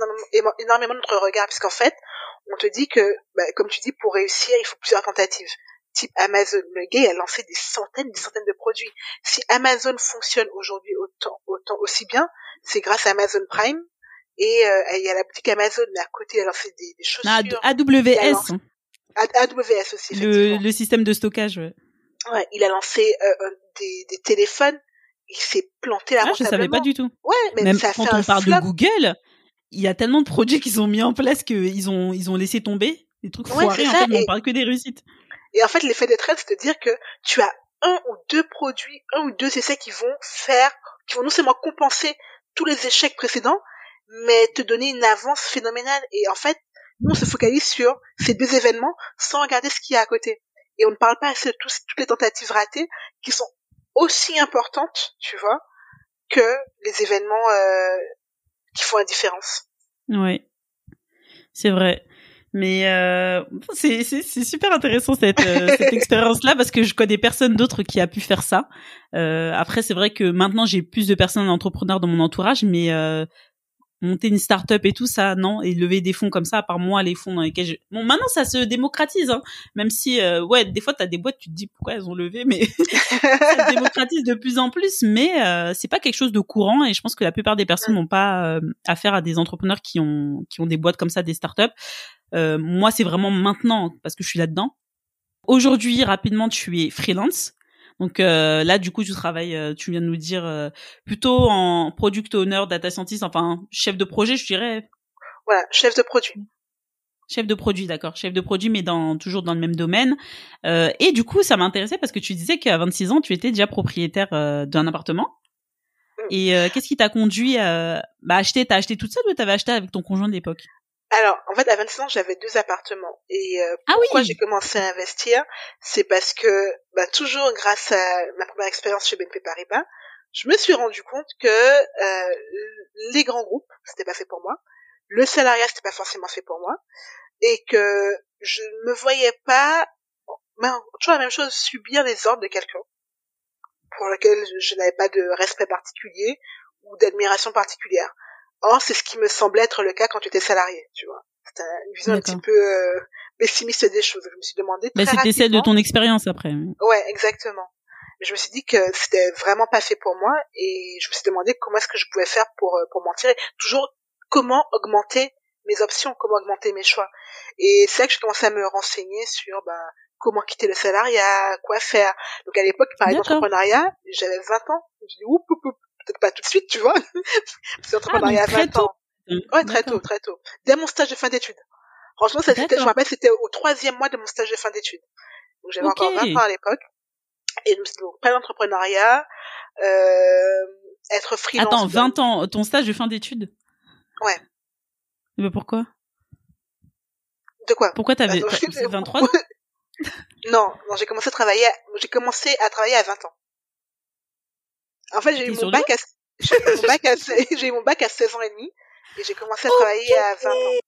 B: énormément, notre regard, puisqu'en fait, on te dit que, bah, comme tu dis, pour réussir, il faut plusieurs tentatives. Type Amazon, le gars a lancé des centaines, des centaines de produits. Si Amazon fonctionne aujourd'hui autant, autant aussi bien, c'est grâce à Amazon Prime, et euh, il y a la boutique Amazon, à côté, elle a fait des, des chaussures.
C: AWS.
B: AWS aussi,
C: le, le système de stockage, ouais.
B: Ouais, il a lancé euh, des, des téléphones, il s'est planté
C: Ah, je savais pas du tout.
B: Ouais, mais
C: Même
B: ça
C: quand on parle de Google, il y a tellement de produits qu'ils ont mis en place qu'ils ont, ils ont laissé tomber des trucs ouais, foirés, en fait, mais on parle que des réussites.
B: Et en fait, l'effet de trade, c'est de dire que tu as un ou deux produits, un ou deux essais qui vont faire, qui vont non seulement compenser tous les échecs précédents, mais te donner une avance phénoménale. Et en fait, nous, on se focalise sur ces deux événements sans regarder ce qu'il y a à côté. Et on ne parle pas assez de tous, toutes les tentatives ratées qui sont aussi importantes, tu vois, que les événements euh, qui font la différence.
C: Oui, c'est vrai. Mais euh, c'est super intéressant cette, euh, [laughs] cette expérience-là parce que je connais personne d'autre qui a pu faire ça. Euh, après, c'est vrai que maintenant j'ai plus de personnes entrepreneurs dans mon entourage, mais euh, monter une start-up et tout ça non et lever des fonds comme ça par moi les fonds dans lesquels je... bon maintenant ça se démocratise hein. Même si euh, ouais des fois t'as des boîtes tu te dis pourquoi elles ont levé mais [laughs] ça se démocratise de plus en plus mais euh, c'est pas quelque chose de courant et je pense que la plupart des personnes n'ont pas euh, affaire à des entrepreneurs qui ont qui ont des boîtes comme ça des start-up. Euh, moi c'est vraiment maintenant parce que je suis là dedans aujourd'hui rapidement tu es freelance donc euh, là, du coup, tu travailles, euh, tu viens de nous dire, euh, plutôt en product owner, data scientist, enfin chef de projet, je dirais.
B: Voilà, chef de produit.
C: Chef de produit, d'accord. Chef de produit, mais dans toujours dans le même domaine. et du coup, ça m'intéressait parce que tu disais qu'à 26 ans, tu étais déjà propriétaire d'un appartement. Mm. Et qu'est-ce qui t'a conduit à bah, acheter T'as acheté toute seule ou t'avais acheté avec ton conjoint de l'époque?
B: Alors, en fait, à 26 ans, j'avais deux appartements. Et euh, ah pourquoi j'ai commencé à investir C'est parce que, bah, toujours grâce à ma première expérience chez BNP Paribas, je me suis rendu compte que euh, les grands groupes, c'était pas fait pour moi. Le salariat, c'était pas forcément fait pour moi. Et que je ne me voyais pas, ben, toujours la même chose, subir les ordres de quelqu'un pour lequel je n'avais pas de respect particulier ou d'admiration particulière. Or, c'est ce qui me semblait être le cas quand tu étais salarié, tu vois. C'était une vision un petit peu euh, pessimiste des choses. Je me suis demandé
C: Mais c'était celle de ton expérience après.
B: Ouais, exactement. Je me suis dit que c'était vraiment pas fait pour moi et je me suis demandé comment est-ce que je pouvais faire pour euh, pour m'en tirer. Toujours comment augmenter mes options, comment augmenter mes choix. Et c'est là que j'ai commencé à me renseigner sur bah, comment quitter le salariat, quoi faire. Donc à l'époque, par l'entrepreneuriat, j'avais 20 ans. Je dis, oup, peut-être pas tout de suite, tu vois. [laughs] Parce
C: ah, à 20 ans.
B: Ouais, très tôt, très tôt. Dès mon stage de fin d'études. Franchement, ça, c'était, je me rappelle, c'était au troisième mois de mon stage de fin d'études. Donc j'avais encore 20 ans à l'époque. Et donc, pas l'entrepreneuriat, euh, être freelance.
C: Attends, 20 ans, ton stage de fin d'études?
B: Ouais.
C: Mais pourquoi?
B: De quoi?
C: Pourquoi t'avais 23 [laughs] ans? [laughs]
B: Non, non, j'ai commencé à travailler, j'ai commencé à travailler à 20 ans. En fait, [laughs] j'ai eu mon bac à, [laughs] j'ai eu mon bac à, j'ai eu mon bac à 16 ans et demi, et j'ai commencé à travailler à 20 ans.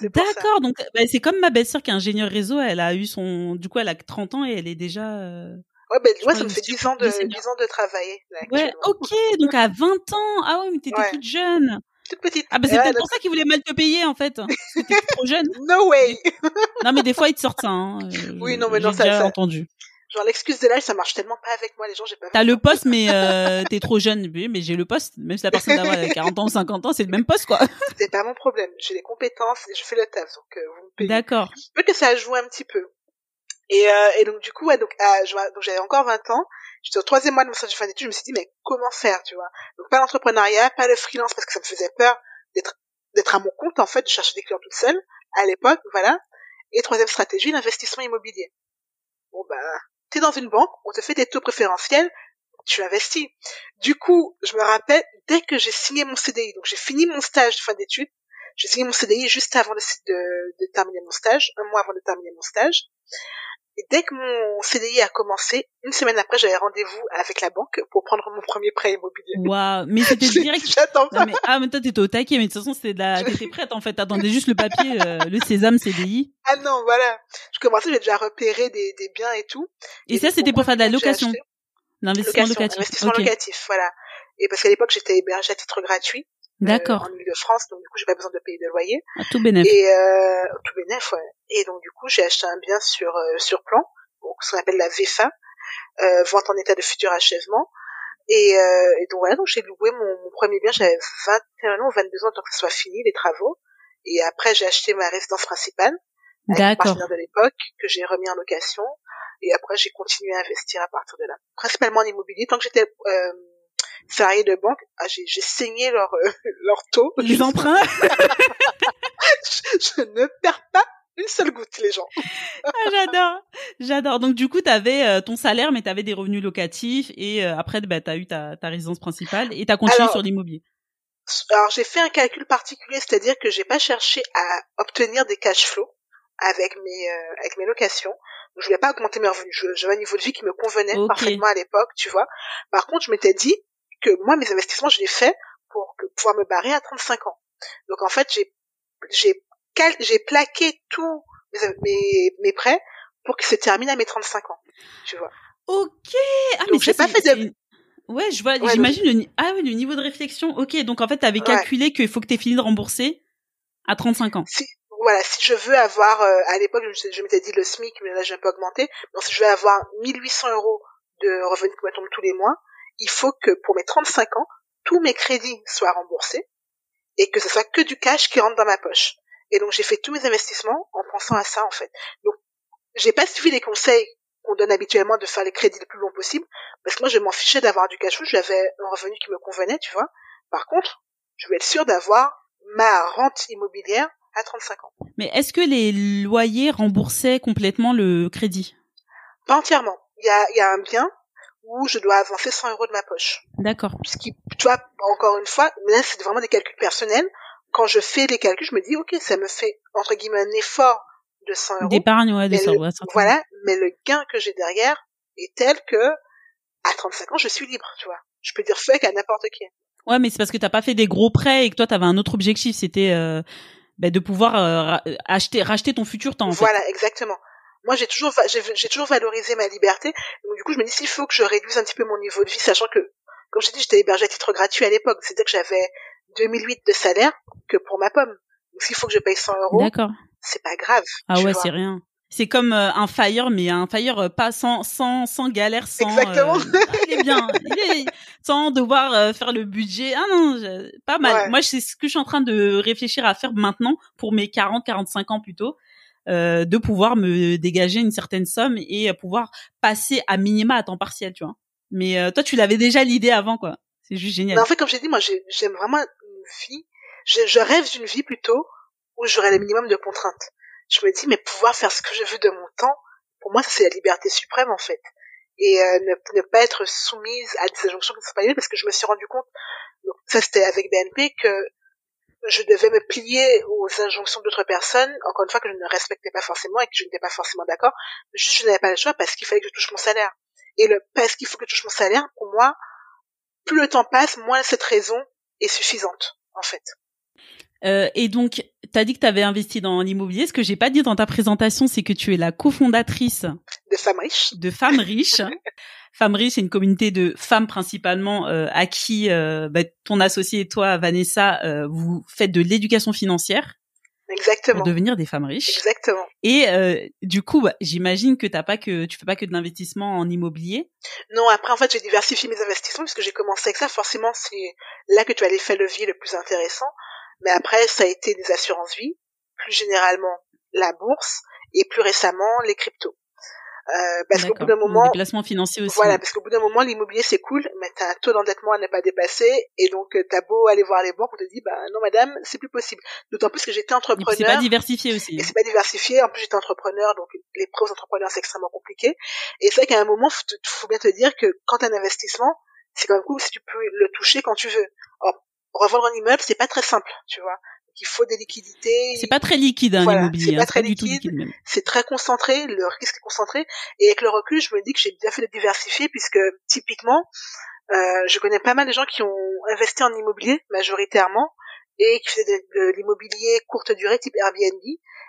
C: D'accord, donc bah, c'est comme ma belle-sœur qui est ingénieure réseau, elle a eu son, du coup elle a 30 ans et elle est déjà. Euh...
B: Ouais, ben moi ça me fait 10 ans de 10 ans de travailler.
C: ouais, ok, donc à 20 ans, ah ouais, mais t'étais toute jeune.
B: Toute petite.
C: Ah bah c'est peut-être pour ça qu'ils voulaient mal te payer en fait. T'étais trop jeune. [laughs]
B: no way.
C: non mais des fois ils te sortent ça. Hein.
B: Oui non mais non
C: ça. J'ai entendu.
B: Genre l'excuse de l'âge, ça marche tellement pas avec moi, les gens, j'ai pas.
C: T'as le [laughs] poste, mais euh, t'es trop jeune. mais j'ai le poste, même si la personne d'avoir 40 ans ou 50 ans, c'est le même poste, quoi. [laughs]
B: C'est pas mon problème. J'ai les compétences et je fais le taf, donc euh, vous me payez.
C: D'accord.
B: Peut que ça a joué un petit peu. Et, euh, et donc du coup, ouais, donc, donc j'avais encore 20 ans. J'étais au troisième mois de mon stage de fin d'études. Je me suis dit, mais comment faire, tu vois? Donc pas l'entrepreneuriat, pas le freelance parce que ça me faisait peur d'être d'être à mon compte en fait, de chercher des clients toute seule à l'époque, voilà. Et troisième stratégie, l'investissement immobilier. Bon bah t'es dans une banque, on te fait des taux préférentiels, tu investis. Du coup, je me rappelle, dès que j'ai signé mon CDI, donc j'ai fini mon stage de fin d'études, j'ai signé mon CDI juste avant de, de, terminer mon stage, un mois avant de terminer mon stage. Et dès que mon CDI a commencé, une semaine après, j'avais rendez-vous avec la banque pour prendre mon premier prêt immobilier.
C: Waouh, mais c'était [laughs] direct.
B: J'attends
C: pas. Mais, ah, mais toi, t'étais au taquet, mais de toute façon, c'était la, t'étais prête, en fait. T'attendais juste le papier, euh, le sésame CDI.
B: Ah non, voilà. Je commençais, j'ai déjà repéré des, des biens et tout.
C: Et, ça, c'était pour faire de la location. L'investissement locatif.
B: Investissement locatif, voilà. Et parce qu'à l'époque, j'étais hébergé à titre gratuit. Euh,
C: D'accord.
B: en Ile-de-France, donc du coup, j'ai pas besoin de payer de loyer.
C: À tout bénéf.
B: Et euh, tout bénéf, ouais. Et donc du coup, j'ai acheté un bien sur euh, sur plan, donc ce qu'on appelle la VFA, euh, vente en état de futur achèvement. Et, euh, et donc voilà, donc j'ai loué mon, mon, premier bien, j'avais 21 ans ou 22 ans tant que ce soit fini les travaux. Et après, j'ai acheté ma résidence principale avec mon partenaire de l'époque que j'ai remis en location. Et après, j'ai continué à investir à partir de là, principalement en immobilier. Tant que j'étais euh, salarié de banque, ah, j'ai, saigné leur, euh, [laughs] leur taux.
C: Les emprunts? [laughs]
B: Je, ne perds pas une seule goutte, les gens.
C: ah, j'adore, j'adore. Donc du coup, tu avais euh, ton salaire, mais tu avais des revenus locatifs, et euh, après, bah, tu as eu ta, ta résidence principale, et tu as continué sur l'immobilier.
B: Alors j'ai fait un calcul particulier, c'est-à-dire que j'ai pas cherché à obtenir des cash flows avec mes avec mes locations. Je voulais pas augmenter mes revenus. J'avais un niveau de vie qui me convenait parfaitement à l'époque, tu vois. Par contre, je m'étais dit, que moi, mes investissements, je les fais pour pouvoir me barrer à 35 ans. Donc en fait, j'ai j'ai j'ai plaqué tous mes, mes, prêts pour qu'ils se terminent à mes 35 ans. Tu vois.
C: Ok.
B: Ah, donc j'ai pas fait de
C: Ouais, je vois, j'imagine le, ah oui, le niveau de réflexion. Ok, donc en fait, tu avais calculé qu'il faut que tu aies fini de rembourser à 35 ans.
B: Si, voilà, si je veux avoir, euh, à l'époque, je, je m'étais dit le SMIC, mais là, j'ai un peu augmenté. Donc, si je veux avoir 1800 euros de revenus qui me tombent tous les mois, il faut que pour mes 35 ans, tous mes crédits soient remboursés et que ce soit que du cash qui rentre dans ma poche. Et donc j'ai fait tous mes investissements en pensant à ça en fait. Donc j'ai pas suivi les conseils qu'on donne habituellement de faire les crédits le plus long possible parce que moi je m'en fichais d'avoir du cash flow, j'avais un revenu qui me convenait, tu vois. Par contre, je veux être sûr d'avoir ma rente immobilière à 35 ans.
C: Mais est-ce que les loyers remboursaient complètement le crédit?
B: Pas entièrement. Il y a, il y a un bien où je dois avancer 100 euros de ma poche.
C: D'accord.
B: Ce qui, tu vois, encore une fois, là, c'est vraiment des calculs personnels. Quand je fais les calculs, je me dis, ok, ça me fait, entre guillemets, un effort de 100 euros.
C: D'épargne, ouais, de
B: Voilà, mais le gain que j'ai derrière est tel que, à 35 ans, je suis libre, tu vois. Je peux dire fuck à n'importe qui.
C: Ouais, mais c'est parce que t'as pas fait des gros prêts et que toi, t'avais un autre objectif, c'était euh, bah, de pouvoir euh, acheter, racheter ton futur temps. En
B: voilà, exactement moi j'ai toujours j'ai toujours valorisé ma liberté. Donc du coup je me dis s'il faut que je réduise un petit peu mon niveau de vie sachant que comme je t'ai dit j'étais hébergée à titre gratuit à l'époque. C'est à dire que j'avais 2008 de salaire que pour ma pomme. Donc s'il faut que je paye 100 euros
C: d'accord.
B: c'est pas grave
C: ah ouais c'est rien. C'est comme euh, un fire mais un fire euh, pas sans sans sans galère sans
B: exactement.
C: euh, il est bien. Il est, sans devoir faire le budget. Ah non pas mal. Moi c'est ce que je suis en train de réfléchir à faire maintenant pour mes 40 45 ans plutôt euh, de pouvoir me dégager une certaine somme et pouvoir passer à minima à temps partiel, tu vois. Mais euh, toi, tu l'avais déjà l'idée avant, quoi. C'est juste génial.
B: Mais en fait, comme j'ai dit, moi, j'aime vraiment une vie. Je, je rêve d'une vie plutôt où j'aurai le minimum de contraintes. Je me dis, mais pouvoir faire ce que je veux de mon temps, pour moi, ça c'est la liberté suprême en fait. Et euh, ne, ne, pas être soumise à des injonctions qui ne sont pas parce que je me suis rendu compte, donc ça c'était avec BNP, que je devais me plier aux injonctions d'autres personnes, encore une fois que je ne respectais pas forcément et que je n'étais pas forcément d'accord, juste je n'avais pas le choix parce qu'il fallait que je touche mon salaire. Et le parce qu'il faut que je touche mon salaire, pour moi, plus le temps passe, moins cette raison est suffisante, en fait.
C: Euh, et donc, tu as dit que tu avais investi dans l'immobilier. Ce que j'ai pas dit dans ta présentation, c'est que tu es la cofondatrice
B: de Femmes Riches.
C: De Femmes Riches. [laughs] Femmes Riches, c'est une communauté de femmes principalement euh, à qui euh, bah, ton associé et toi, Vanessa, euh, vous faites de l'éducation financière.
B: Exactement.
C: Pour devenir des femmes riches.
B: Exactement.
C: Et euh, du coup, bah, j'imagine que t'as pas que tu fais pas que de l'investissement en immobilier.
B: Non, après en fait, j'ai diversifié mes investissements puisque j'ai commencé avec ça. Forcément, c'est là que tu as l'effet levier le plus intéressant. Mais après, ça a été des assurances vie, plus généralement la bourse et plus récemment les cryptos. Euh, parce qu'au bout d'un moment,
C: des placements financiers aussi.
B: Voilà, parce qu'au bout d'un moment, l'immobilier c'est cool, mais t'as un taux d'endettement à ne pas dépasser, et donc euh, t'as beau aller voir les banques, on te dit bah non madame, c'est plus possible. D'autant plus que j'étais entrepreneur.
C: C'est pas diversifié aussi.
B: Et c'est pas diversifié. En plus j'étais entrepreneur, donc les pros entrepreneurs c'est extrêmement compliqué. Et c'est vrai qu'à un moment, faut, faut bien te dire que quand t'as un investissement, c'est quand même cool si tu peux le toucher quand tu veux. Or, revendre un immeuble, c'est pas très simple, tu vois. Il faut des liquidités.
C: C'est pas très liquide un hein, immobilier. C'est pas hein, très liquide.
B: c'est très concentré, le risque est concentré. Et avec le recul, je me dis que j'ai bien fait de diversifier puisque typiquement, euh, je connais pas mal de gens qui ont investi en immobilier majoritairement et qui faisaient de, l'immobilier courte durée type Airbnb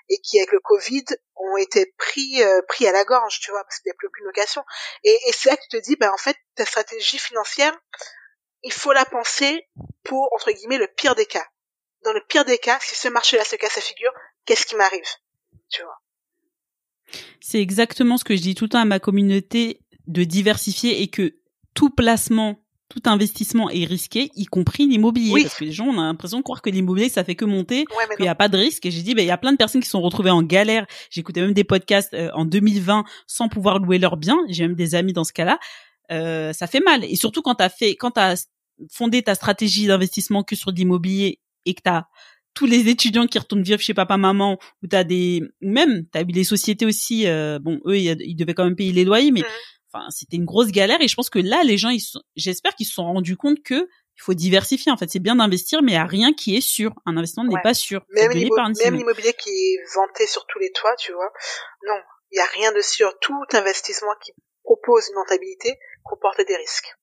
B: et qui avec le Covid ont été pris euh, pris à la gorge, tu vois, parce qu'il n'y a plus aucune location. Et, et c'est là que tu te dis, ben en fait, ta stratégie financière, il faut la penser pour, entre guillemets, le pire des cas. Dans le pire des cas, si ce marché-là se casse la figure, qu'est-ce qui m'arrive? Tu vois
C: C'est exactement ce que je dis tout le temps à ma communauté, de diversifier et que tout placement, tout investissement est risqué, y compris l'immobilier. Parce que les gens ont l'impression de croire que l'immobilier, ça fait que monter, qu'il n'y a pas de risque. Et j'ai dit, ben, il y a plein de personnes qui sont retrouvées en galère. J'écoutais même des podcasts euh, en 2020 sans pouvoir louer leurs biens. J'ai même des amis dans ce cas-là. Euh, ça fait mal. Et surtout quand t'as fait, quand t'as fondé ta stratégie d'investissement que sur l'immobilier et que t'as tous les étudiants qui retournent vivre chez papa maman ou t'as des même t'as eu les sociétés aussi euh, bon eux ils, devaient quand même payer les loyers mais enfin c'était une grosse galère et je pense que là les gens ils j'espère qu'ils se sont rendus compte que il faut diversifier en fait. C'est bien d'investir mais il y a rien qui est sûr. Un investissement n'est pas sûr.
B: Même l'immobilier qui est vanté sur tous les toits tu vois. Non il y a rien de sûr. Tout investissement qui propose une rentabilité comporte des risques.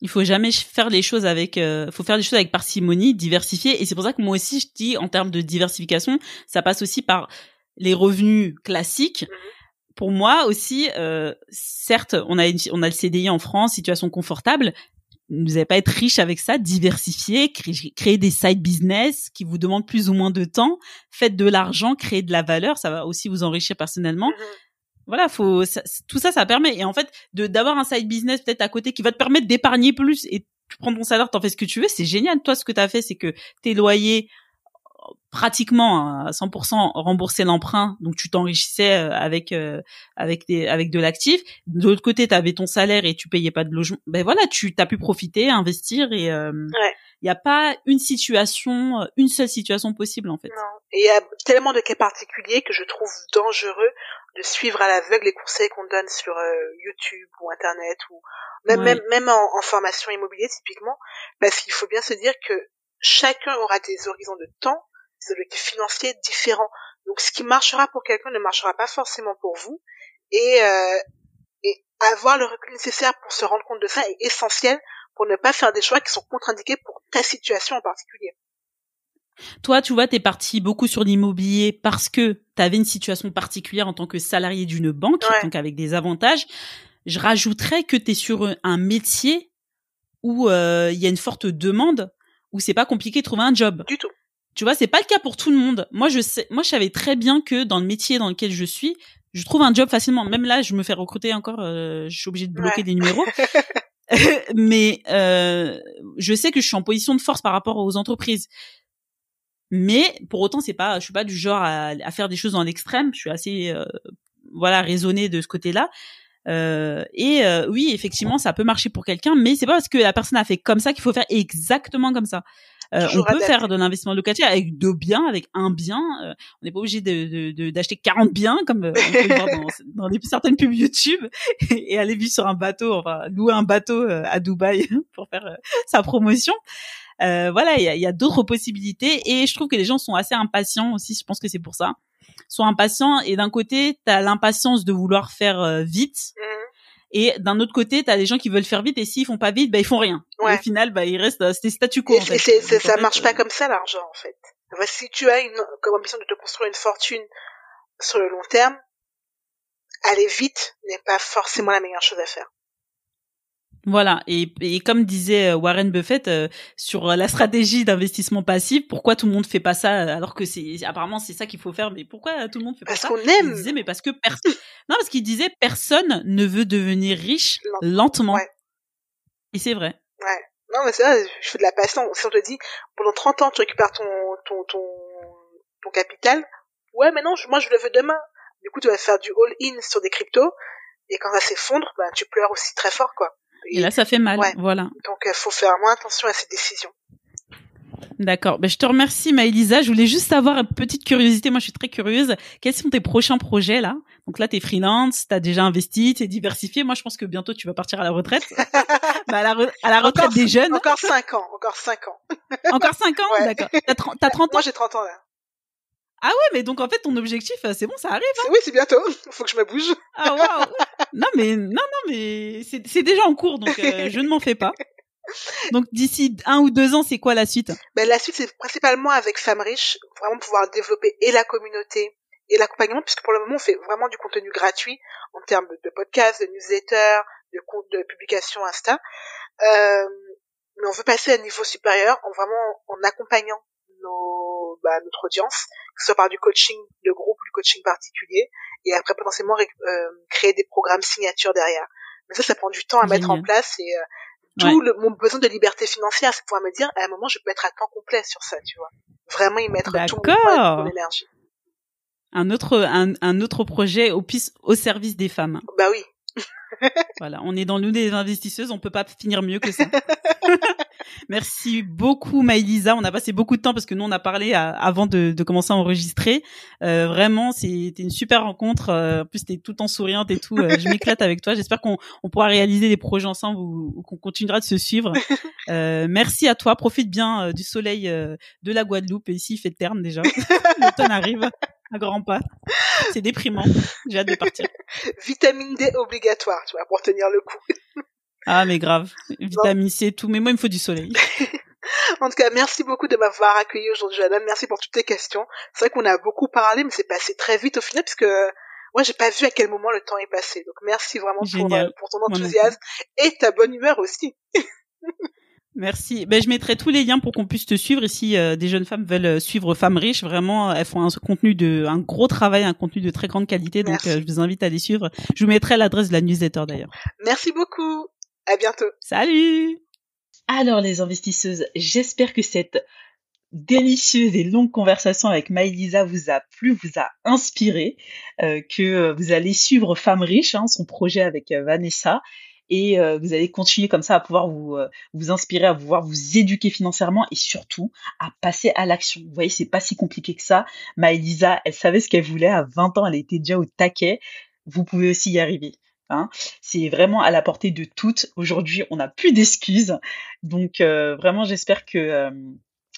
C: Il faut jamais faire les choses avec, euh, faut faire les choses avec parcimonie, diversifier. Et c'est pour ça que moi aussi je dis en termes de diversification, ça passe aussi par les revenus classiques. Mhm. Pour moi aussi, euh, certes, on a on a le CDI en France, situation confortable. Vous n'allez pas être riche avec ça, diversifier, créer, des side business qui vous demandent plus ou moins de temps, faites de l'argent, créer de la valeur, ça va aussi vous enrichir personnellement. Mhm voilà, faut tout ça, ça permet. Et en fait, de d'avoir un side business peut-être à côté qui va te permettre d'épargner plus et tu prends ton salaire, t'en fais ce que tu veux, c'est génial. Toi, ce que tu as fait, c'est que tes loyers pratiquement à 100% rembourser l'emprunt, donc tu t'enrichissais euh, avec euh, avec des avec de l'actif. De l'autre côté, tu avais ton salaire et tu payais pas de logement. Ben voilà, tu as pu profiter, investir et euh, il n'y a pas une situation, une seule situation possible en fait.
B: Non. Et il y a tellement de cas particuliers que je trouve dangereux de suivre à l'aveugle les conseils qu'on donne sur euh, YouTube ou Internet ou même même, même en, en, formation immobilière typiquement, parce qu'il faut bien se dire que chacun aura des horizons de temps, des objectifs financiers différents. Donc ce qui marchera pour quelqu'un ne marchera pas forcément pour vous. Et, euh, et avoir le recul nécessaire pour se rendre compte de ça est essentiel pour ne pas faire des choix qui sont contre-indiqués pour ta situation en particulier.
C: Toi, tu vois, t'es parti beaucoup sur l'immobilier parce que tu avais une situation particulière en tant que salarié d'une banque, donc avec des avantages. Je rajouterais que tu es sur un métier où euh, il y a une forte demande, où c'est pas compliqué de trouver un job.
B: Du tout.
C: Tu vois, c'est pas le cas pour tout le monde. Moi, je sais, moi, je savais très bien que dans le métier dans lequel je suis, je trouve un job facilement. Même là, je me fais recruter encore. Euh, je suis obligée de bloquer des numéros. [laughs] [laughs] mais euh, je sais que je suis en position de force par rapport aux entreprises Mais pour autant, c'est pas, je suis pas du genre à, faire des choses en extrême. Je suis assez, euh, voilà, raisonnée de ce côté-là. Euh, et euh, oui, effectivement, ça peut marcher pour quelqu'un, mais c'est pas parce que la personne a fait comme ça qu'il faut faire exactement comme ça. Euh, on peut faire de l'investissement locatif avec deux biens, avec un bien. Euh, on n'est pas obligé de, d'acheter 40 biens comme on peut le voir [laughs] dans, dans certaines pubs YouTube et, aller vivre sur un bateau, enfin louer un bateau à Dubaï [laughs] pour faire sa promotion. Euh, voilà, il y a, y a d'autres possibilités et je trouve que les gens sont assez impatients aussi. Je pense que c'est pour ça. Sont impatients et d'un côté, tu as l'impatience de vouloir faire euh, vite. Mhm. Et d'un autre côté, tu as des gens qui veulent faire vite et s'ils font pas vite, bah ils font rien. au final, bah ils restent c'est statu quo.
B: Et en fait. ça marche pas euh, comme ça l'argent en fait. si tu as une comme ambition de te construire une fortune sur le long terme, aller vite n'est pas forcément la meilleure chose à faire.
C: Voilà, et, et, comme disait euh, Warren Buffett euh, sur la stratégie d'investissement passif, pourquoi tout le monde fait pas ça alors que c'est apparemment c'est ça qu'il faut faire, mais pourquoi tout le monde fait pas
B: ça?
C: Parce
B: qu'on aime.
C: Il disait mais parce que personne. [laughs] non, parce qu'il disait personne ne veut devenir riche lentement. Et c'est vrai.
B: Ouais. Non, mais c'est vrai, je fais de la passion. Si on te dit pendant 30 ans tu récupères ton ton ton ton capital, ouais, mais non, moi je le veux demain. Du coup, tu vas faire du all-in sur des cryptos et quand ça s'effondre, ben tu pleures aussi très fort quoi.
C: Et, là, ça fait mal. Voilà.
B: Donc, il faut faire moins attention à ces décisions.
C: D'accord. Ben, je te remercie, Maëlisa. Je voulais juste savoir, une petite curiosité. Moi, je suis très curieuse. Quels sont tes prochains projets, là? Donc là, t'es freelance, t'as déjà investi, t'es diversifié. Moi, je pense que bientôt, tu vas partir à la retraite. [laughs] bah, à, la à la retraite des jeunes.
B: Encore 5 ans. Encore 5 ans.
C: encore 5 ans? D'accord. T'as 30 ans?
B: Moi, j'ai 30 ans, là.
C: Ah ouais, mais donc en fait ton objectif, euh, c'est bon, ça arrive. Hein
B: oui, c'est bientôt. [laughs] Faut que je me bouge.
C: Ah waouh. non mais non non mais c'est déjà en cours, donc euh, je ne m'en fais pas. Donc d'ici un ou deux ans, c'est quoi la suite?
B: Ben la suite, c'est principalement avec Femmes Riches, vraiment pouvoir développer et la communauté et l'accompagnement, puisque pour le moment on fait vraiment du contenu gratuit en termes de podcasts, de newsletters, de comptes de publications Insta. Euh, mais on veut passer à un niveau supérieur en vraiment en accompagnant nos, bah, notre audience, que ce soit par du coaching de groupe ou du coaching particulier, et après potentiellement euh, créer des programmes signatures derrière. Mais ça, ça prend du temps à mettre en place et euh, tout le, mon besoin de liberté financière, c'est pouvoir me dire à un moment je peux être à temps complet sur ça, tu vois. Vraiment y mettre tout mon énergie.
C: Un autre un, un autre projet au, au service des femmes.
B: Bah oui,
C: voilà, on est dans l'une des investisseuses, on peut pas finir mieux que ça. [laughs] Merci beaucoup Maïlisa, on a passé beaucoup de temps parce que nous on a parlé avant de, commencer à enregistrer. Euh, vraiment, c'était une super rencontre. Euh, en plus, t'es tout en souriante et tout. Euh, je m'éclate avec toi. J'espère qu'on pourra réaliser des projets ensemble ou, qu'on continuera de se suivre. [laughs] merci à toi. Profite bien du soleil de la Guadeloupe. Et ici, il fait terme déjà. [laughs] L'automne arrive à grands pas. C'est déprimant. J'ai hâte de partir. [laughs]
B: Vitamine D obligatoire, tu vois, pour tenir le coup.
C: ah, mais grave. Vitamine C et tout. Mais moi, il me faut du soleil. [laughs]
B: en tout cas, merci beaucoup de m'avoir accueilli aujourd'hui, Jadam. Merci pour toutes tes questions. C'est vrai qu'on a beaucoup parlé, mais c'est passé très vite au final, puisque moi, j'ai pas vu à quel moment le temps est passé. Donc, merci vraiment pour, euh, pour ton enthousiasme et ta bonne humeur aussi. [laughs]
C: Merci. Ben, je mettrai tous les liens pour qu'on puisse te suivre. Et si euh, des jeunes femmes veulent euh, suivre Femmes Riches, vraiment, elles font un contenu de, un gros travail, un contenu de très grande qualité. Donc, euh, je vous invite à les suivre. Je vous mettrai l'adresse de la newsletter d'ailleurs.
B: Merci beaucoup. À bientôt.
C: Salut. Alors, les investisseuses, j'espère que cette délicieuse et longue conversation avec Maëlisa vous a plu, vous a inspiré, que vous allez suivre Femmes Riches, hein, son projet avec Vanessa, et euh, vous allez continuer comme ça à pouvoir vous, euh, vous inspirer, à pouvoir vous éduquer financièrement et surtout à passer à l'action. Vous voyez, c'est pas si compliqué que ça. Maëlisa, elle savait ce qu'elle voulait à 20 ans, elle était déjà au taquet. Vous pouvez aussi y arriver. Hein. C'est vraiment à la portée de toutes. Aujourd'hui, on n'a plus d'excuses. Donc euh, vraiment, j'espère que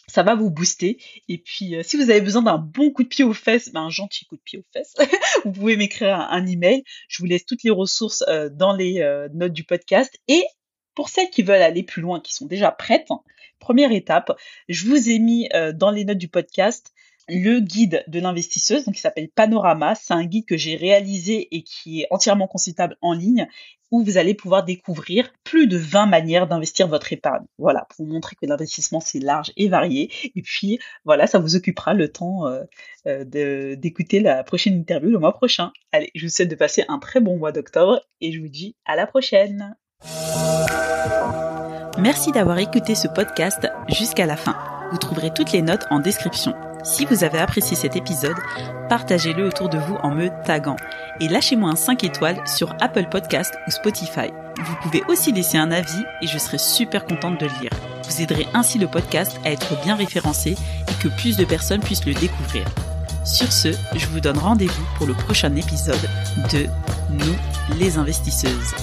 C: ça va vous booster. Et puis, euh, si vous avez besoin d'un bon coup de pied aux fesses, ben, un gentil coup de pied aux fesses, [laughs] vous pouvez m'écrire un, email. Je vous laisse toutes les ressources euh, dans les euh, notes du podcast. Et pour celles qui veulent aller plus loin, qui sont déjà prêtes, première étape, je vous ai mis dans les notes du podcast le guide de l'investisseuse, donc qui s'appelle Panorama. C'est un guide que j'ai réalisé et qui est entièrement consultable en ligne, où vous allez pouvoir découvrir plus de 20 manières d'investir votre épargne. Voilà, pour vous montrer que l'investissement c'est large et varié. Et puis voilà, ça vous occupera le temps euh, euh, d'écouter la prochaine interview le mois prochain. Allez, je vous souhaite de passer un très bon mois d'octobre et je vous dis à la prochaine. Merci d'avoir écouté ce podcast jusqu'à la fin. Vous trouverez toutes les notes en description. Si vous avez apprécié cet épisode, partagez-le autour de vous en me taguant et lâchez-moi un 5 étoiles sur Apple Podcast ou Spotify. Vous pouvez aussi laisser un avis et je serai super contente de le lire. Vous aiderez ainsi le podcast à être bien référencé et que plus de personnes puissent le découvrir. Sur ce, je vous donne rendez-vous pour le prochain épisode de Nous les investisseuses.